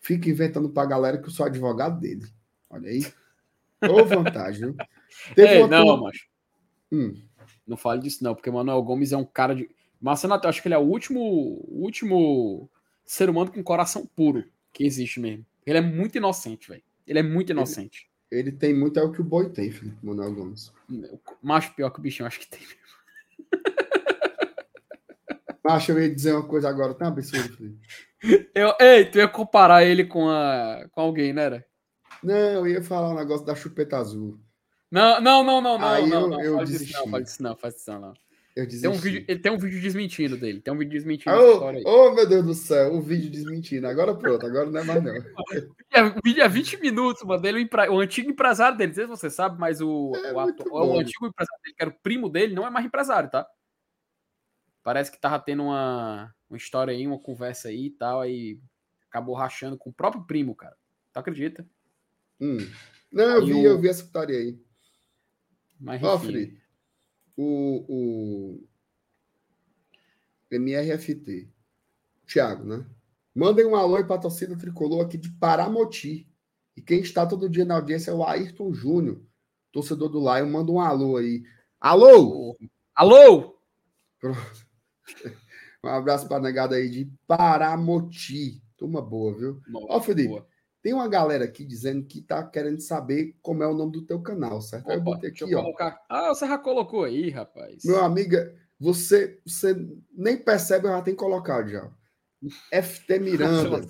A: Fica inventando para a galera que eu sou advogado dele. Olha aí. Ô, [laughs] vantagem.
B: Teve Ei, não, macho. Hum. Não fale disso, não, porque Manuel Gomes é um cara de. Marcenato, eu acho que ele é o último, último ser humano com coração puro que existe mesmo. Ele é muito inocente, velho. Ele é muito inocente.
A: Ele, ele, tem muito, é o que o boi tem, Felipe Manuel Gomes.
B: Macho pior que o bichinho, acho que tem mesmo. [laughs]
A: Macho, eu ia dizer uma coisa agora, tá absurdo, Felipe.
B: Eu, ei, tu ia comparar ele com, a, com alguém, né? Era?
A: Não, eu ia falar um negócio da chupeta azul.
B: Não, não, não, não, não, Aí não, eu, não, eu faz isso não, faz isso não, faz isso não. Eu Tem um vídeo, ele tem um vídeo desmentindo dele, tem um vídeo desmentindo
A: oh, Oh, meu Deus do céu, o vídeo desmentindo. Agora pronto, agora não é mais não. [laughs]
B: É, o vídeo é 20 minutos, mano, dele, o antigo empresário dele, não sei se você sabe, mas o, é o, ator, o antigo empresário dele, que era o primo dele, não é mais empresário, tá? Parece que tava tendo uma, uma história aí, uma conversa aí e tal, aí acabou rachando com o próprio primo, cara. Tu acredita?
A: Hum. Não, eu vi, o... eu vi essa putaria aí. Mas, Ó, Felipe, o, o MRFT, Thiago, né? Mandem um alô para a torcida tricolor aqui de Paramoti. E quem está todo dia na audiência é o Ayrton Júnior, torcedor do Lion. Manda um alô aí. Alô!
B: Alô!
A: Pronto. [laughs] Um abraço para a negada aí de Paramoti. Turma boa, viu? Ó, Felipe, boa. Tem uma galera aqui dizendo que tá querendo saber como é o nome do teu canal, certo? Opa,
B: eu botei aqui, ó. Colocar... Ah, você já colocou aí, rapaz.
A: Meu amigo, você, você nem percebe, eu já tenho colocado já. [laughs] FT Miranda.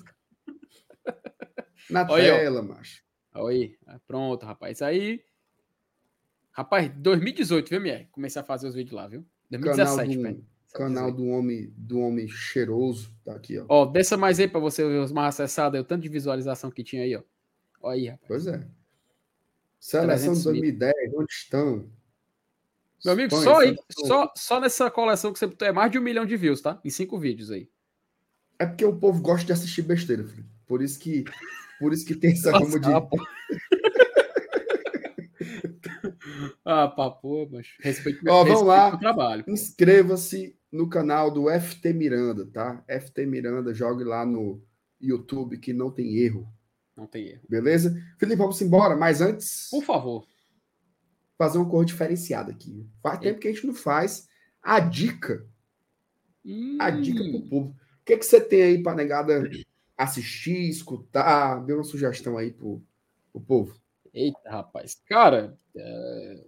A: Na Oi, tela, ó. macho.
B: Oi, pronto, rapaz. Aí. Rapaz, 2018, viu, Mier? Comecei a fazer os vídeos lá, viu? 2017,
A: velho. Canal do homem, do homem cheiroso, tá aqui, ó.
B: Ó, desça mais aí para você ver os mais acessados, o tanto de visualização que tinha aí, ó. Ó aí, rapaz.
A: Pois é. Seleção de 2010, onde estão?
B: Meu amigo, Espanha, só, aí, só, só nessa coleção que você é mais de um milhão de views, tá? Em cinco vídeos aí.
A: É porque o povo gosta de assistir besteira, filho. Por isso que, por isso que tem essa [laughs] Nossa, de. [laughs]
B: ah, papo, mas respeito,
A: Ó, vamos lá. trabalho. Inscreva-se no canal do FT Miranda, tá? FT Miranda, jogue lá no YouTube que não tem erro.
B: Não tem erro.
A: Beleza? Felipe, vamos embora, mas antes.
B: Por favor.
A: Fazer uma cor diferenciada aqui. Faz tempo que a gente não faz a dica. Hum. A dica pro povo. O que, que você tem aí pra negada assistir, escutar? Dê uma sugestão aí pro, pro povo.
B: Eita, rapaz. Cara, é...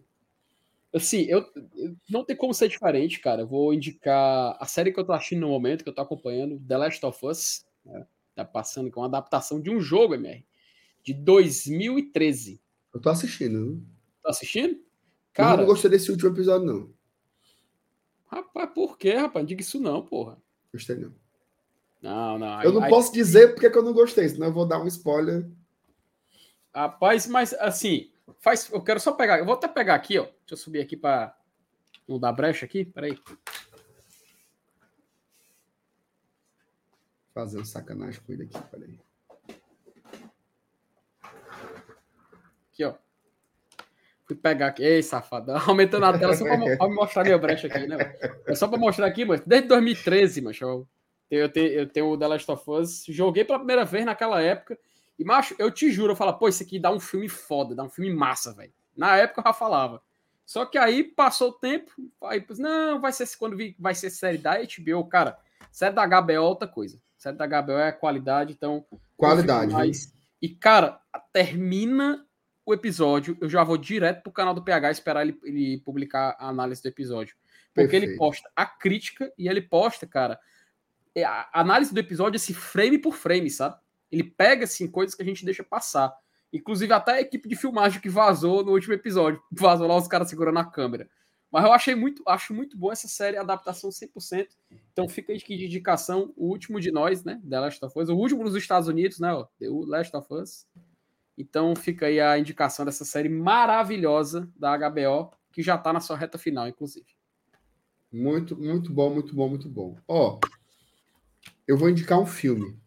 B: assim, eu, eu, não tem como ser diferente, cara. Eu vou indicar a série que eu tô assistindo no momento, que eu tô acompanhando, The Last of Us. Né? Tá passando com uma adaptação de um jogo, MR, de 2013.
A: Eu tô assistindo, viu?
B: Tá assistindo?
A: Cara, eu não gostei desse último episódio, não.
B: Rapaz, por quê, rapaz? Não diga isso não, porra.
A: Gostei não.
B: Não, não.
A: Eu não aí, posso dizer porque eu não gostei, senão eu vou dar um spoiler.
B: Rapaz, mas assim, faz, eu quero só pegar, eu vou até pegar aqui, ó. Deixa eu subir aqui para não dar brecha aqui, peraí.
A: Fazendo sacanagem com ele aqui, peraí.
B: Aqui, ó. Fui pegar aqui. Ei, safadão. [laughs] Aumentando a tela só para mostrar minha brecha aqui, né? É só para mostrar aqui, mas desde 2013, mas eu, eu, tenho, eu tenho o The Last of Us. Joguei pela primeira vez naquela época. E, macho, eu te juro, eu falo, pô, isso aqui dá um filme foda, dá um filme massa, velho. Na época eu já falava. Só que aí passou o tempo, aí, não, vai ser quando vai ser série da HBO, cara. Série da HBO é outra coisa. Série da HBO é qualidade, então.
A: Qualidade.
B: Mais... E, cara, termina o episódio, eu já vou direto pro canal do PH esperar ele, ele publicar a análise do episódio. Porque Perfeito. ele posta a crítica e ele posta, cara, é, a análise do episódio, esse frame por frame, sabe? Ele pega, assim, coisas que a gente deixa passar. Inclusive, até a equipe de filmagem que vazou no último episódio. [laughs] Vazou lá os caras segurando a câmera. Mas eu achei muito, acho muito bom essa série, adaptação 100%. Então fica aqui de indicação, o último de nós, né? The Last of Us. O último dos Estados Unidos, né? The Last of Us. Então fica aí a indicação dessa série maravilhosa da HBO, que já tá na sua reta final, inclusive.
A: Muito, muito bom, muito bom, muito bom. Ó, eu vou indicar um filme.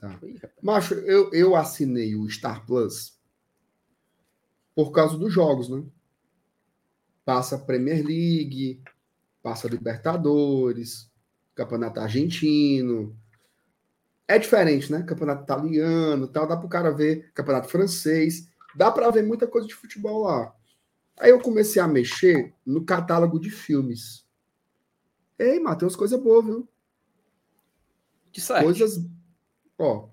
A: Tá. Macho, eu, eu assinei o Star Plus por causa dos jogos, né? Passa Premier League, passa Libertadores, Campeonato Argentino. É diferente, né? Campeonato italiano, tal, dá para o cara ver Campeonato francês, dá para ver muita coisa de futebol lá. Aí eu comecei a mexer no catálogo de filmes. Ei, Matheus, coisa boa, viu?
B: Certo.
A: Coisas Ó,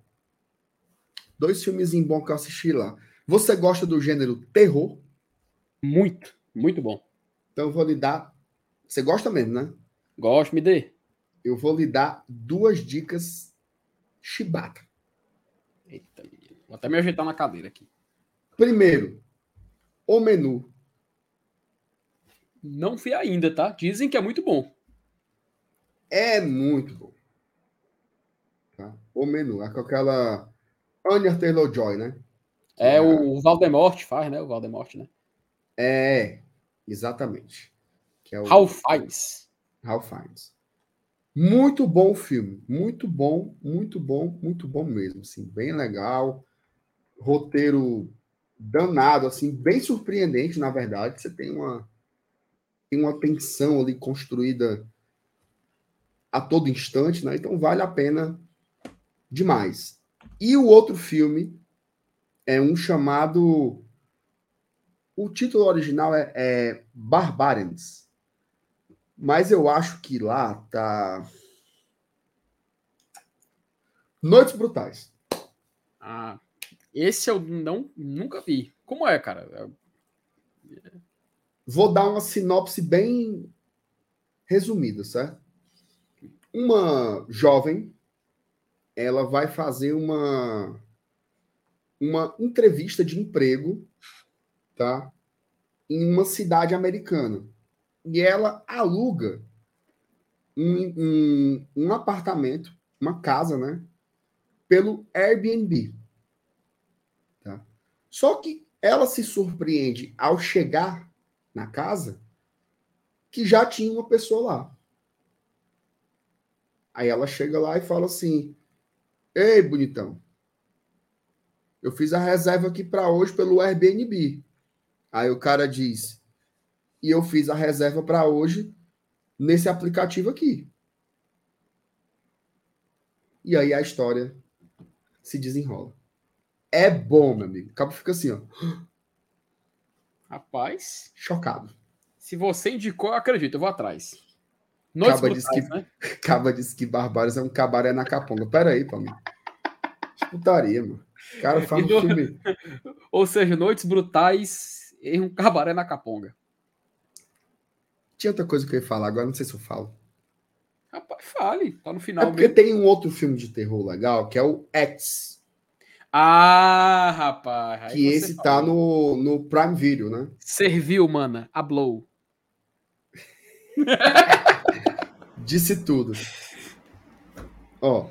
A: dois filmes em bom que eu assisti lá. Você gosta do gênero terror?
B: Muito, muito bom.
A: Então eu vou lhe dar. Você gosta mesmo, né?
B: Gosto, me dê.
A: Eu vou lhe dar duas dicas chibata.
B: Eita, vou até me ajeitar na cadeira aqui.
A: Primeiro, o menu.
B: Não vi ainda, tá? Dizem que é muito bom.
A: É muito bom. O menu, é com aquela Anya Taylor-Joy, né?
B: É, é, o Valdemort faz, né? O Valdemort, né?
A: É, exatamente.
B: Que é o... Ralph Fiennes.
A: Ralph Fiennes. Muito bom o filme. Muito bom, muito bom, muito bom mesmo. Assim, bem legal. Roteiro danado, assim, bem surpreendente, na verdade. Você tem uma, tem uma tensão ali construída a todo instante, né? Então vale a pena demais. E o outro filme é um chamado. O título original é, é Barbarians. Mas eu acho que lá tá. Noites Brutais.
B: Ah, esse eu não, nunca vi. Como é, cara?
A: Vou dar uma sinopse bem resumida, certo? Uma jovem, ela vai fazer uma uma entrevista de emprego, tá? Em uma cidade americana. E ela aluga um, um, um apartamento, uma casa, né? Pelo Airbnb. Tá? Só que ela se surpreende ao chegar na casa que já tinha uma pessoa lá. Aí ela chega lá e fala assim: Ei, bonitão, eu fiz a reserva aqui para hoje pelo Airbnb. Aí o cara diz: E eu fiz a reserva para hoje nesse aplicativo aqui. E aí a história se desenrola. É bom, meu amigo. O cabo fica assim, ó.
B: Rapaz.
A: Chocado.
B: Se você indicou, eu acredito, eu vou atrás. Noites
A: Caba disse que, né? [laughs] Caba disse que Barbaros é um cabaré na caponga. Pera aí, pra mim. Putaria, mano. Cara, fala um filme. [laughs]
B: Ou seja, Noites Brutais em um cabaré na caponga.
A: Tinha outra coisa que eu ia falar, agora não sei se eu falo.
B: Rapaz, fale, tá no final. É
A: porque mesmo. tem um outro filme de terror legal, que é o X.
B: Ah, rapaz.
A: Que esse tá no, no Prime Video, né?
B: Serviu, mana. A Blow. [laughs]
A: Disse tudo. Ó,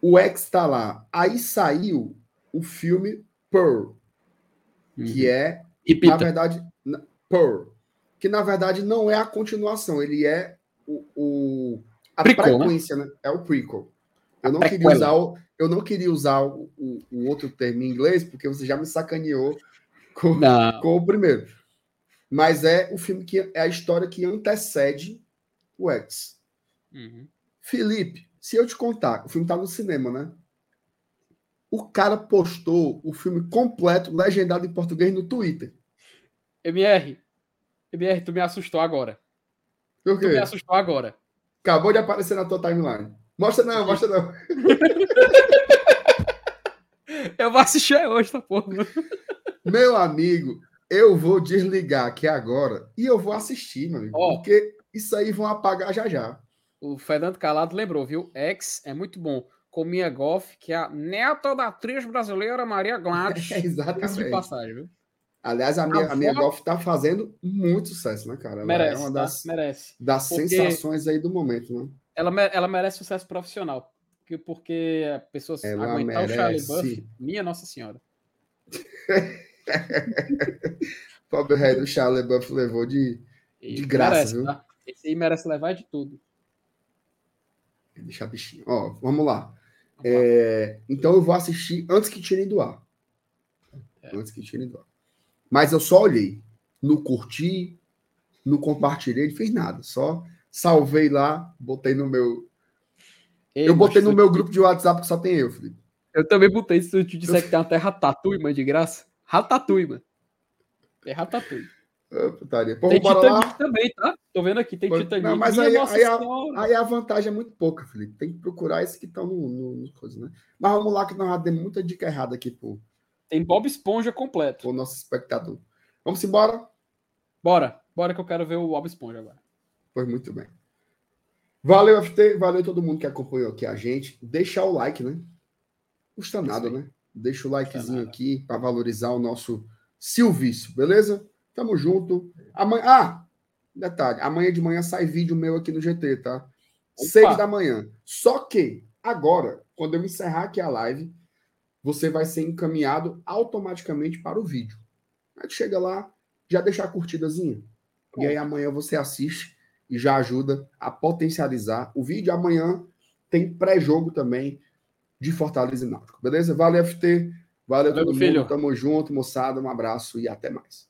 A: o X tá lá. Aí saiu o filme Pearl, uhum. que é, Repita. na verdade, Pearl, que na verdade não é a continuação, ele é o, o a prequel, frequência, né? né? É o prequel. Eu não, queria usar o, eu não queria usar o, o, o, outro termo em inglês, porque você já me sacaneou com, com o primeiro. Mas é o filme que é a história que antecede o X. Uhum. Felipe, se eu te contar, o filme tá no cinema, né? O cara postou o filme completo, legendado em português, no Twitter.
B: MR, MR, tu me assustou agora.
A: Tu
B: me assustou agora.
A: Acabou de aparecer na tua timeline. Mostra não, mostra não. [laughs]
B: eu vou assistir hoje, tá porra.
A: Meu amigo, eu vou desligar aqui agora e eu vou assistir, meu amigo. Oh, porque isso aí vão apagar já já.
B: O Fernando Calado lembrou, viu? X é muito bom. Com Mia Goff, que é a neta da atriz brasileira Maria Gladys. [laughs]
A: É, exatamente.
B: De passagem, viu?
A: Aliás, a minha, a, a minha Goff tá fazendo muito sucesso, né, cara? Ela
B: merece,
A: é uma
B: tá?
A: das,
B: tá? merece.
A: das Porque... sensações aí do momento, né?
B: ela, ela merece sucesso profissional. Porque, porque a pessoa ela aguentar merece. o Charlie Buff, minha Nossa Senhora. [laughs] [laughs]
A: Pobre rei do Charlie Buff levou de, de graça,
B: merece,
A: viu?
B: Tá? Esse aí merece levar de tudo.
A: Deixa bichinho. Ó, vamos lá. É, então eu vou assistir antes que tirem do ar. É. Antes que tirem do ar. Mas eu só olhei. No curti, no compartilhei, não fiz nada. Só salvei lá, botei no meu. Ei, eu botei no meu grupo de WhatsApp que só tem eu, Felipe.
B: Eu também botei. Se eu te disser que tem uma terra Ratatouille, mano, de graça. Ratatouille, mano. É Ratatouille.
A: Oh, putaria. Pô,
B: tem Titanic lá. também, tá? Tô vendo aqui, tem Pô, Titanic.
A: Não, mas aí, aí, a, aí, a, vantagem é muito pouca, Felipe. Tem que procurar esses que estão no, no, no coisa, né? Mas vamos lá, que nós demos muita dica errada aqui, pô.
B: Tem Bob Esponja completo.
A: O nosso espectador. Vamos embora?
B: Bora. Bora que eu quero ver o Bob Esponja agora.
A: Pois muito bem. Valeu, FT. Valeu todo mundo que acompanhou aqui a gente. Deixar o like, né? Custa nada, né? Deixa o likezinho aqui para valorizar o nosso Silvício, beleza? Tamo junto. Amanhã. Ah! Detalhe, amanhã de manhã sai vídeo meu aqui no GT, tá? Seis da manhã. Só que agora, quando eu encerrar aqui a live, você vai ser encaminhado automaticamente para o vídeo. Aí chega lá, já deixa a curtidazinha. E aí amanhã você assiste e já ajuda a potencializar. O vídeo amanhã tem pré-jogo também de Fortaleza e Náutico. Beleza? Valeu, FT. Valeu, Valeu todo mundo. Filho. Tamo junto, moçada. Um abraço e até mais.